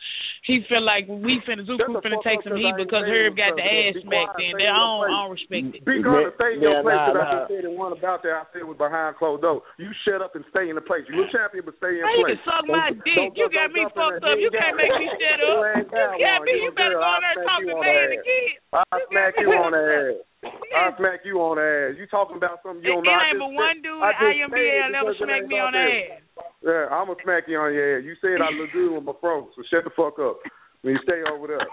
he feel like we finna Shut Zoo Crew finna take some heat because Herb got the ass Be smacked quiet, in. stay Then I don't, I don't respect it. Be gonna stay in your Yeah, place nah, because I just said in one about that I said was behind closed doors. You shut up and stay in the place. You a champion, but stay in How you can suck my dick? You got me don't jump in fucked up. You can't make me shut up. You ain't You down got me. You You better go in I'll there and talk to on me the and the kids. I'll smack you on the ass. I'll smack you on the ass. You talking about something you don't know. I ain't just but one dude I at just said IMBL it ever because it smack ain't me about on the ass. Yeah, I'm gonna smack you on your ass. You said I look good with my fro, so shut the fuck up. When you stay over there,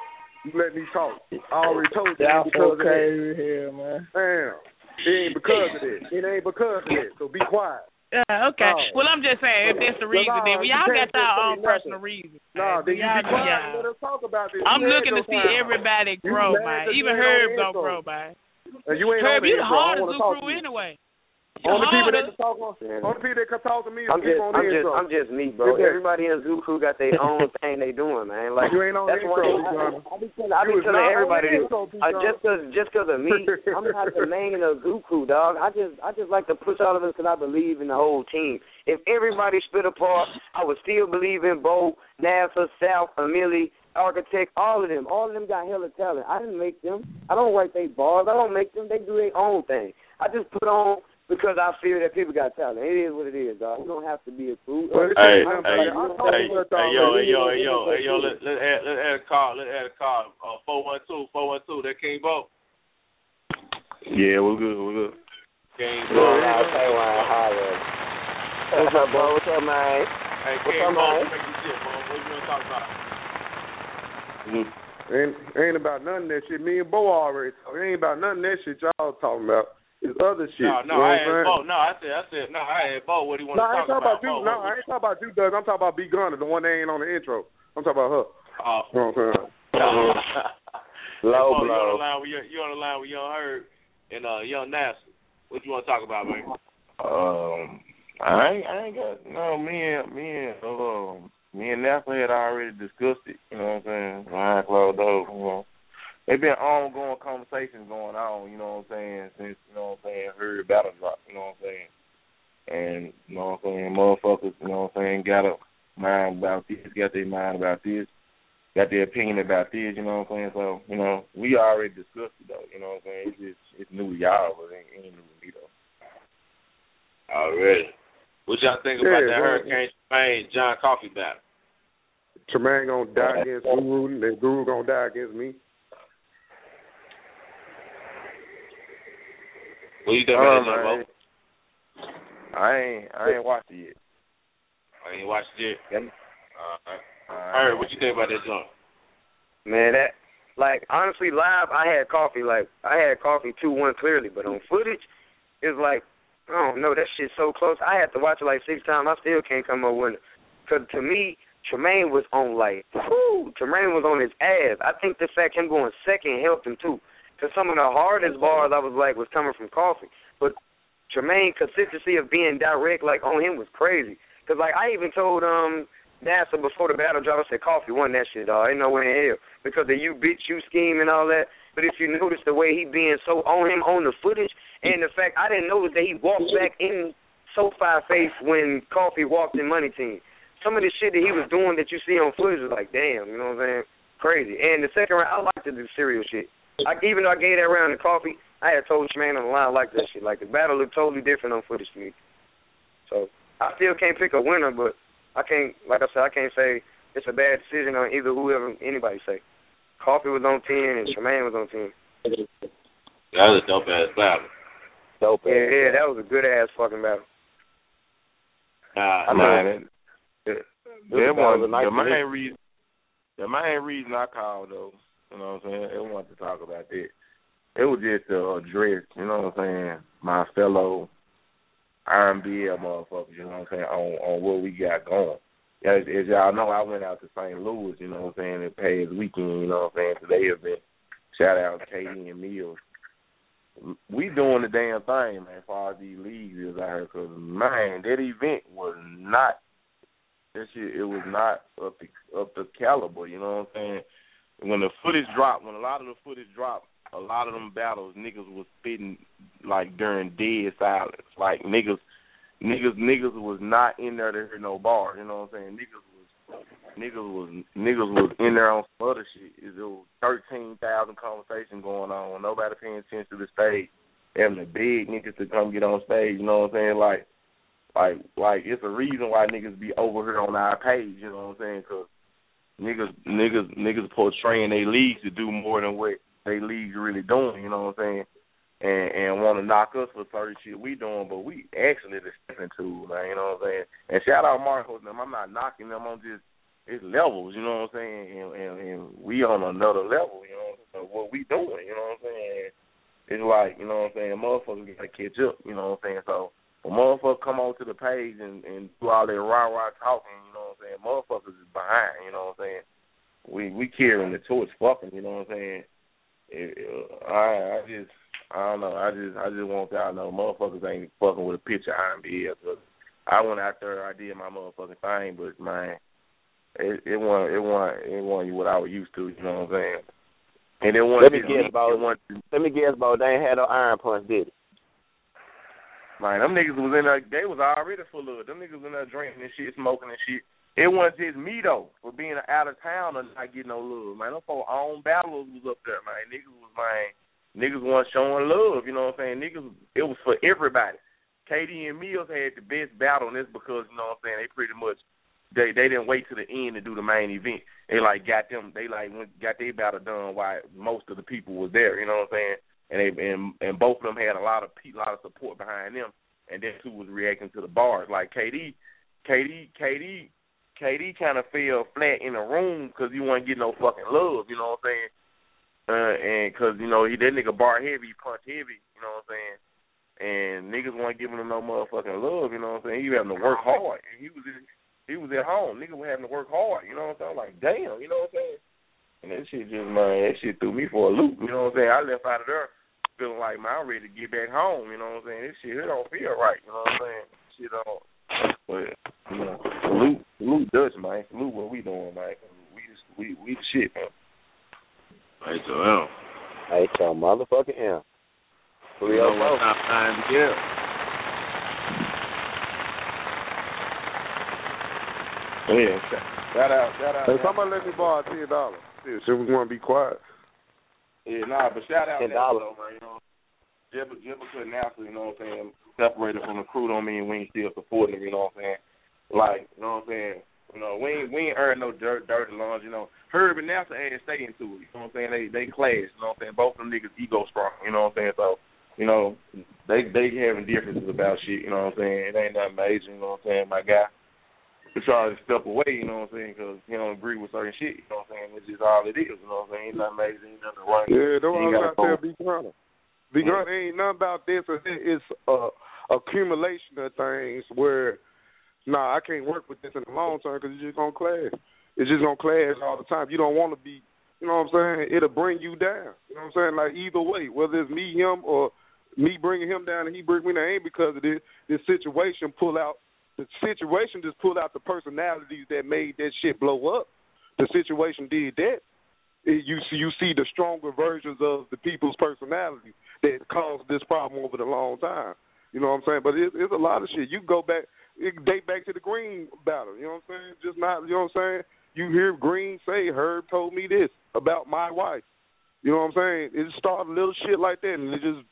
you let me talk. I already told you. it Y'all because so of crazy here, man. Damn, it ain't because of this. It ain't because of this. So be quiet. Yeah, okay. No. well, I'm just saying, if that's the reason, no, then we all got our own personal reasons. No, then you y'all be do quiet y'all. let us talk about this. I'm You looking to had see time. everybody grow, mad man. 'cause Even you ain't on Herb the gonna grow, man. And you ain't Herb, on the you the hardest don't wanna talk Zoo Crew you. anyway. Only people that can talk on, only people that can talk to me is I'm just, on I'm the just, intro. I'm just me, bro. Good. Everybody in Zoo Crew got their own thing they doing, man. Like You ain't on that's intro, one thing. I, I be telling, I be telling everybody the this. intro, Uh, just cause, just cause of me, I'm not the main of Zoo Crew, dog. I just, I just like to push all of us because I believe in the whole team. If everybody split apart, I would still believe in Bo, NASA, South, Amelie, Architect, all of them. All of them got hella talent. I didn't make them. I don't write their bars. I don't make them. They do their own thing. I just put on because I feel that people got talent. It is what it is, dog. You don't have to be a crew. Well, it's Hey, hey, hey, hey, hey, yo, hey, yo, hey, yo, hey, yo, let, let's add, let's add a call, let's add a call. Uh, 412, 412, that King Bo. Yeah, we're good. We're good. King Yeah, Bo. nah, say why I holler. What's up, bro? What's up, man? Hey, What's King up, Bo, man? make you shit, bro. What you want to talk about? Hmm. Ain't, ain't about none of that shit. Me and Bo already talk. It ain't about none of that shit y'all talking about. It's other shit. No, no, you know I what I'm asked saying? Bo. No, I said, I said, no, I asked Bo. What do you want No, to I ain't talk talking about, you. Bo, No, I ain't talking about you, Doug. I'm talking about B Gunner, the one that ain't on the intro. I'm talking about her. Oh. You know what I'm saying? Low Bo, You on blow. the line with young, you on the line with Young Herb and uh, Young Nasser. What you want to talk about, man? Um, I ain't, I ain't got no. Me and me and um, me and NASA had already discussed it. You know what I'm saying? Behind closed doors. You know, there been ongoing conversations going on. You know what I'm saying? Since you know what I'm saying, heard battle drop. You know what I'm saying? And you know what I'm saying, motherfuckers. You know what I'm saying? Got a mind about this. Got their mind about this. Got their opinion about this. You know what I'm saying? So you know, we already discussed it though. You know what I'm saying? It's just it's new to y'all, but it ain't, it ain't new to me though. Already. What y'all think about Yeah, that well- Hurricane Tremaine John Coffee battle? Tremaine gonna die against Guru, and Guru gonna die against me. What you think Oh, about that. Bo? I ain't I ain't watched it yet. I ain't watched it. Yep. Uh, Herb, what you think about that joint? Man, that like honestly live I had coffee like I had coffee two one clearly, but on footage it's like I don't know that shit's so close. I had to watch it like six times. I still can't come up with it. Cause to me Tremaine was on like whew, Tremaine was on his ass. I think the fact him going second helped him too. To some of the hardest bars I was like was coming from Coffee. But Tremaine consistency of being direct like on him was crazy. Cause like I even told um NASA before the battle drop, I said Coffee won that shit, dog. Ain't no way in hell because of you bitch, you scheme and all that. But if you notice the way he being so on him on the footage, and the fact I didn't notice that he walked back in SoFi face when Coffee walked in Money Team. Some of the shit that he was doing that you see on footage was like, damn, you know what I'm saying? Crazy. And the second round, I like to do serial shit. I, even though I gave that round to Coffee, I had told Tremaine on the line I like that shit. Like the battle looked totally different on footage to me. So I still can't pick a winner, but I can't, like I said, I can't say it's a bad decision on either whoever anybody say. Coffee was on ten and Tremaine was on ten. That was a dope ass battle. Dope. Yeah, yeah, that was a good ass fucking battle. Uh, I mean, it, That that one, was a nice the main position. reason, the main reason I called though, you know what I'm saying? They wanted to talk about that. It was just uh, to address, you know what I'm saying, my fellow IMBL motherfuckers, you know what I'm saying, on on what we got going. As, as y'all know, I went out to St. Louis, you know what I'm saying, and past weekend, you know what I'm saying, today event. Shout out KD and Mills. We doing the damn thing, man, as far as these leagues is out here, because, man, that event was not that shit it was not up to up to caliber, you know what I'm saying? When the footage dropped, when a lot of the footage dropped, a lot of them battles niggas was spitting like during dead silence. Like niggas niggas niggas was not in there to hear no bars, you know what I'm saying? Niggas was niggas was niggas was in there on some other shit. It was thirteen thousand conversations going on, nobody paying attention to the stage. Having the big niggas to come get on stage, you know what I'm saying? Like like, like it's a reason why niggas be over here on our page. You know what I'm saying? Cause niggas, niggas, niggas portraying their leagues to do more than what they leagues really doing. You know what I'm saying? And and want to knock us for certain shit we doing, but we actually the stepping tool, man. You know what I'm saying? And shout out Marcos and them. I'm not knocking them. I'm just it's levels. You know what I'm saying? And and, and we on another level. You know of what we doing. You know what I'm saying? It's like you know what I'm saying. Motherfuckers gotta catch up. You know what I'm saying? So when motherfuckers come onto the page and, and do all that rah rah talking, you what I'm saying, motherfuckers is behind, you know what I'm saying. We we carrying the torch fucking, you know what I'm saying. It, uh, I I just I don't know, I just I just want y'all to know motherfuckers ain't fucking with a picture of IMBL cause I went out there, I did my motherfucking thing, but man, it it wasn't it wasn't it wasn't what I was used to, you know what I'm saying. And it wasn't Let me guess about it wasn't let me guess about they ain't had no iron punch, did it? Man, them niggas was in there. They was already full of it. Them niggas in there drinking and shit, smoking and shit. It wasn't just me though for being out of town and not getting no love. Man, them four own battlers was up there, man. Niggas was man. Niggas wasn't showing love. You know what I'm saying? Niggas, it was for everybody. KD and Mills had the best battle on this because you know what I'm saying. They pretty much they they didn't wait to the end to do the main event. They like got them. They like went, got their battle done while most of the people was there. You know what I'm saying? and they and and both of them had a lot of pe- lot of support behind them, and then who was reacting to the bars like KD, KD, KD, KD kind of fell flat in the room because he wasn't getting no fucking love, you know what I'm saying? Uh, and because you know he that nigga bar heavy, he punch heavy, you know what I'm saying? And niggas weren't giving him no motherfucking love, you know what I'm saying? He was having to work hard, and he was in, he was at home. Nigga was having to work hard, you know what I'm saying? Like damn, you know what I'm saying? And that shit just man, that shit threw me for a loop, you know what I'm saying? I left out of there feeling like man, I'm ready to get back home. You know what I'm saying? This shit it don't feel right. You know what I'm saying? Shit don't. But you know, salute, salute Dutch, man. Salute what we doing, man. We just, we we the shit, man. Hey, so M. Hey, so motherfucking M. You know what top time to get. Yeah, shout out, shout out. Hey, somebody let me borrow ten dollars. So we want to be quiet. Yeah, nah, but shout out Ten to dollars. though, man. You know, Jibba Jibba couldn't answer. You know what I'm saying? Separated from the crew don't mean we ain't still supporting him. You know what I'm saying? Like, you know what I'm saying? You know, we ain't we ain't earned no dirt, dirty lungs. You know, Herb and NASA had to stay into it. You know what I'm saying? They they clash. You know what I'm saying? Both of them niggas ego strong. You know what I'm saying? So, you know, they they having differences about shit. You know what I'm saying? It ain't nothing major. You know what I'm saying? My guy. It's trying to step away, you know what I'm saying, because he don't agree with certain shit, you know what I'm saying? It's just all it is, you know what I'm saying? Ain't nothing major, ain't nothing wrong. Yeah, don't I got was a out there, phone. be Gunner. Be Gunner ain't nothing about this. It's a accumulation of things where, nah, I can't work with this in the long term because it's just gonna clash. It's just gonna clash all the time. You don't want to be you know what I'm saying, it'll bring you down. You know what I'm saying? Like either way, whether it's me, him, or me bringing him down and he bring me down, ain't because of this. This situation pull out. The situation just pulled out the personalities that made that shit blow up. The situation did that. You see, you see the stronger versions of the people's personalities that caused this problem over the long time. You know what I'm saying? But it, it's a lot of shit. You go back, it date back to the Green battle. You know what I'm saying? Just not, you know what I'm saying? You hear Green say, Herb told me this about my wife. You know what I'm saying? It started little shit like that, and it just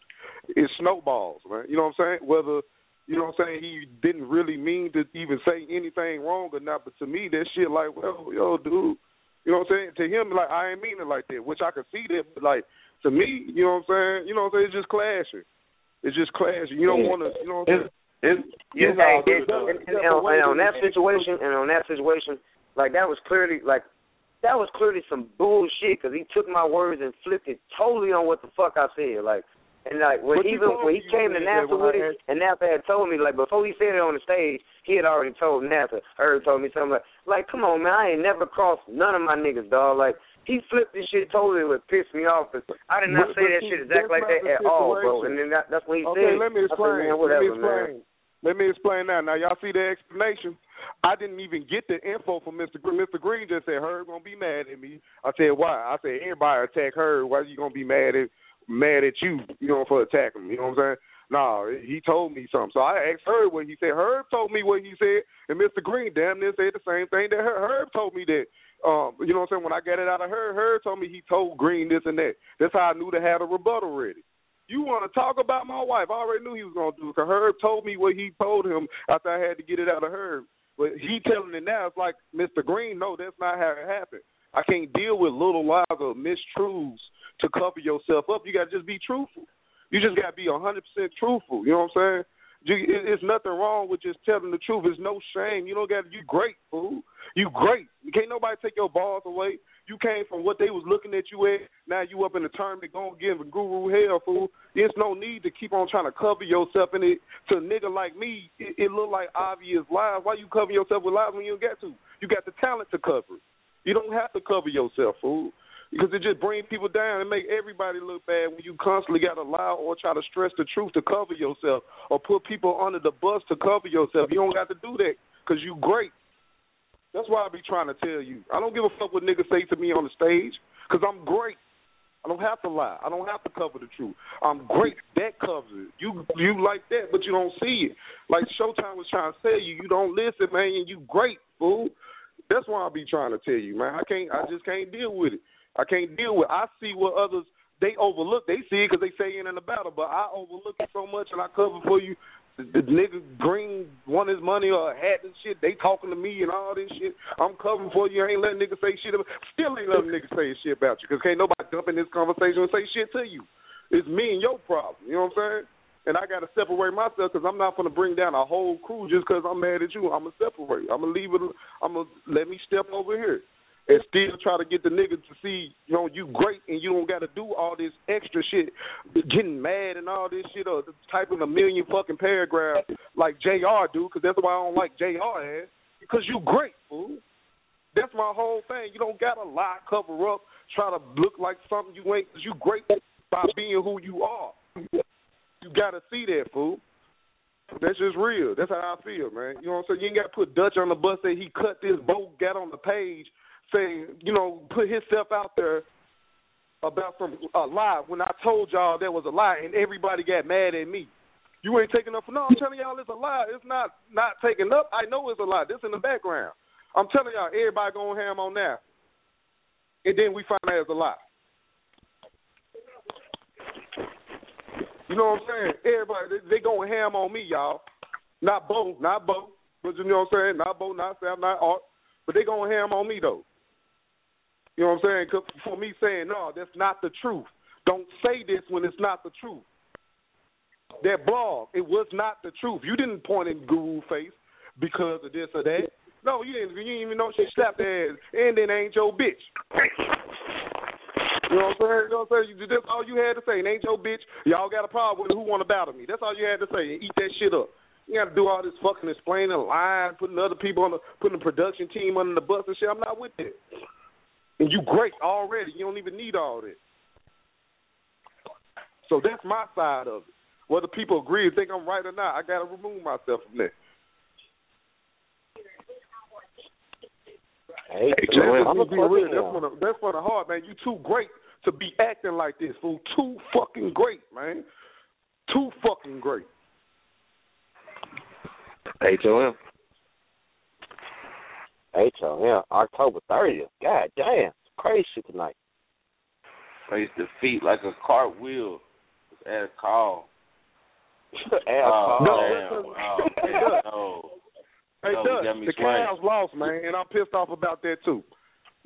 it snowballs, man. You know what I'm saying? Whether you know what I'm saying he didn't really mean to even say anything wrong or not, but to me that shit like, well, yo, dude, you know what I'm saying? To him, like I ain't mean it like that, which I can see that, but like to me, you know what I'm saying? You know what I'm saying? It's just clashing. It's just clashing. You don't want to, you know what I'm saying? It's, it's, hey, it, and, and, and, and on that situation, and on that situation, like that was clearly like that was clearly some bullshit because he took my words and flipped it totally on what the fuck I said. Like, and like when even when he came to that NASA with it, and NASA had told me like before he said it on the stage, he had already told NASA. Herb told me something like, like come on man, I ain't never crossed none of my niggas, dog. Like he flipped this shit totally, would piss me off. 'cause I did not But- say but that shit exactly like that at the all, bro. And then that, that's when he Okay, said, let me. I said, explain. man, let me explain. man. Let me explain now. Now y'all see the explanation. I didn't even get the info from Mr. Green. Mr. Green just said Herb gonna be mad at me. I said why? I said everybody attack Herb. Why you gonna be mad at mad at you? You know for attacking me. You know what I'm saying? No, he told me something. So I asked Herb what he said. Herb told me what he said, and Mr. Green damn near said the same thing that Herb, told me that. Um, you know what I'm saying? When I got it out of Herb, Herb told me he told Green this and that. That's how I knew to have a rebuttal ready. You want to talk about my wife? I already knew he was gonna do it. Cause Herb told me what he told him after I had to get it out of Herb. But he telling it now. It's like Mr. Green. No, that's not how it happened. I can't deal with little lies or mistruths to cover yourself up. You got to just be truthful. You just got to be a hundred percent truthful. You know what I'm saying? It's nothing wrong with just telling the truth. It's no shame. You don't got you great, fool. You great. You can't nobody take your balls away. You came from what they was looking at you at. Now you up in the tournament going to give a guru hell, fool. There's no need to keep on trying to cover yourself in it. To a nigga like me, it, it look like obvious lies. Why you cover yourself with lies when you don't get to? You got the talent to cover. You don't have to cover yourself, fool. Because it just brings people down and make everybody look bad when you constantly got to lie or try to stress the truth to cover yourself or put people under the bus to cover yourself. You don't got to do that because you great. That's why I be trying to tell you. I don't give a fuck what niggas say to me on the stage because I'm great. I don't have to lie. I don't have to cover the truth. I'm great. That covers it. You you like that, but you don't see it. Like Showtime was trying to tell you, you don't listen, man. And you great, fool. That's why I be trying to tell you, man. I can't. I just can't deal with it. I can't deal with. I see what others they overlook. They see it because they say in the battle, but I overlook it so much and I cover for you. The, nigga Green won his money or had this shit. They talking to me and all this shit. I'm covering for you. I ain't letting niggas say shit. About, still ain't letting niggas say shit about you because can't nobody jump in this conversation and say shit to you. It's me and your problem. You know what I'm saying? And I got to separate myself because I'm not going to bring down a whole crew just because I'm mad at you. I'm to separate. I'm to leave it. I'm to let me step over here and still try to get the niggas to see, you know, you great and you don't got to do all this extra shit, getting mad and all this shit or typing a million fucking paragraphs like JR do because that's why I don't like JR ass because you great, fool. That's my whole thing. You don't got to lie, cover up, try to look like something you ain't because you great by being who you are. You got to see that, fool. That's just real. That's how I feel, man. You know what I'm saying? You ain't got to put Dutch on the bus say he cut this boat, got on the page, saying, you know, put himself out there about some a lie when I told y'all there was a lie and everybody got mad at me. You ain't taking up for no. I'm telling y'all it's a lie. It's not not taking up. I know it's a lie. This in the background. I'm telling y'all everybody going ham on that, and then we find out it's a lie. You know what I'm saying? Everybody they, they going ham on me, y'all. Not Bo, not Bo, but you know what I'm saying? Not Bo, not Sam, not Art, but they going ham on me though. You know what I'm saying? 'Cause for me saying no, that's not the truth. Don't say this when it's not the truth. That blog, it was not the truth. You didn't point in Guru face because of this or that. No, you didn't. You didn't even know she slapped her ass, and then ain't your bitch. You know what I'm saying? You know what I'm saying? That's all you had to say. And ain't your bitch. Y'all got a problem with it. Who want to battle me? That's all you had to say. And eat that shit up. You got to do all this fucking explaining, lying, putting other people on the, putting the production team under the bus and shit. I'm not with that. And you great already. You don't even need all that. So that's my side of it. Whether people agree and think I'm right or not, I gotta remove myself from that. Hey, Hey, Joel, I'm I'm be real. That's one. for the that's for the heart, man. You too great to be acting like this, fool. Too fucking great, man. Too fucking great. Hey, Joel. Hey, Joel. Yeah, October 30th. God damn. It's crazy tonight. Place the feet like a cartwheel. Just add a call. Ass oh, call. damn. Oh, damn. No. Hey, No, Dutch, you the swaying. Cavs lost, man, and I'm pissed off about that too.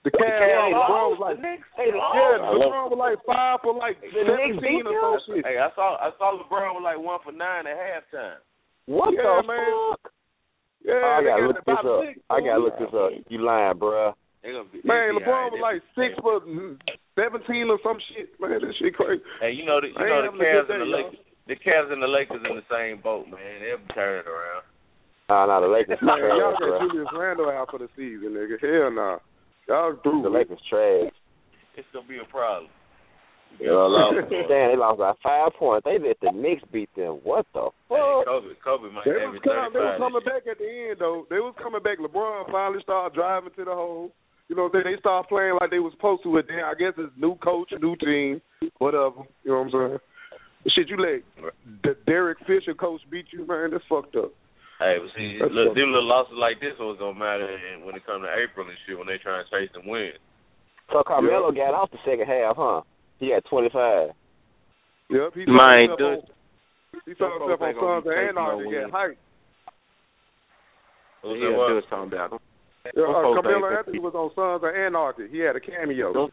The The Cavs, Cavs lost. Was like, The Knicks, they lost? yeah, LeBron was like five for like The Knicks seventeen beat or some shit. Hey, I saw I saw LeBron was like one for nine at halftime. What Yeah, the man. fuck? Yeah, Oh, I gotta look this up. six, I gotta look this up. You lying, bruh. They gonna be, Man, LeBron was like six for seventeen or some shit. Man, that shit crazy. Hey, you know the you I know the having a Cavs good and the day, Lakers. The Cavs and the Lakers in the same boat, man. They'll be turning around. Nah, nah, the Lakers Man, trash, y'all got bruh. Julius Randle out for the season, nigga. Hell nah. Y'all through. The. Lakers trash. It's gonna be a problem. Damn, they lost by five points. They let the Knicks beat them. What the Hey, fuck? Kobe, Kobe might They average was, coming, they was coming back at the end though. They was coming back. LeBron finally started driving to the hole. You know, they they started playing like they was supposed to. But then I guess it's new coach, new team, whatever. You know what I'm saying? The shit you let the Derek Fisher coach beat you, man. That's fucked up. Hey, but see, That's look, fucked them little losses like this was gonna matter and when it comes to April and shit when they try and chase and win. So Carmelo got off the second half, huh? He had 25. Yep, he Man, saw himself dude. on, he saw himself on Sons of Anarchy wins. get hyped. What's Yeah, that what? Dutch talking about them. Yeah, uh, folks Carmelo ain't Anthony was on Sons of Anarchy. He had a cameo. Them,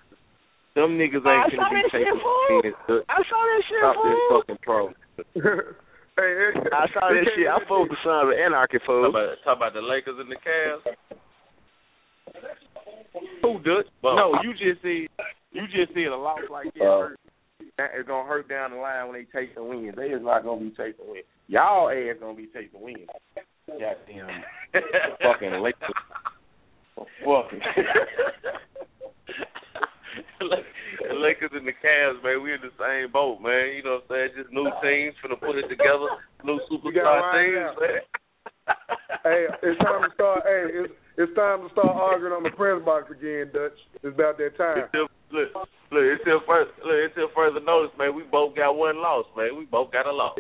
them niggas ain't saw gonna be that shit, taking fool. wins, I saw that shit, Stop this fool. fucking pro. hey, hey, I saw he that shit. I in fuck with the Sons of Anarchy, Talk about talk about the Lakers and the Cavs. Who Dutch? Well, no, you just said you just said a loss like that Uh, hurt. That is gonna hurt down the line when they take the wins. They is not gonna be chasing wins. Y'all ass gonna be chasing wins. Goddamn fucking Lakers. Fucking. the Lakers and the Cavs, man, we in the same boat, man. You know what I'm saying? Just new teams finna put it together. New superstar teams, man. hey, it's time to start. Hey, it's it's time to start arguing on the press box again, Dutch. It's about that time. Until, look, look, until further, look, until further notice, man, we both got one loss, man. We both got a loss.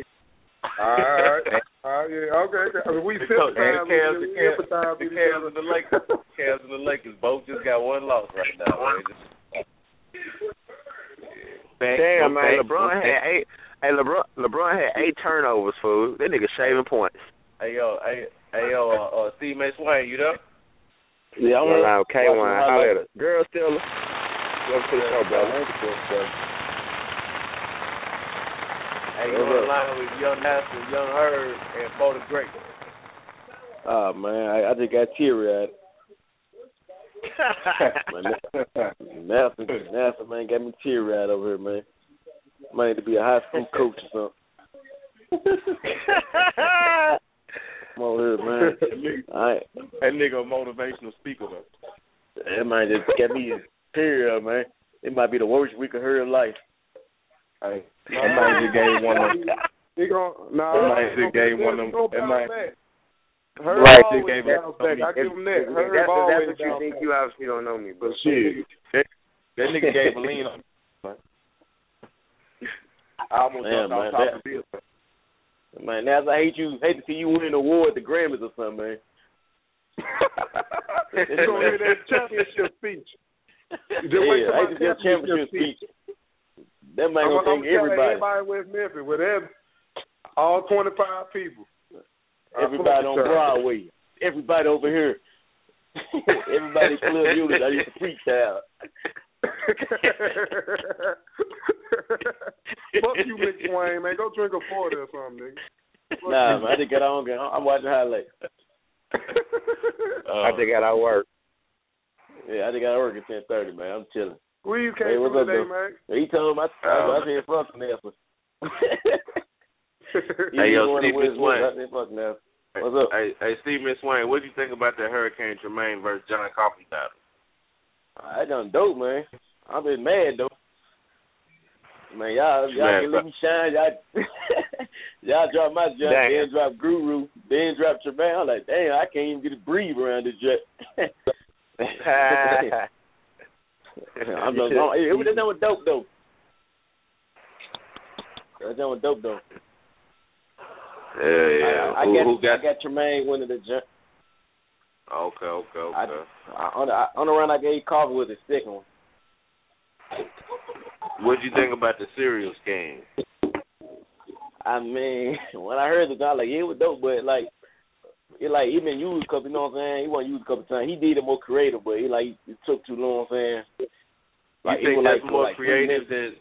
All right. All right. Yeah. Okay. okay. I mean, we The Cavs, sympathize the Cavs, with the you. Cavs, the Cavs and the Lakers, Cavs and the Lakers both just got one loss right now. Man. Just, Back, Damn, back, man. LeBron back. had eight. Hey, LeBron, LeBron had eight turnovers, fool. That nigga shaving points. hey yo, hey, hey yo, uh, uh, Steve May Swain, you there? Yeah, I'm Yeah, gonna K1. Holla at her. Girl, still. Welcome to the show, brother. Hey, you on the line with Young Nasty, Young Herb, and Bo the Great. Oh man, I, I just got teary eyed. Nasty, nasty man, got me teary eyed over here, man. Might need to be a high school coach or something. Come over here, man. I That nigga a motivational speaker though. that might just got me teary eyed, man. It might be the worst week of her life. Hey, that might just gave one of them. He gon' nah. That might he just gave one of them- he that might- back. Right, always gave it bounce back. I give him that. If that's, always that's what you think, back. you obviously don't know me. But Shit. That, that nigga gave a lean on. I almost Man, jumped on man, top that- of the bill. Man, Nas, I hate you. Hate to see you win an award the Grammys or something, man. You gonna hear that championship speech? Just yeah, wait till I my hate to see championship championship speech. speech. That man gonna I'm take telling everybody. everybody in West Memphis with every, all 25 people. Everybody on fuck with y'all. Broadway. Everybody over here. everybody club unit. I used to preach out. Fuck you, Mick Swain, man. Go drink a 40 or something, nigga. Fuck Nah, you. man, I just got on. I'm watching highlights. I just got out of work. Yeah, I just got to work at ten thirty, man. I'm chilling. Squeeze you came what's through up, today, though? man. He told him I, oh. I, I said fuck Nelson. Hey, yo, Steve West Swain. I said fuck Nelson. What's up? Hey, hey, Steve Miss Swain, what do you think about that Hurricane Tremaine versus John Coffey battle? I done dope, man. I'm just mad though. Man, y'all y'all can let me shine. Y'all y'all drop my jump, then drop Guru, then drop Tremaine. I'm like, damn, I can't even get a breathe around this jet. I'm just going. It was that was dope though. That was dope though. Yeah, yeah. I, I who, got who got? I got Tremaine winning the jump. Okay, okay, okay. I, I, on the on the run, I gave Carver with the second one. What'd you think about the serial game? I mean, when I heard the guy, like, yeah, it was dope, but like, it like he been used a couple, you know what I'm saying? He wasn't used a couple times. He did it more creative, but he like it took too long. You know what I'm saying? Like, you think that's like, more like creative than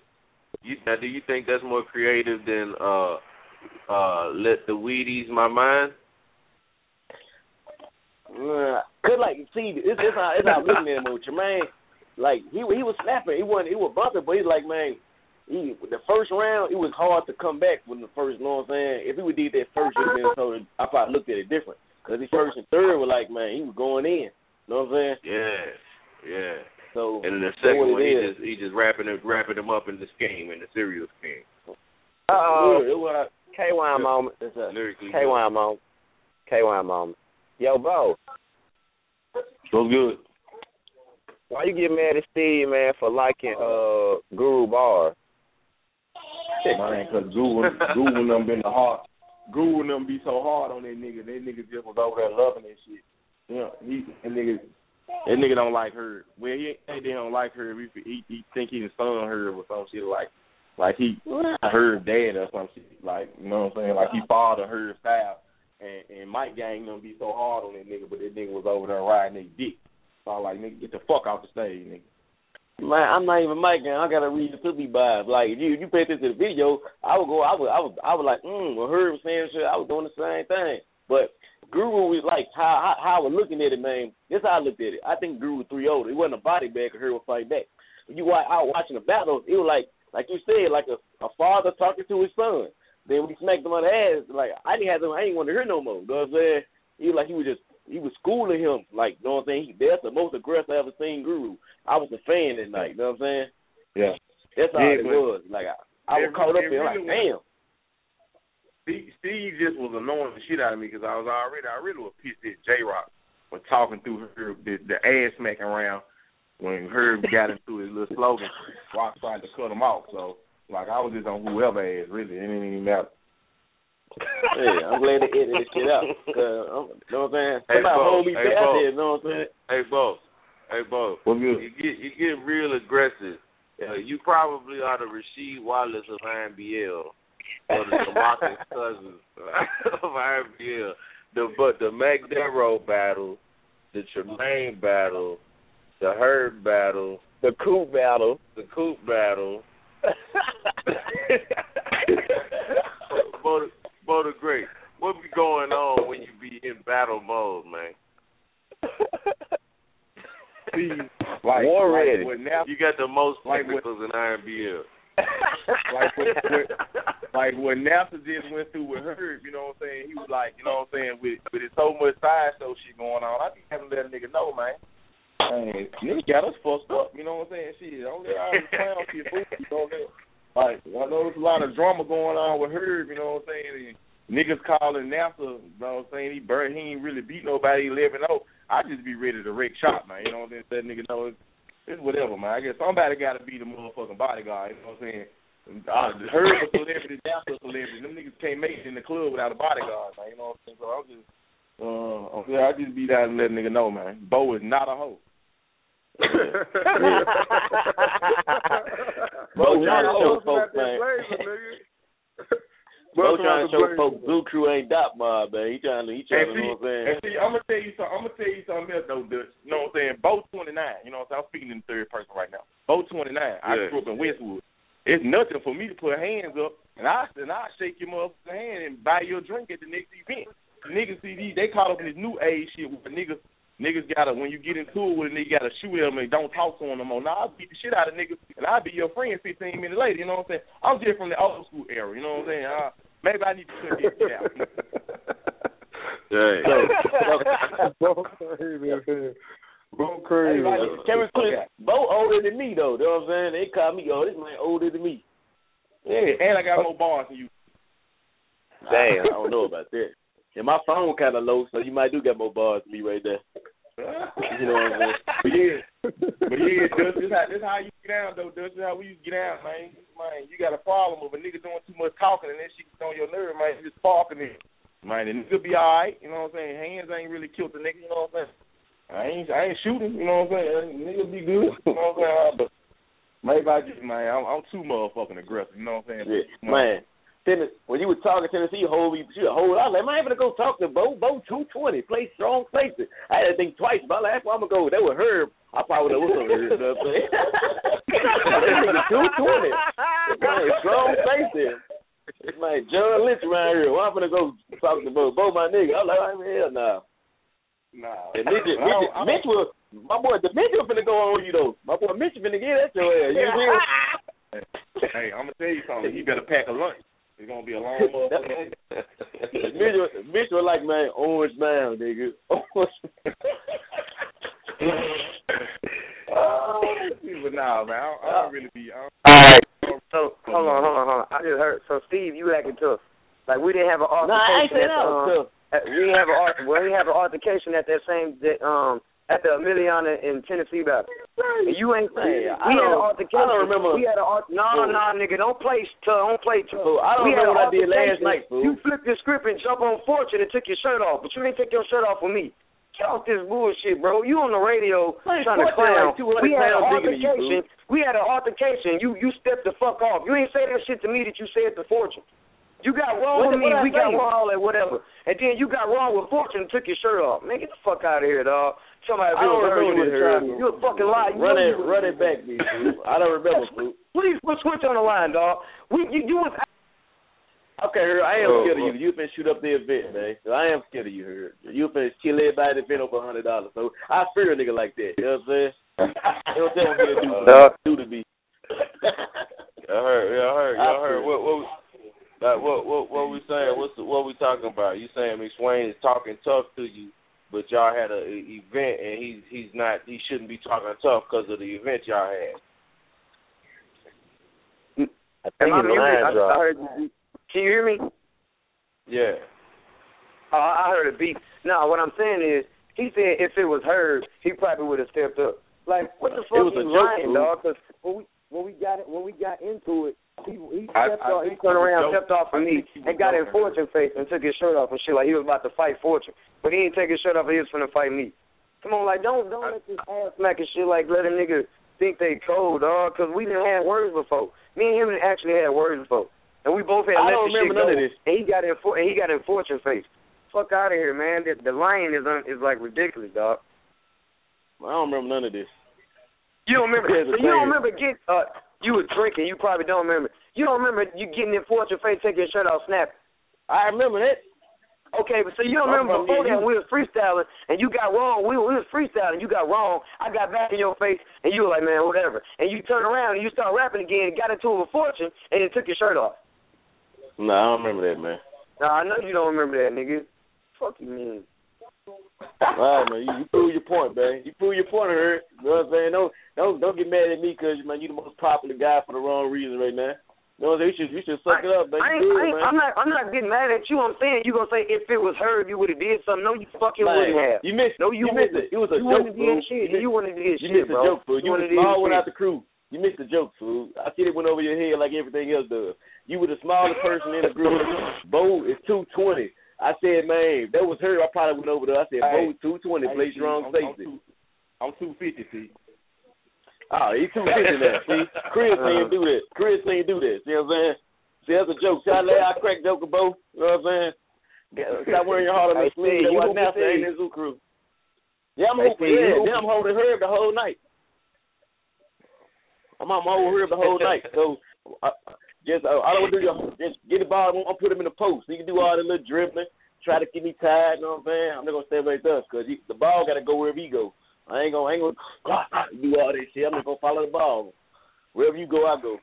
you? Now, do you think that's more creative than uh uh let the Wheaties my mind? Uh, Cause like, see, it's it's not it's not looking at with Tremaine. Like he he was snapping, he wasn't he was bumping, but he's like, man, he the first round it was hard to come back from the first. You know what I'm saying? If he would did that first, it'd been so I probably looked at it different. Cause his first and third were like, man, he was going in. You know what I'm saying? Yeah, yeah. So And then the second what one, he is. just he just wrapping it wrapping them up in the scheme in the serial scheme. Uh oh. Yeah, it KY moment. it's a, Lyrically, KY moment. KY moment. Yo, Bo, So good. Why you get mad at Steve, man, for liking uh Guru Bar? Man, cause Guru, Guru them been the hard. Guru them be so hard on that nigga. That nigga just was over there loving that shit. Yeah, he that nigga. That nigga don't like her. Well, he ain't they don't like her. He he, he think he the son her or some shit like, like he her dad or some shit. Like you know what I'm saying? Like he father her style. And and Mike Gang them be so hard on that nigga, but that nigga was over there riding their dick. So like, nigga, get the fuck off the stage, nigga. Man, I'm not even and I gotta read the Philly vibes. Like if you you pay attention to the video, I would go, I would, I would, I was like, mm. When Herb was saying shit, I was doing the same thing. But Guru was like how how, how I was looking at it, man. This how I looked at it. I think Guru was three older. It wasn't a body bag, Herb would fight back. You wa- out watching the battles, it was like like you said, like a, a father talking to his son. Then he smacked him on the ass, like I didn't have him, I didn't want to hear no more. You know what I'm saying? He was like he was just he was schooling him, like you know what I'm saying. He, that's the most aggressive I ever seen Guru. I was a fan that night. You know what I'm saying? Yeah. That's all Yeah, it was. Like I, I was caught up in. really Like was- damn. Steve, Steve just was annoying the shit out of me because I was already I really was pissed at J Rock for talking through her the, the ass smacking around when Herb got into his little slogan. Rock tried to cut him off. So like I was just on whoever ass really. It didn't even matter. Yeah, I'm glad they edited this shit out. Cause, um, you know what I'm saying? Hey, Somebody Bo, hold me hey, back Bo. there. You know what I'm saying? Hey, Bo. Hey, Bo. What's good? You get you get real aggressive. Uh, you probably are the Rasheed Wallace of IMBL or the Demarcus Cousins of IMBL. The but the Mac Darrow battle, the Tremaine battle, the Herb battle, The Coop battle. the Coop battle. Bo, the- Bo the Great. What be going on when you be in battle mode, man? See, like, War like ready. Nap, You got the most Like what- technicals in IMBL. like when, when, like when NASA just went through with Herb, you know what I'm saying? He was like, you know what I'm saying, with with it so much side show shit going on, I be having to let a nigga know, man. Man, nigga got us fucked up, you know what I'm saying? Shit, don't let all this clown shit fool you, you know what I'm saying? Like, I know there's a lot of drama going on with Herb, you know what I'm saying? And niggas calling NASA, you know what I'm saying? He burned, he ain't really beat nobody 11 0. I just be ready to wreck shop, man. You know what I'm saying? Let nigga know it's, it's whatever, man. I guess somebody got to be the motherfucking bodyguard, you know what I'm saying? I heard a celebrity, that's a celebrity. Them niggas can't make it in the club without a bodyguard, man. You know what I'm saying? So I'm just, uh, yeah, I just be down and let nigga know, man. Bo is not a hoe. Bo trying to show Welcome folks, man. Blazer. Bo trying to show Blazer, folks man. Blue Crew ain't dot mob, man. He trying to, he trying to, And see, know what I'm saying? and see, I'm gonna tell you something. I'm gonna tell you something else though, Dutch. You know what I'm saying? Bo 29. You know what I'm saying? I'm speaking in third person right now. Bo 29. I grew up in Westwood. It's nothing for me to put hands up and I and I shake your motherfucking hand and buy you a drink at the next event. Niggas see these, they caught up in this new age shit where niggas niggas gotta when you get into it with a nigga, you gotta shoot them and don't talk to them no more. Now I'll beat the shit out of niggas and I'll be your friend 15 minutes later. You know what I'm saying? I'm just from the old school era. You know what I'm saying? Uh, maybe I need to cut this shit out. Hey. Bo, Bo crazy. Everybody, Kevin Cliff, Bo older than me though. You know what I'm saying? They call me, oh, this man older than me. Yeah, and I got more bars than you. Damn, I don't know about that. And my phone kind of low, so you might do get more bars than me right there. You know what I'm saying? But yeah, but yeah, Dust, this how this how you get down though. This how we used to get down, man. Man, you got a problem with a nigga doing too much talking and then shit gets on your nerve, man. You just sparking it, man. The nigga be alright. You know what I'm saying? Hands ain't really killed the nigga. You know what I'm saying? I ain't I ain't shooting. You know what I'm saying? Nigga be good. You know what I'm saying? But maybe I just man, I'm, I'm too motherfucking aggressive. You know what I'm saying? Yeah, man. Tennessee, when you were talking Tennessee, hold me, you hold. I was like, man, I'm gonna go talk to Bo. Bo two twenty, play strong places. I had to think twice about last one I'm gonna go. That was Herb. I probably would have what's Herb. You know what I'm saying? two twenty, strong places. It's like John Lynch around here. Well, I'm gonna go talk to Bo. Bo, my nigga. I'm like, I'm hell nah. Nah. And Mitch, Mitch, Mitch will, my boy, the Mitch will finna go on you though. My boy Mitch finna get at your ass. You hey, I'm gonna tell you something. You better pack a lunch. It's gonna be a long motherfucker. Mitch, Mitch was like, man, orange man, nigga. Orange. oh, but nah, man, I I don't really be. I don't, All right. So hold on, hold on, hold on. I just heard. So Steve, you acting tough. Like we didn't have an Nah, I ain't at, that um, tough. at- we didn't have an art. Well, we have an altercation at that same that, um at the Emiliana in Tennessee battle. And you ain't Man, we had an altercation. I don't remember- We had an art. No, no, nigga, don't play. T- don't play. T- Fool, I don't we remember what I did last night, fool. You flipped your script and jumped on Fortune and took your shirt off, but you didn't take your shirt off with me. Get off this bullshit, bro. You on the radio Man, trying to clown. like we had an than you, altercation. we had an altercation. You you stepped the fuck off. You ain't say that shit to me that you said to Fortune. You got wrong What with me. We got wrong all whatever. And then you got wrong with Fortune and took your shirt off. Man, get the fuck out of here, dog. Somebody I don't really heard you remember would this, have Herb. You a fucking liar. Run know it, you- run it back, me. I don't remember, fool. Please put switch on the line, dog. We you, you was Okay, Herb, I am Oh, scared of you. You finna shoot up the event, man. So I am scared of you, Herb. You finna kill everybody at the event over a hundred dollars. So I fear a nigga like that. You know what I'm saying? You don't tell me to do, Dog. do to me. Y'all heard, y'all heard, I y'all heard. feel What, what, like, what, what, what we saying? What's the, what we talking about? You saying McSwain is talking tough to you, but y'all had a, a event and he's he's not. He shouldn't be talking tough because of the event y'all had. I Am think I his muted? line I, I dropped. heard. Can you hear me? Yeah. Oh, I heard a beat. No, what I'm saying is, he said if it was her, he probably would have stepped up. Like, what the fuck was you a joke, lying, fool. dog? Because when we when we got it, when we got into it, he he I- stepped I off, he turned around, stepped off for me, think he was and got in. Fortune face and took his shirt off and shit like he was about to fight Fortune, but he didn't take his shirt off. He was finna fight me. Come on, like don't don't let this ass smacking shit like let a nigga think they cold, dog. Because we didn't have words before. Me and him actually had words before, and we both had I let don't the shit remember go. none of this. And he got in for and he got in Fortune face. Fuck out of here, man. The, the lion is un, is like ridiculous, dog. I don't remember none of this. You don't remember? You don't remember get uh you were drinking. You probably don't remember. You don't remember you getting in Fortune face, taking your shirt off, snap. I remember that. Okay, but so you don't remember before that we was freestyling and you got wrong. We, we was freestyling, you got wrong. I got back in your face and you were like, man, whatever. And you turned around and you start rapping again and got into a Fortune and then took your shirt off. No, I don't remember that, man. Nah, I know you don't remember that, nigga. Fuck you, man. All right, man. You, you prove your point, man. You prove your point, Herb. You know what I'm saying? Don't don't don't get mad at me because man, you the most popular guy for the wrong reason right now. You know what I'm saying? You should you should suck it up, man. I ain't, good, I ain't, man. I'm not. I'm not getting mad at you. I'm saying you gonna say if it was her, you would have did something. No, you fucking Man, wouldn't have. You missed. No, you, you missed it. It was a you joke, wouldn't have fool. did shit. You missed- You wouldn't have did You shit, missed bro. the joke, fool. You was wouldn't have small did without shit. the crew. You missed the joke, fool. I see it went over your head like everything else does. You were the smallest person in the group. Bo is two twenty. I said, man, if that was her. I probably went over there. I said, Bo Hey, two twenty. Hey, Play see, strong I'm, I'm safety. two, I'm two fifty. See, Oh, he too busy now. See, Chris ain't do that. Chris ain't do that. See what I'm saying? See, that's a joke. See, I crack joke both. You know what I'm saying? Stop wearing your heart on the sleeve. You That's now ain't in Zoo Crew. Yeah, I'm. Steve, you Yeah, I'm holding Herb the whole night. I'm I'm holding Herb the whole night. So I, just uh, I don't want to do your just get the ball. I'm put him in the post. He can do all the little dribbling, try to get me tired. You know what I'm saying? I'm not gonna stay right there because the ball got to go wherever he go. I ain't gonna I ain't gonna do all this shit. I'm just gonna follow the ball. Wherever you go, I go.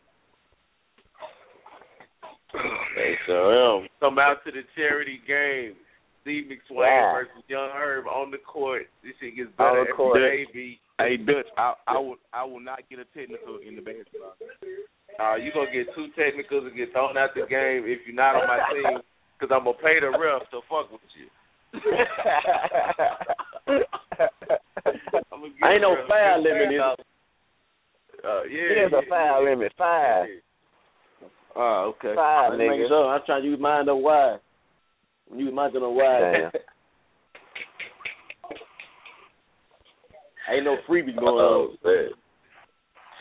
Hey, so um, come out to the charity game. Steve McSwain Yeah. versus Young Herb on the court. This shit gets better On better the court. every day, B. Hey Dutch, I I will I will not get a technical in the basketball. Uh, you gonna get two technicals and get thrown out the game if you're not on my team, because I'm gonna pay the ref to fuck with you. I'm gonna get Ain't no the ref- foul limit. is? Uh, yeah, There's a foul limit. Five. Oh, okay. Five, I'm nigga. sure. I'm trying to use mine on wide. Use mine on wide. Damn. Ain't no freebie going Oh, on. man.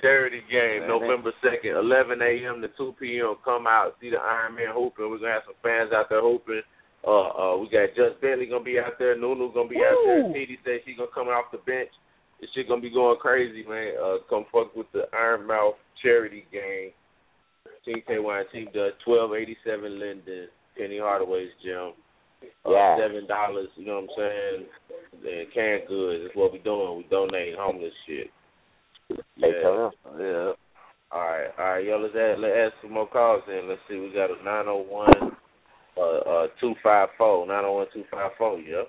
Charity game, Man, November second, eleven a.m. to two p.m. Come out, see the Iron Man hooping. We're gonna have some fans out there hooping. Uh, uh, we got Just Bentley gonna be out there. Nunu gonna be out there. Petey said she gonna come off the bench. This shit gonna be going crazy, man. Uh, come fuck with the Iron Mouth charity game. Team K-Wine Team Dutch, twelve eighty seven Linden, Penny Hardaway's gym. Uh, Yeah. Seven dollars, you know what I'm saying? And canned goods is what we doing. We donate homeless shit. Yeah. Yeah. All right, all right, yo. Let's add, let's add some more calls in. Let's see. We got a nine zero one, uh, two five four, nine zero one two five four. Yeah.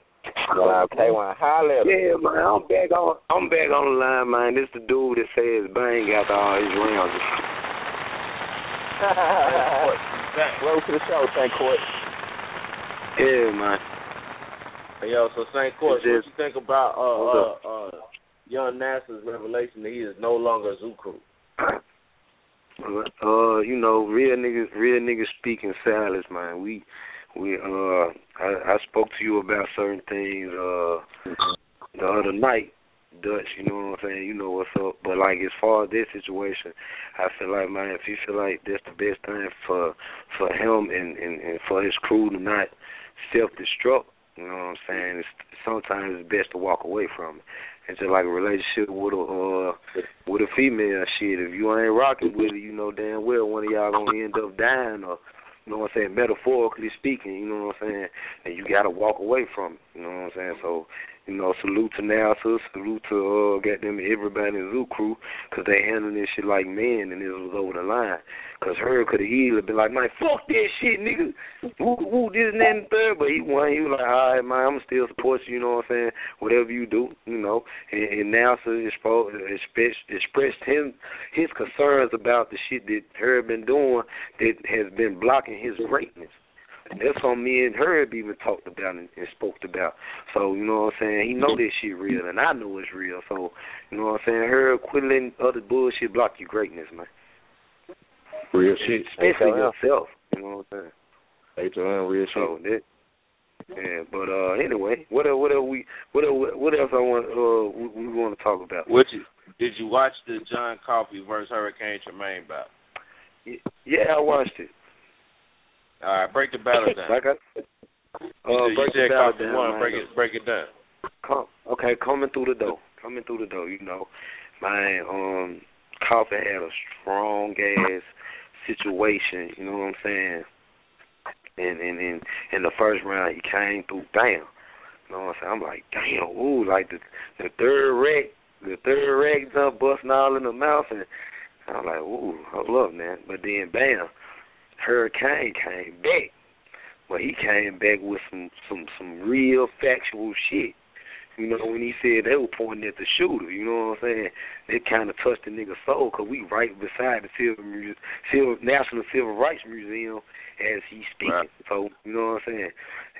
Well, K-Wine, holla at him. Yeah, man, I'm back on. I'm back on the line, man. This the dude that says bang after all his rounds. Welcome to the show, St. Court. Yeah, man. Hey, yo, so St. Court, what you think about uh, uh, uh, young NASA's revelation that he is no longer a zoo crew? Uh, you know, real niggas, real niggas speaking silence, man. We, we, uh, I, I spoke to you about certain things, uh, the other night, Dutch. You know what I'm saying? You know what's up. But like, as far as this situation, I feel like, man, if you feel like that's the best thing for for him and and, and for his crew to not self destruct, you know what I'm saying? It's sometimes it's best to walk away from it. It's just like a relationship with a uh with a female shit. If you ain't rocking with it, you know damn well one of y'all gonna end up dying or you know what I'm saying, metaphorically speaking, you know what I'm saying? And you gotta walk away from it, you know what I'm saying? So, you know, salute to NASA, salute to uh goddamn everybody in the Zoo crew, 'cause they handling this shit like men and this was over the line. 'Cause her could have easily been like, man, fuck that shit, nigga. Woo, woo, this and that and third. But he won. He was like, all right, man, I'm still support you. You know what I'm saying? Whatever you do, you know. And, and so expo- expressed expressed him his concerns about the shit that her been doing that has been blocking his greatness. And that's something me and her have even talked about and, and spoke about. So, you know what I'm saying? He know this shit real and I know it's real. So, you know what I'm saying? Her quit letting other bullshit block your greatness, man. Real shit. Especially Hey, yourself. You know what I'm saying? Hey, to him, real So that yeah, but uh anyway, what else what else we what else what else I want uh we, we want to talk about? What you did you watch the John Coffey versus Hurricane Tremaine battle? Yeah, I watched it. All right, break the battle down. Like I uh you break said the battle down. Break it, break it down. Com- okay, coming through the door. Coming through the door, you know. My um Coffey had a strong ass situation, you know what I'm saying? And and in in the first round he came through bam. You know what I'm saying? I'm like, damn, ooh, like the the third rack the third rack jump busting all in the mouth and I'm like, ooh, hold up man. But then bam, Hurricane came back. But he came back with some some some real factual shit. You know, when he said they were pointing at the shooter, you know what I'm saying? It kind of touched the nigga's soul because we right beside the Civil, Muse- Civil National Civil Rights Museum as he's speaking. So you know what I'm saying?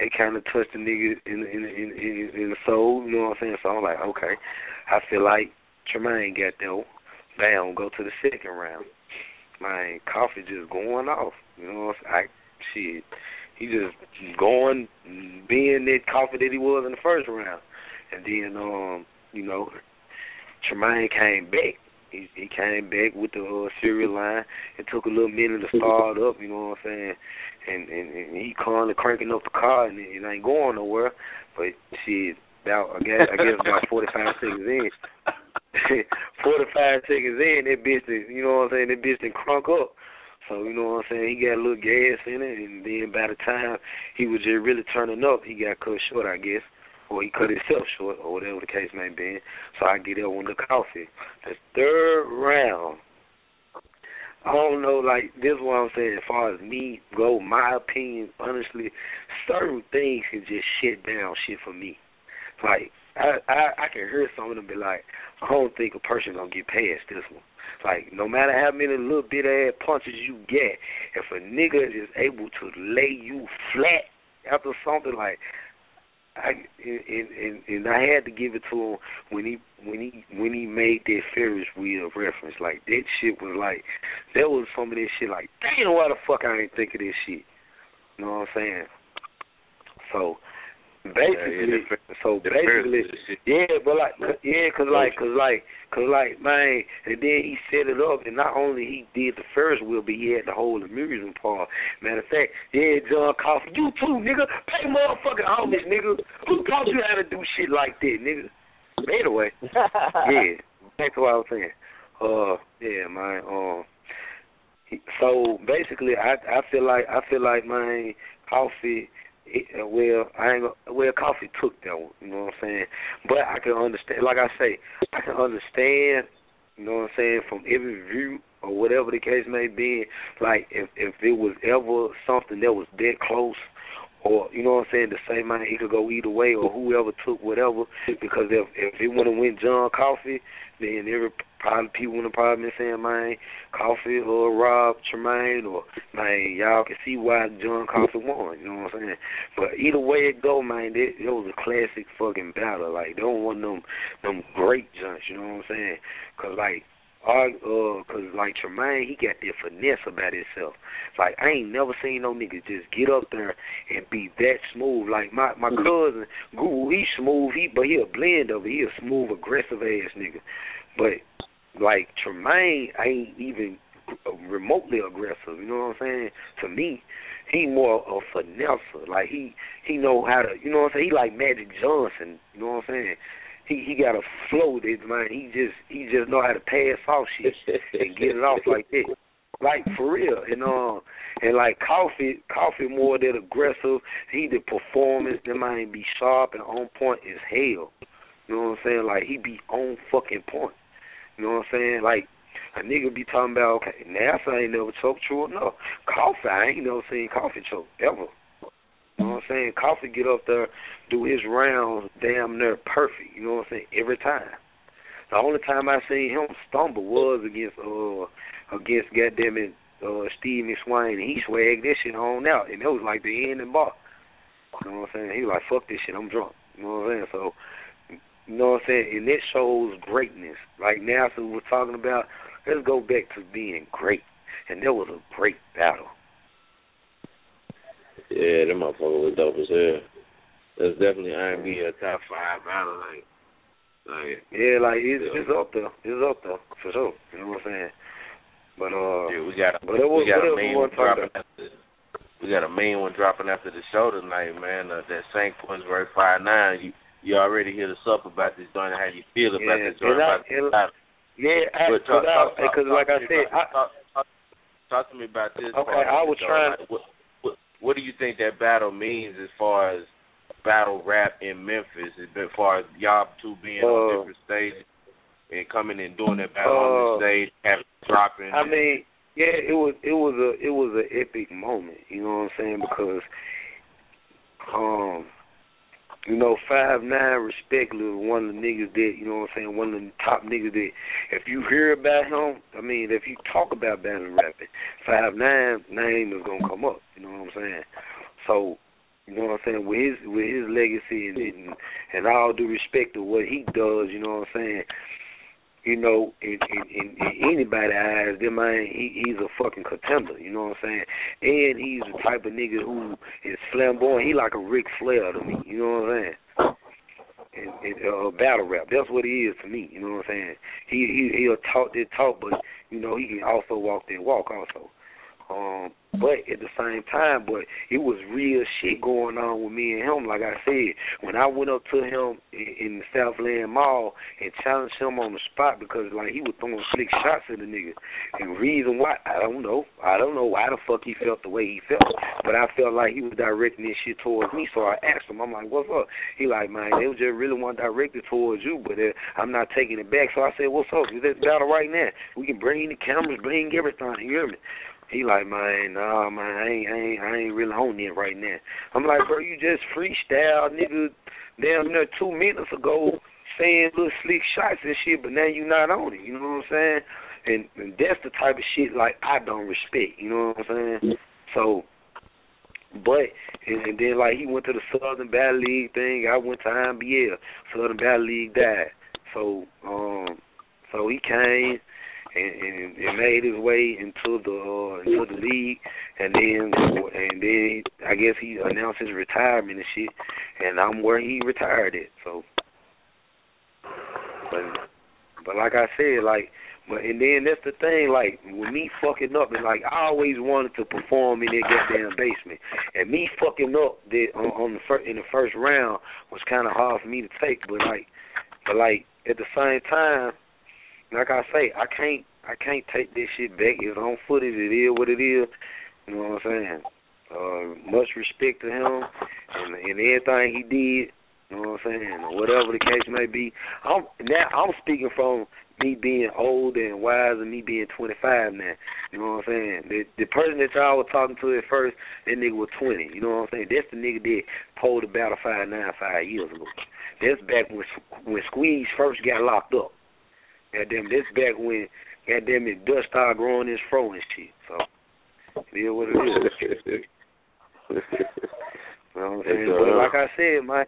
It kind of touched the nigga in in in in, in the soul. You know what I'm saying? So I'm like, okay, I feel like Tremaine got there. Bam, go to the second round. Man, Coffee just going off. You know, what I'm saying? Shit. He just going, being that coffee that he was in the first round. And then, um, you know, Tremaine came back. He he came back with the uh, cereal line. It took a little minute to start up, you know what I'm saying? And and, and he calling cranking up the car and it, it ain't going nowhere. But shit, about I guess I guess about forty five seconds in. forty five seconds in, that bitch done- you know what I'm saying, that bitch done crunk up. So, you know what I'm saying, he got a little gas in it and then by the time he was just really turning up, he got cut short I guess. Or he cut himself short or whatever the case may be. So I get up on the Coffey. The third round I don't know, like this is what I'm saying. As far as me go, my opinion, honestly, certain things can just shit down shit for me. Like I I, I can hear some of them be like, I don't think a person gonna get past this one. Like no matter how many little bit ass punches you get, if a nigga is able to lay you flat after something like I and, and and I had to give it to him when he when he when he made that Ferris wheel reference. Like that shit was like that was some of this shit like damn why the fuck I ain't think of this shit. You know what I'm saying? So basically, yeah, the, so basically, yeah, but like yeah, cause like cause like cause like man, and then he set it up, and not only he did the first will, but he had the whole amusement park. Matter of fact, yeah, John Coffey, you too, nigga, pay motherfucking homage, nigga. Who taught you how to do shit like that, nigga? But anyway, yeah, back to what I was saying. Uh, yeah, man. Um, so basically, I I feel like I feel like my man, Well, I ain't well, Coffey took that one. You know what I'm saying? But I can understand. Like I say, I can understand. You know what I'm saying? From every view or whatever the case may be. Like if if it was ever something that was that close, or you know what I'm saying, the same man, it could go either way, or whoever took whatever. Because if if it would have went John Coffey, then every probably people would have probably been saying, man, Coffey or Rob Tremaine, or man, y'all can see why John Coffey won. You know what I'm saying? But either way it go, man, it, it was a classic fucking battle. Like they don't want them them great junks. You know what I'm saying? Cause like uh, cause like Tremaine, he got that finesse about himself. Like I ain't never seen no nigga just get up there and be that smooth. Like my my cousin, Guru, he smooth, he but he a blend of it. He a smooth, aggressive ass nigga. But like Tremaine ain't even remotely aggressive. You know what I'm saying? To me, he more a finesse. Like he he know how to. You know what I'm saying? He like Magic Johnson. You know what I'm saying? He he got a flow that man. He just he just know how to pass off shit and get it off like that. Like for real, and uh, and like Coffey, Coffey more that aggressive. He the performance, that man be sharp and on point as hell. You know what I'm saying? Like he be on fucking point. You know what I'm saying? Like a nigga be talking about, okay, NASA ain't never choked true enough. Coffey, I ain't never seen Coffey choke ever. You know what I'm saying? Coffey get up there, do his rounds damn near perfect. You know what I'm saying? Every time. The only time I seen him stumble was against uh against goddamn it uh Steve McSwain he swagged this shit on out and it was like the end and bar. You know what I'm saying? He was like, Fuck this shit, I'm drunk. You know what I'm saying? So you know what I'm saying? And it shows greatness. Like NASA was talking about, let's go back to being great. And that was a great battle. Yeah, that motherfucker was dope as hell. That's definitely R&B a top five battle. Like, like yeah, like it's, yeah. it's up there. It's up there for sure. You know what I'm saying? But uh, yeah, we got a, but it was, we got a main one dropping after. We got a main one dropping after the show tonight, man. Uh, that St. Quentin Five Nine. You you already hear the stuff about this joint how you feel about yeah, this joint. I, about and, yeah, because like I said, talk, talk, talk, talk, to me about this. Okay, I was trying. Like, what, what, do you think that battle means as far as battle rap in Memphis, as far as y'all two being uh, on different stages and coming and doing that battle uh, on the stage, having dropping? I mean, yeah, it was it was a it was an epic moment. You know what I'm saying? Because um you know, five nine respectfully one of the niggas that, you know what I'm saying, one of the top niggas that if you hear about him, I mean, if you talk about battle rapping, five nine name is gonna come up, you know what I'm saying? So, you know what I'm saying, with his with his legacy and and, and all due respect to what he does, you know what I'm saying, you know, in in, in, anybody's eyes, that man, he he's a fucking contender. You know what I'm saying? And he's the type of nigga who is flamboyant. He like a Ric Flair to me. You know what I'm saying? And, and uh, battle rap. That's what he is to me. You know what I'm saying? He he he'll talk that talk, but you know he can also walk that walk also. Um, But at the same time, but it was real shit going on with me and him. Like I said, when I went up to him in, in the Southland Mall and challenged him on the spot because like he was throwing slick shots at the nigga. And reason why I don't know. I don't know why the fuck he felt the way he felt. But I felt like he was directing this shit towards me. So I asked him. I'm like, what's up? He like, man, they just really want directed towards you, but uh, I'm not taking it back. So I said, what's up? Let's battle right now. We can bring the cameras, bring everything. You hear me? He like, man, nah, man, I ain't, I ain't, I ain't really on it right now. I'm like, bro, you just freestyle, nigga, damn near two minutes ago saying little slick shots and shit, but now you not on it. You know what I'm saying? And, and that's the type of shit like I don't respect. You know what I'm saying? So, but and, and then like he went to the Southern Battle League thing. I went to IMBL. Southern Battle League died. So, um, so he came and, and, and made his way into the uh, into the league, and then and then I guess he announced his retirement and shit, and I'm where he retired at. So, but but like I said, like but and then that's the thing, like with me fucking up, and like I always wanted to perform in that goddamn basement, and me fucking up that on, on the first in the first round was kind of hard for me to take, but like, but like at the same time, like I say, I can't I can't take this shit back. It's on footage. It is what it is. You know what I'm saying? Uh, much respect to him and, and everything he did. You know what I'm saying? Whatever the case may be. I'm now I'm speaking from me being old and wise and me being 25 now. You know what I'm saying? The the person that y'all were talking to at first, that nigga was 20. You know what I'm saying? That's the nigga that pulled the battle five nine five years ago. That's back when when Squeeze first got locked up. Goddamn, that's back when goddamn it dust started growing his fro and shit. So it is what it is. you know what I'm saying? But uh, like I said, my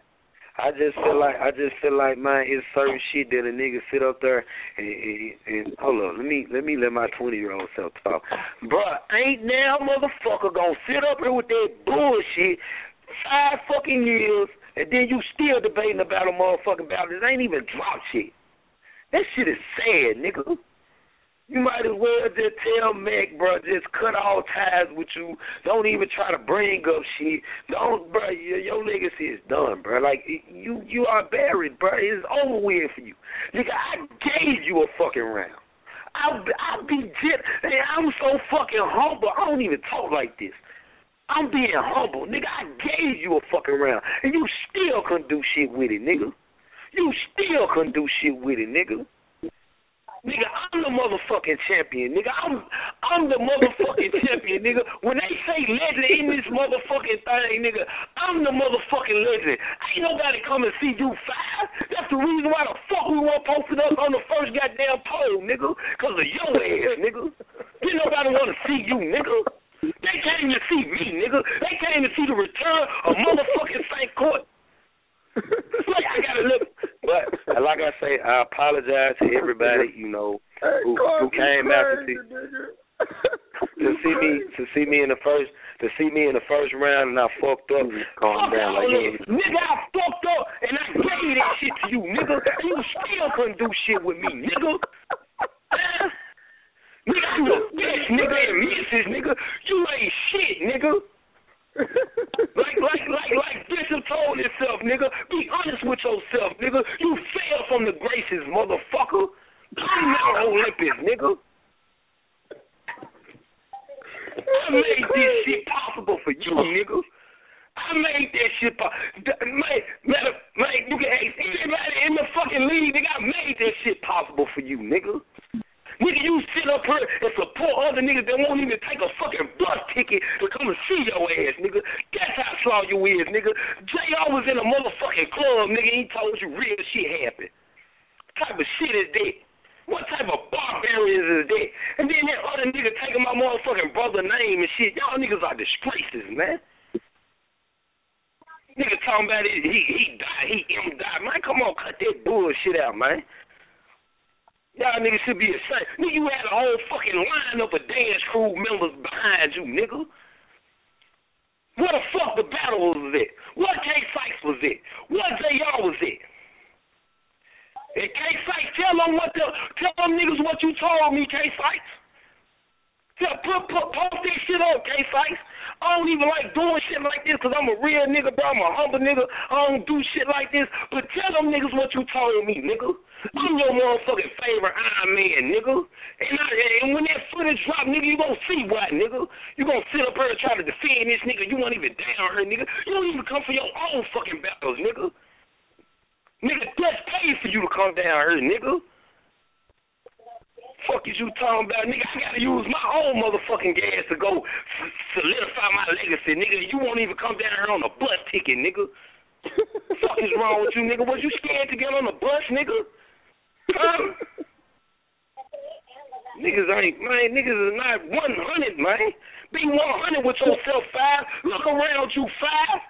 I just feel like I just feel like man, it's certain shit that a nigga sit up there and, and, and hold on, let me let me let my twenty year old self talk. Bruh, ain't now motherfucker gonna sit up here with that bullshit five fucking years and then you still debating about a motherfucking battle that ain't even dropped shit. That shit is sad, nigga. You might as well just tell Mac, bro, just cut all ties with you. Don't even try to bring up shit. Don't, bro, your, your legacy is done, bro. Like, you you are buried, bro. It's over with for you. Nigga, I gave you a fucking round. I I be jet. Hey, I'm so fucking humble. I don't even talk like this. I'm being humble, nigga. I gave you a fucking round, and you still couldn't do shit with it, nigga. You still couldn't do shit with it, nigga. Nigga, I'm the motherfucking champion, nigga. I'm I'm the motherfucking champion, nigga. When they say legend in this motherfucking thing, nigga, I'm the motherfucking legend. Ain't nobody come and see you five. That's the reason why the fuck we weren't posted up on the first goddamn poll, nigga. Cause of your ass, nigga. Didn't nobody want to see you, nigga. They came to see me, nigga. They came to see the return of motherfucking St. Court. like I gotta look, but like I say, I apologize to everybody, you know, who, who came out to see to see me to see me in the first to see me in the first round and I fucked up. Calm down, like you nigga, I fucked up and I gave that shit to you, nigga. You still couldn't do shit with me, nigga. Nigga, I'm best nigga and misses, nigga. You ain't shit, nigga like like like like Bishop told himself, nigga. Be honest with yourself, nigga. You fell from the graces, motherfucker. I'm Mount Olympus, nigga. I made this shit possible for you, nigga. I made that shit possible. Man, man, you can ask anybody in the fucking league, nigga. I made that shit possible for you, nigga. Nigga, you sit up here and support other niggas that won't even take a fucking bus ticket to come and see your ass, nigga. That's how slow you is, nigga. JR was in a motherfucking club, nigga, he told you real shit happened. What type of shit is that? What type of barbarians is that? And then that other nigga taking my motherfucking brother name and shit. Y'all niggas are disgraces, man. Nigga talking about it, he he died, he M died. Man, come on, cut that bullshit out, man. Y'all niggas should be ashamed. Nigga, you had a whole fucking lineup of dance crew members behind you, nigga. What the fuck the battle was it? What K Sykes was it? What JR was it? And K Sykes, tell them what the tell them niggas what you told me, K Sykes. Tell put put post this shit on K fights. I don't even like doing shit like this because I'm a real nigga, bro. I'm a humble nigga. I don't do shit like this. But tell them niggas what you told me, nigga. I'm your motherfucking favorite Iron Man, nigga. And, I, and when that footage drop, nigga, you gonna see what, nigga. You gonna sit up here and try to defend this nigga. You won't even down her, nigga. You don't even come for your own fucking battles, nigga. Nigga, that's paid for you to come down here, nigga. Fuck is you talking about, nigga? I gotta use my own motherfucking gas to go f- solidify my legacy, nigga. You won't even come down here on a bus ticket, nigga. fuck is wrong with you, nigga? Was you scared to get on the bus, nigga? Niggas ain't, man, niggas is not 100, man. Be 100 with yourself, five. Look around you, five.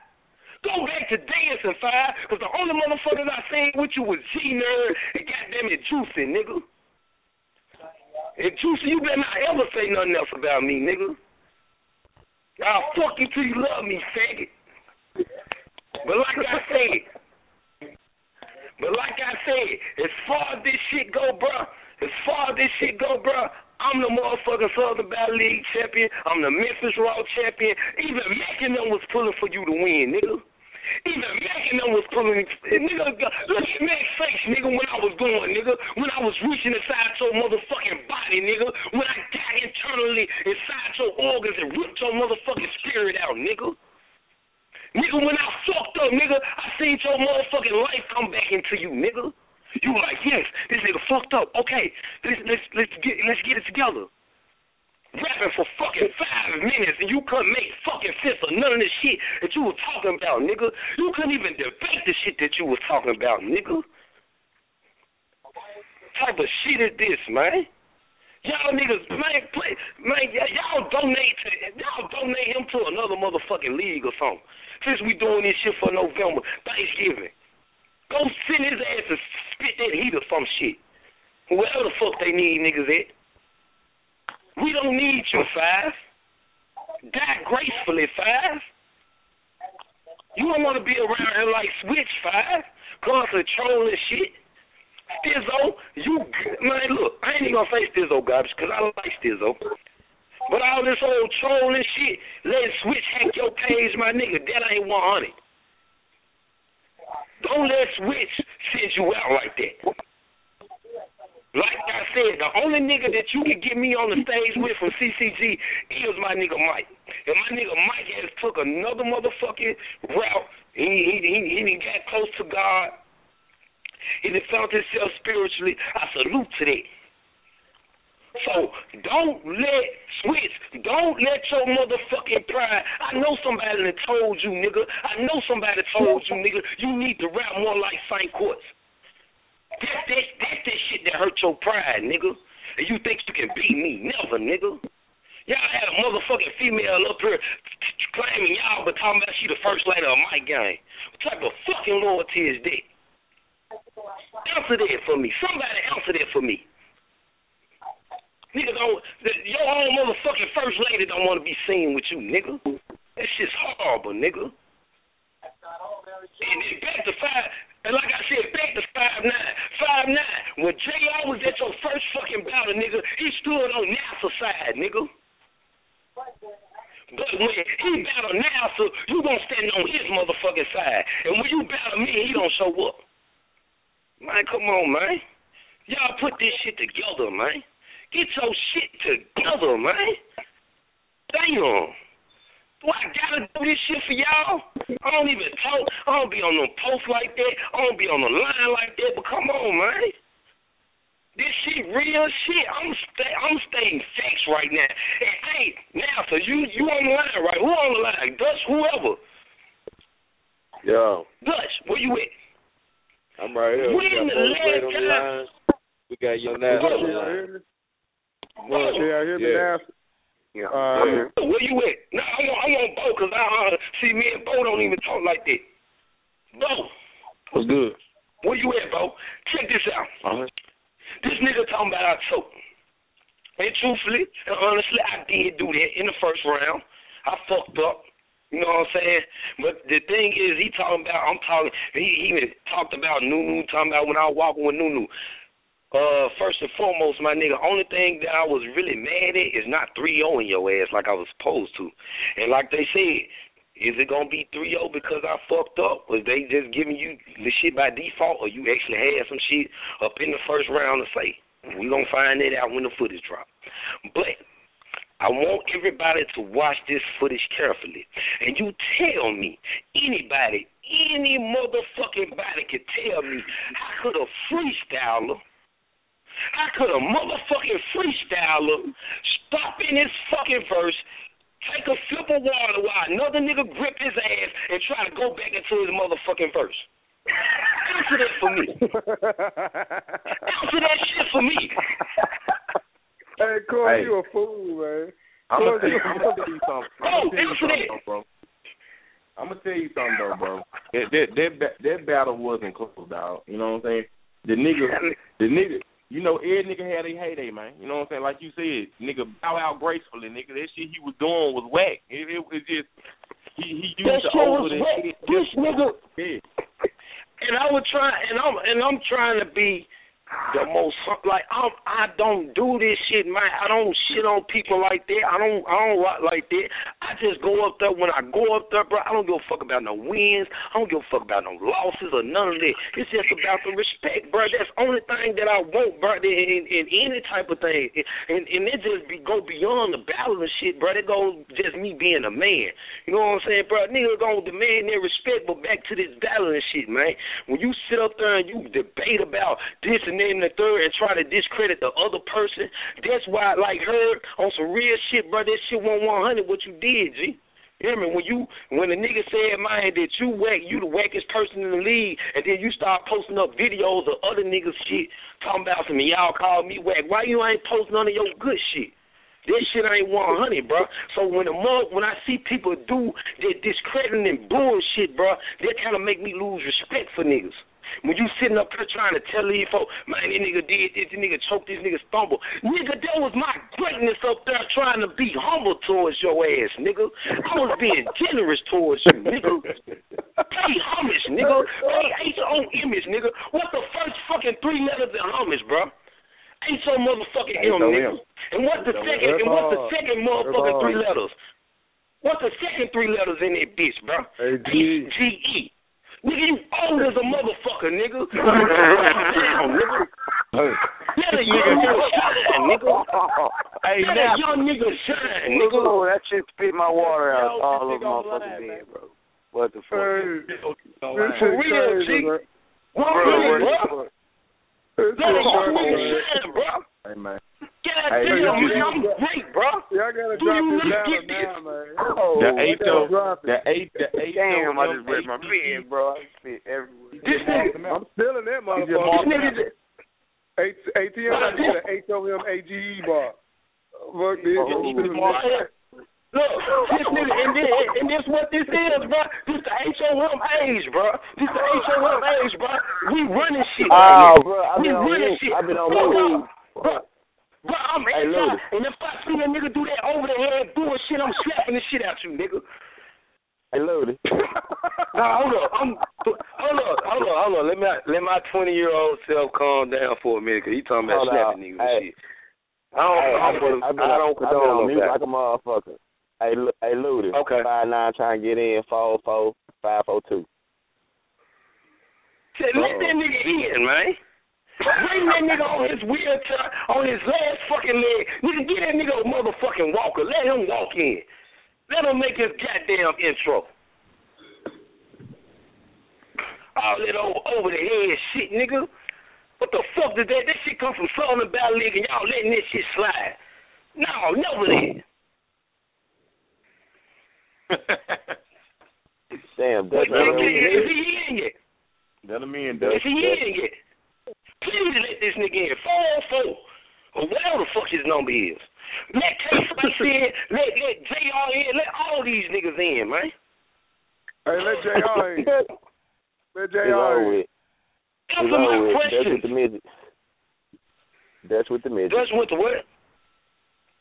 Go back to dancing, five, because the only motherfuckers I seen with you was G-Nerd and goddamn it, Juicy, nigga. And Juicy, you better not ever say nothing else about me, nigga. I'll fuck you till you love me, faggot. But like I said, but like I said, as far as this shit go, bruh, as far as this shit go, bruh, I'm the motherfucking Southern Battle League champion. I'm the Memphis Raw champion. Even Mac and them was pulling for you to win, nigga. Even Mac them was pulling. Nigga, look at Mac's face, nigga, when I was going, nigga. When I was reaching inside your motherfucking body, nigga. When I got internally inside your organs and ripped your motherfucking spirit out, nigga. Nigga, when I fucked up, nigga, I seen your motherfucking life come back into you, nigga. You were like, yes, this nigga fucked up. Okay, let's let's let's get let's get it together. Rapping for fucking five minutes and you couldn't make fucking sense of none of this shit that you were talking about, nigga. You couldn't even debate the shit that you was talking about, nigga. Type of shit is this, man? Y'all niggas, man, play, man, y'all donate to, y'all donate him to another motherfucking league or something. Since we doing this shit for November, Thanksgiving, go send his ass to spit that heat or some shit. Wherever the fuck they need niggas at. We don't need you, Five. Die gracefully, Five. You don't want to be around here like Switch, Five. Constantly trolling shit. Stizzo, you man, look, I ain't even gonna say Stizzo garbage because I like Stizzo. But all this old trolling shit, let Switch hack your page, my nigga. That ain't one hundred. Don't let Switch send you out like that. Like I said, the only nigga that you can get me on the stage with from CCG is my nigga Mike. And my nigga Mike has took another motherfucking route. He he he, he got close to God. He found himself spiritually. I salute to that. So don't let switch. Don't let your motherfucking pride. I know somebody that told you, nigga. I know somebody told you, nigga. You need to rap more like St. Courts. That's that, that's that shit that hurt your pride, nigga. And you think you can beat me? Never, nigga. Y'all had a motherfucking female up here claiming y'all, but talking about she the first lady of my gang. What type of fucking loyalty is that? Answer that for me. Somebody answer that for me. Nigga don't, your own motherfucking first lady don't want to be seen with you, nigga. That shit's horrible, nigga. And then back to five, and like I said, back to five nine, five nine. When Jr. was at your first fucking battle, nigga, he stood on NASA side, nigga. But when he battle NASA, you gonna stand on his motherfucking side, and when you battle me, he don't show up. Man, come on, man. Y'all put this shit together, man. Get your shit together, man. Damn. Do I gotta do this shit for y'all? I don't even talk. I don't be on no post like that. I don't be on the line like that. But come on, man. This shit real shit. I'm stay, I'm stating facts right now. And hey, now so you you on the line, right? Who on the line? Dutch, whoever. Yo. Dutch, where you at? I'm right here. When we got the last time- We got Young Nas on the line. Well, yeah, hear me Yeah. now. Yeah. Uh, Where you at? No, I want I want Bo because I uh, see me and Bo don't even talk like that. Bo, What's good? where you at, Bo? Check this out. Uh-huh. This nigga talking about I choked. And truthfully and honestly, I did do that in the first round. I fucked up. You know what I'm saying? But the thing is, he talking about, I'm talking, he, he even talked about Nunu, talking about when I was walking with Nunu. Uh, first and foremost, my nigga, only thing that I was really mad at is not 3-0 in your ass like I was supposed to. And like they said, is it gonna be 3-0 because I fucked up? Was they just giving you the shit by default, or you actually had some shit up in the first round to say? We gonna find that out when the footage drop. But I want everybody to watch this footage carefully. And you tell me, anybody, any motherfucking body could tell me how could a freestyler how could a motherfucking freestyler stop in his fucking verse, take a sip of water while another nigga grip his ass and try to go back into his motherfucking verse? Answer that for me. Answer that shit for me. Hey, Corey, Hey. you a fool, man. I'm gonna Corey, tell you, I'm gonna tell you something. I'm Oh, gonna tell you oh, something, though, bro. I'm gonna tell you something though, bro. That that that that battle wasn't close, dog. You know what I'm saying? The nigga, the nigga, you know, every nigga had a heyday, man. You know what I'm saying? Like you said, nigga bow out gracefully, nigga. That shit he was doing was whack. It, it was just he he used That the shit was over the whack. head. This nigga, Yeah. and I would try, and I'm and I'm trying to be the most like I'm I don't do this shit, man. I don't shit on people like that. I don't I don't rock like that. I just go up there when I go up there, bro. I don't give a fuck about no wins. I don't give a fuck about no losses or none of that. It's just about the respect, bro. That's the only thing that I want, bro. In, in any type of thing, and and it just be go beyond the battle and shit, bro. It goes just me being a man. You know what I'm saying, bro? Niggas gonna demand their respect, but back to this battle and shit, man. When you sit up there and you debate about this and and the third and try to discredit the other person, that's why, like her, on some real shit, bro, that shit won 100 what you did, G. Hear me? When you when a nigga said man that you whack, you the wackest person in the league, and then you start posting up videos of other niggas shit talking about some y'all call me whack. Why you ain't post none of your good shit? This shit ain't 100, bro. So when the mug, when I see people do that discrediting and bullshit, bro, that kind of make me lose respect for niggas. When you sitting up here trying to tell these folks, man, this nigga did this, this nigga choked this nigga stumble. Nigga, that was my greatness up there trying to be humble towards your ass, nigga. I was being generous towards you, nigga. Pay homage, nigga. Pay H O image, nigga. What the first fucking three letters in homage, bro? Ain't so motherfucking M, nigga. And what's the second? And what's the second motherfucking three letters? What's the second three letters in that bitch, bro? H G E. Nigga, you old as a motherfucker, nigga. Down, nigga. Let a young nigga shine, nigga. Hey, Let now, a young nigga shine, nigga. Oh, that shit spit my water out all over my fucking bed, bro. What the fuck? For real, G. One Bro, minute, what bro. the Let a young fuck? nigga shine, bro. Hey man. God Hey, damn, you- man, I'm great, bro. Y'all gotta drop you this really down now, man. Oh, The I eight gotta oh, the eight, the eight. Damn, I just wet my eight- bed, bro. I spit everywhere. This nigga, I'm stealing that motherfucker. marked this nigga, H- ATM, I get an H O M A G E bar. Fuck this. I'm he stealing Right that. here. Look, this nigga, and this, and this what this is, bro. This the HOM age, bro. This the HOM age, bro. We running shit. Oh, right bro, I've we been on running mute. shit. I've been on Bro, mute. Bro, bro, I'm Hey, anti, and if I see a nigga do that over the head bullshit, I'm slapping the shit out you, nigga. Hey, Lodi. Nah, hold up. I'm hold up, hold up, hold up. Let me let my twenty year old self calm down for a minute, cause he talking about Hold slapping niggas Hey. and shit. I don't, Hey, I been, don't, I've been, I don't condone on no mute like a motherfucker. Hey, hey, Ludi. Okay. Five nine trying to get in. Four four five four two. Say, let that nigga in, man. Bring that nigga on his wheelchair, on his last fucking leg. Nigga, get that nigga a motherfucking walker. Let him walk in. Let him make his goddamn intro. All that over, over the head shit, nigga. What the fuck did that? That shit come from Southern Battle League and y'all letting this shit slide. No, never that. Damn, But that's is he in yet? Let him in, Is Dutch. he in yet? Please let this nigga in. Four four. Or whatever the fuck his number is. Let K Spice in, let let JR in, let all these niggas in, man. Hey, let JR in. Let JR in. with. Answer my over with. That's questions. with the midget. That's with the midget. Just with the what?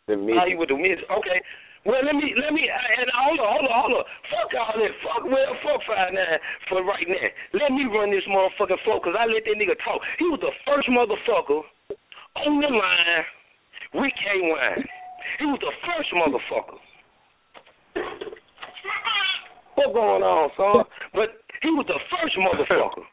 The How you with the mid? Okay. Well, let me let me uh, and hold on, hold on, hold on. Fuck all that. Fuck well, fuck five nine uh, for right now. Let me run this motherfucking floor because I let that nigga talk. He was the first motherfucker on the line, Rick K. Wine. He was the first motherfucker. What going on, son? But he was the first motherfucker.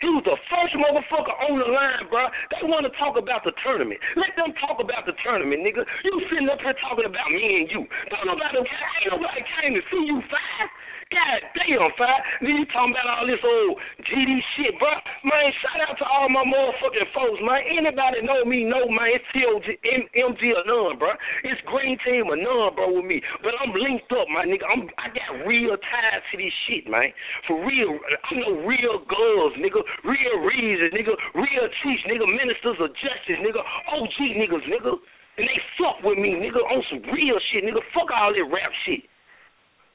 He was the first motherfucker on the line, bro. They want to talk about the tournament. Let them talk about the tournament, nigga. You sitting up here talking about me and you. Don't nobody, ain't nobody came to see you five. God damn, five. Then you talking about all this old GD shit, bro. Man, shout out to all my motherfucking folks, man. Anybody know me, know, man. It's TOG, M- MG or none, bro. It's Green Team or none, bro, with me. But I'm linked up, my nigga. I'm, I got real ties to this shit, man. For real. I know real girls, nigga. Real reasons, nigga. Real chiefs, nigga. Ministers of justice, nigga. OG niggas, nigga. And they fuck with me, nigga, on some real shit, nigga. Fuck all that rap shit.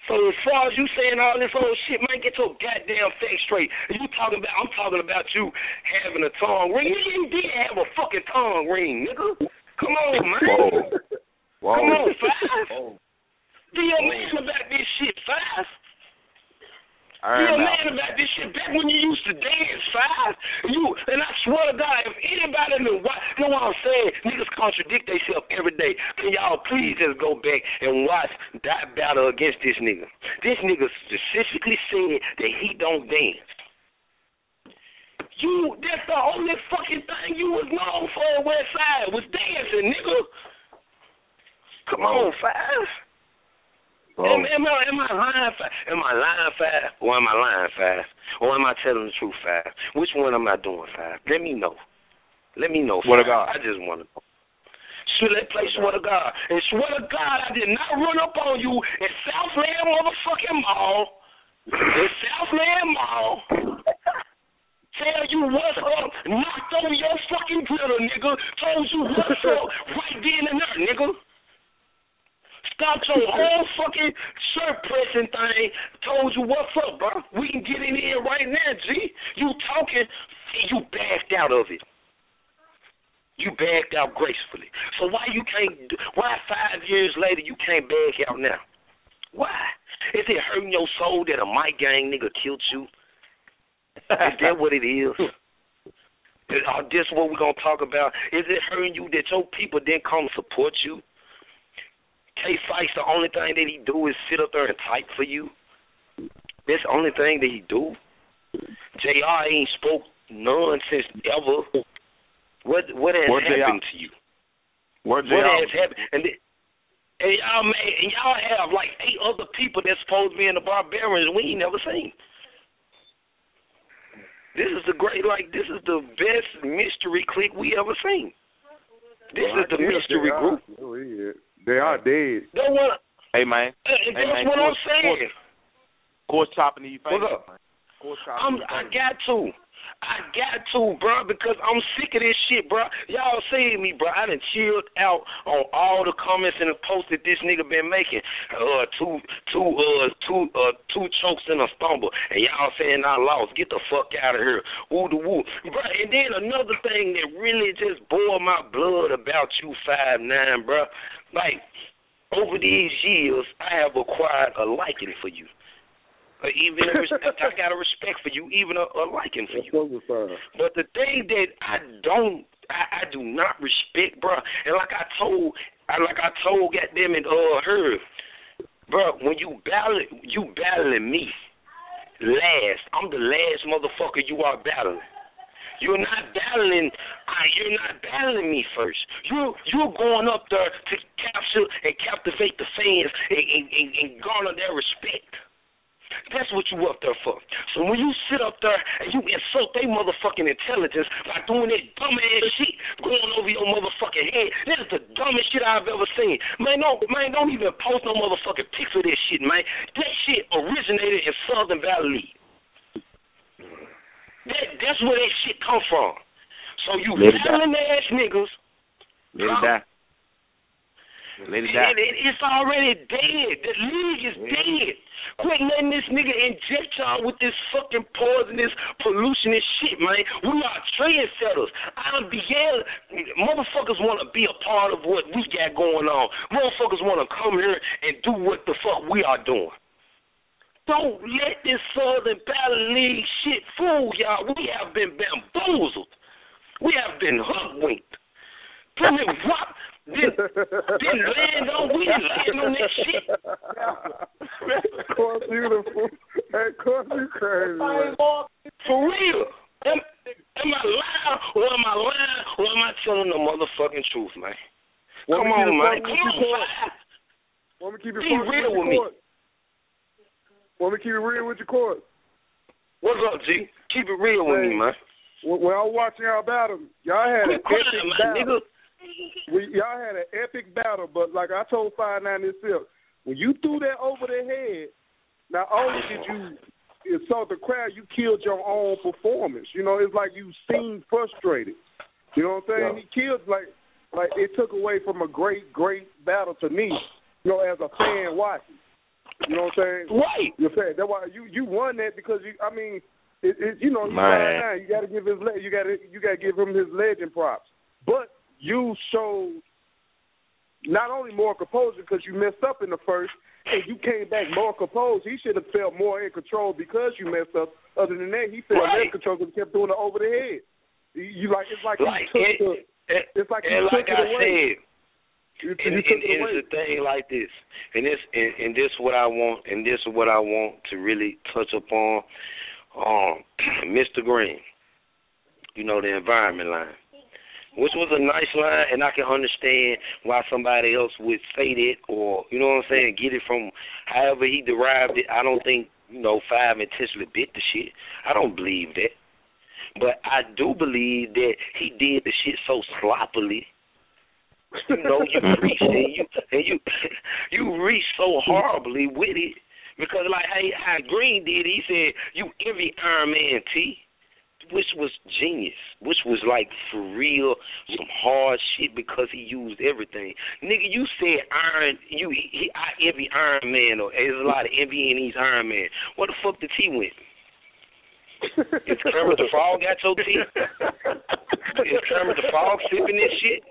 So as far as you saying all this old shit, man, get your goddamn face straight. You talking about? I'm talking about you having a tongue ring. You did have a fucking tongue ring, nigga. Come on, man. Whoa. Whoa. Come on, five. Be a man about this shit, five. Be a man about this shit. Back when you used to dance, five. You and I swear to God, if anybody knew what, know what I'm saying, niggas contradict themselves every day. Can y'all please just go back and watch that battle against this nigga? This nigga specifically said that he don't dance. You, that's the only fucking thing you was known for West Side was dancing, nigga. Come on, five. Am, oh. am, I, am I lying fast? Am I lying fast? Or am I lying fast? Or am I telling the truth fast? Which one am I doing fast? Let me know. Let me know. To. God. I just want to know. Should they play swear to God? And swear to God, I did not run up on you in Southland motherfucking Mall. In Southland Mall. Tell you what's up, knocked on your fucking glitter, nigga. Told you what's up right then and there, nigga. Stopped your whole fucking shirt pressing thing. Told you what's up, bro. We can get in here right now, G. You talking, you backed out of it. You backed out gracefully. So why you can't? Why five years later you can't back out now? Why? Is it hurting your soul that a Mike gang nigga killed you? Is that what it is? Is uh, this what we're gonna talk about? Is it hurting you that your people didn't come support you? K Fights, the only thing that he do is sit up there and type for you. That's the only thing that he do. Jr. ain't spoke nonsense ever. What what has What happened to you? Where What has happened? And, the, and y'all made, and y'all have like eight other people that's supposed to be in the barbarians we ain't never seen. This is the great, like this is the best mystery clique we ever seen. This is the mystery group. Yeah. They are dead. They want, Hey man. and Hey, that's man, what I'm saying. Course chopping to you face. What's up? man. Course chopping I'm, to I got to. I got to, bro, because I'm sick of this shit, bro. Y'all see me, bro. I done chilled out on all the comments and the posts that this nigga been making. Uh, two, two, uh, two, uh, two chokes and a stumble, and y'all saying I lost. Get the fuck out of here, woo the woo, bro. And then another thing that really just boiled my blood about you, five nine, bro. Like over these years, I have acquired a liking for you. Uh, even a I got a respect for you, even a, a liking for you. But the thing that I don't, I, I do not respect, bro, and like I told, I, like I told, goddamn it, uh, her, bro, when you battle, you battling me last. I'm the last motherfucker you are battling. You're not battling. You're not battling me first. You you're going up there to capture and captivate the fans and, and, and, and garner their respect. That's what you up there for. So when you sit up there and you insult their motherfucking intelligence by doing that dumb ass shit going over your motherfucking head, that is the dumbest shit I've ever seen. Man, no, man, don't even post no motherfucking pics of this shit, man. That shit originated in Southern Valley. That that's where that shit come from. So you it battling ass niggas. Let it die. Let it It, die. it, it's already dead. The league is dead. Quit letting this nigga inject y'all with this fucking poisonous, pollutionous shit, man. We are trendsetters. IMBL. Motherfuckers want to be a part of what we got going on. Motherfuckers want to come here and do what the fuck we are doing. Don't let this Southern Battle League shit fool y'all. We have been bamboozled. We have been hoodwinked. Put what? Didn't, didn't land on we didn't land on that shit. Of course, beautiful. Of course, you crazy. Man. For real. Am, am I lying or am I lying or am I telling the motherfucking truth, man? Come on, man. Come on, man. Want me to keep it Be funky real with me. Want me to keep it real with your court? What's up, G? Keep it real with me, man. When when I was watching y'all battle, y'all had an epic battle. We, y'all had an epic battle, but like I told Five Nine itself, when you threw that over their head, not only did you insult the crowd, you killed your own performance. You know, it's like you seemed frustrated. You know what I'm saying? He killed like like it took away from a great, great battle to me. You know, as a fan watching. You know what I'm saying? Right. You're saying that's why you you won that because you. I mean, it, it, you know, he's Man. five nine. You got to give his le- you got to you got to give him his legend props. But you showed not only more composure because you messed up in the first, and you came back more composed. He should have felt more in control because you messed up. Other than that, he felt Right. less control because he kept doing it over the head. You- like it's like, Like you took it, the, it, it's like and took like it I away. said, You, and, you took and it's a thing like this, and this and, and this what I want, and this is what I want to really touch upon. Um, Mr. Green, you know the environment line, which was a nice line, and I can understand why somebody else would say that, or you know what I'm saying, get it from however he derived it. I don't think you know Five intentionally bit the shit. I don't believe that. But I do believe that he did the shit so sloppily. You know, you reach and you and you you reach so horribly with it. Because like hey how Green did, he said, You envy Iron Man T which was genius, which was like for real some hard shit because he used everything. Nigga, you said Iron, you he, I envy Iron Man, or there's a lot of envy in these Iron Man. What the fuck did T went? Is Kermit the Frog got your tea? Is Kermit the Frog sipping this shit?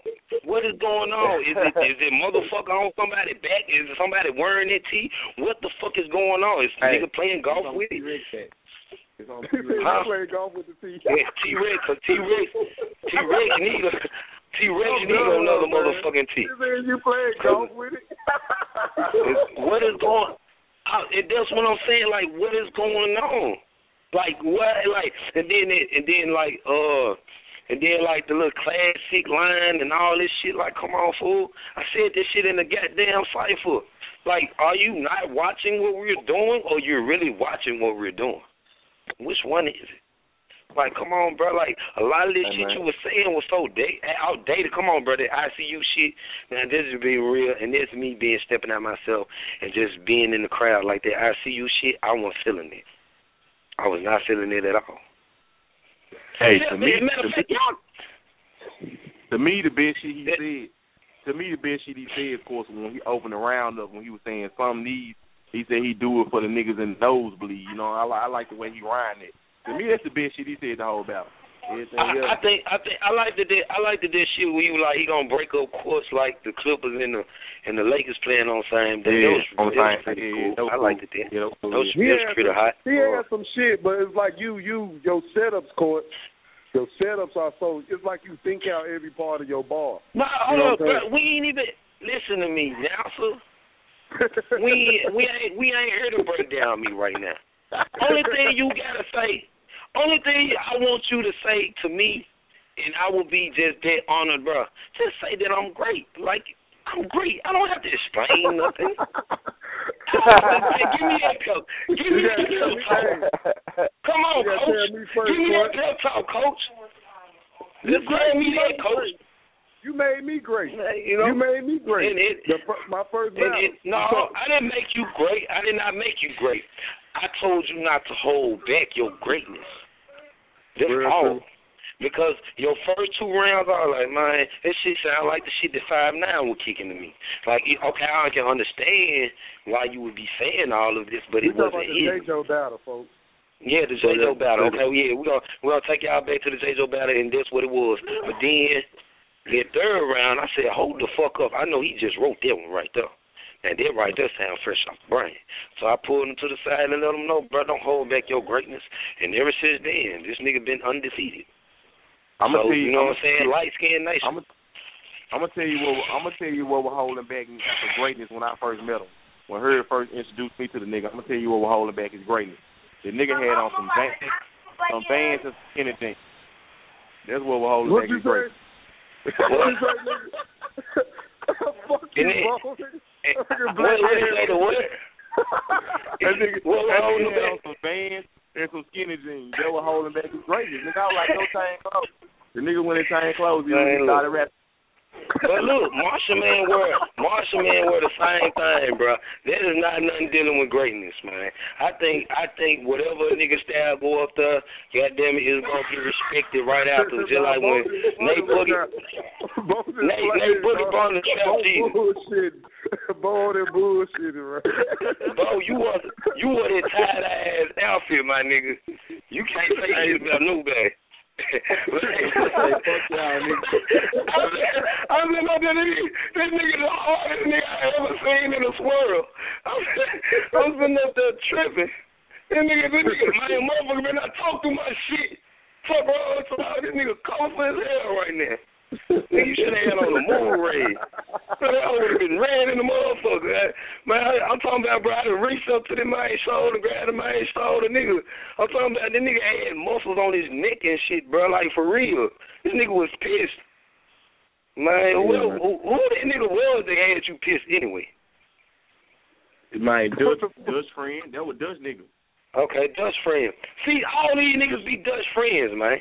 What is going on? Is it is it motherfucker on somebody back? Is it somebody wearing that tea? What the fuck is going on? Is Hey, nigga playing golf with it? T-Rex It's on He Huh? played golf with the T. Yeah, T Rex, T Rex, T Rex need a T Rex Oh, need no, another man. motherfucking T. You played golf with it. What is going? Uh, I, and that's what I'm saying. Like, what is going on? Like what? Like, and then it, and then like uh. And then like the little classic line and all this shit, like come on fool. I said this shit in the goddamn cipher. Like, are you not watching what we're doing or you're really watching what we're doing? Which one is it? Like, come on, bro. Like, a lot of this Hey, shit man. you were saying was so da- outdated. Come on, bro. That ICU shit. Now, this is being real, and this is me being stepping out myself and just being in the crowd. Like, that ICU shit, I wasn't feeling it. I was not feeling it at all. Hey, to me, matter of fact, y'all to me, the best shit he said, to me, the best shit he said, of course, when he opened the roundup, when he was saying some needs, he said he do it for the niggas in the nosebleed. You know, I, I like the way he rhymed it. To me, that's the best shit he said the whole battle. I, I think I think I like the I like the this shit where you like he gonna break up courts like the Clippers and the and the Lakers playing on the same day. Yeah, that was, on that same day, cool. yeah, I liked it. cool. That. Yeah, that was cool, That was, yeah. that was pretty hot. He had some shit, but it's like you, you, your setups, court. Your setups are so. It's like you think out every part of your bar. No, hold up, bro. We ain't even listen to me now, sir. we we ain't we ain't here to break down me right now. Only thing you gotta say, only thing I want you to say to me, and I will be just that honored, bro. Just say that I'm great. Like I'm great. I don't have to explain nothing. give me that cup. Give me You that cup talk. Come on, you coach. Give me that cup talk, coach. You Just tell me you that, made coach. You made me great. You know, made me great. It- the, my first And it, no, I didn't make you great. I did not make you great. I told you not to hold back your greatness. That's Real all. true. Because your first two rounds, I was like, man, this shit sound like the shit that Five Nine was kicking to me. Like, okay, I can understand why you would be saying all of this, but we it wasn't about the it. J. Joe battle, folks. Yeah, the J. Joe battle. Okay, yeah, we're gonna we're gonna take y'all back to the J. Joe battle, and that's what it was. But then the third round, I said, hold the fuck up. I know he just wrote that one right there. And that right there sound fresh off the brain. So I pulled him to the side and let him know, bro, don't hold back your greatness. And ever since then, this nigga been undefeated. I'm so, gonna tell you, you know I'm what I'm saying? Light skinned nation. I'm I'm gonna tell you what I'm gonna tell you what was holding back for greatness when I first met him. When Herb first introduced me to the nigga, I'm gonna tell you what was holding back his greatness. The nigga had on some vans, some vans and skinny jeans. That's what was holding What back you his greatness. What you say, nigga? Fuck you, And it- bro. What black what that? Nigga, What was holding on back? some vans and some skinny jeans. That was holding back his greatness. Nigga, I was like, no chain clothes. The nigga went in chain clothes. He Man, look. started rapping. But look, Marshall Man wear Marshall Man wear the same thing, bro. That is not nothing dealing with greatness, man. I think I think whatever a nigga style go up there, goddamn it, is gonna be respected right after. Just like when Nate Boogie, Nate Nate Boogie brought the trap Jesus. Boy, that bullshit, right? Bro, you was you wore that tied ass outfit, my nigga. You can't say shit about nobody. Fuck y'all, nigga. I was like, that nigga, this nigga the hardest nigga I ever seen in a swirl. I was, I was sitting up there tripping. This nigga, this nigga, man, motherfucker, man, I talk through my shit. Fuck, bro, this nigga colorful as hell right now. Nigga, you should have had on the moon red. Man, I would have been red in the motherfucker. I- Man, I, I'm talking about, bro, I done reached up to the man's shoulder, grabbed the man's shoulder, nigga. I'm talking about, the nigga had muscles on his neck and shit, bro, like for real. This nigga was pissed. Man, who, Yeah, man. who, who that nigga was that had you pissed anyway? Man, Dutch, Dutch friend. That was Dutch nigga. Okay, Dutch friend. See, all these niggas be Dutch friends, man.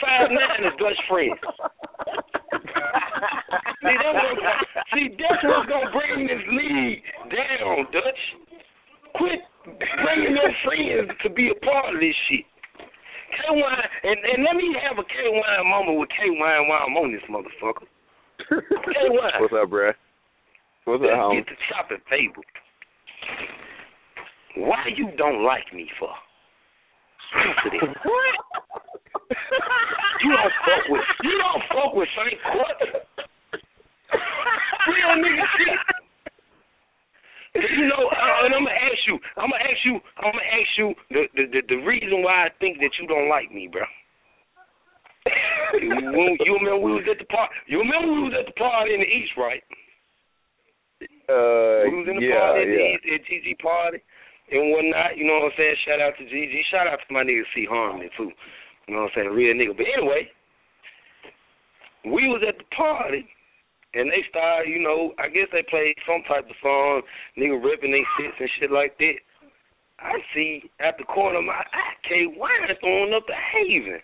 Five nine is Dutch friends. see, that's what, see, that's what's gonna bring this league down, Dutch. Quit bringing your friends to be a part of this shit. K Wine, and, and let me have a K Wine moment with K Wine while I'm on this motherfucker. K Wine. What's up, bruh? What's up, Let's homie? get the chopping table. Why you don't like me for? Answer this. You don't fuck with you don't fuck with St. Court. Real nigga shit. You know, uh, and I'm gonna ask you. I'm gonna ask you. I'm gonna ask you the, the the the reason why I think that you don't like me, bro. when, you remember we was at the park. You remember we was at the party in the East, right? Uh, we was in the yeah, party at the yeah. East, at GG party and whatnot. You know what I'm saying? Shout out to GG. Shout out to my nigga C Harmony too. You know what I'm saying? Real nigga. But anyway, we was at the party and they started, you know, I guess they played some type of song, nigga ripping they shits and shit like that. I see at the corner of my eye, K Wine throwing up the Haven.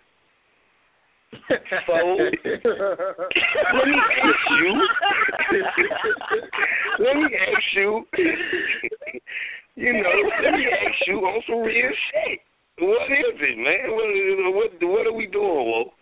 So let me ask you. let me ask you. you know, let me ask you on some real shit. What is it, man? What what, what are we doing, Wolf?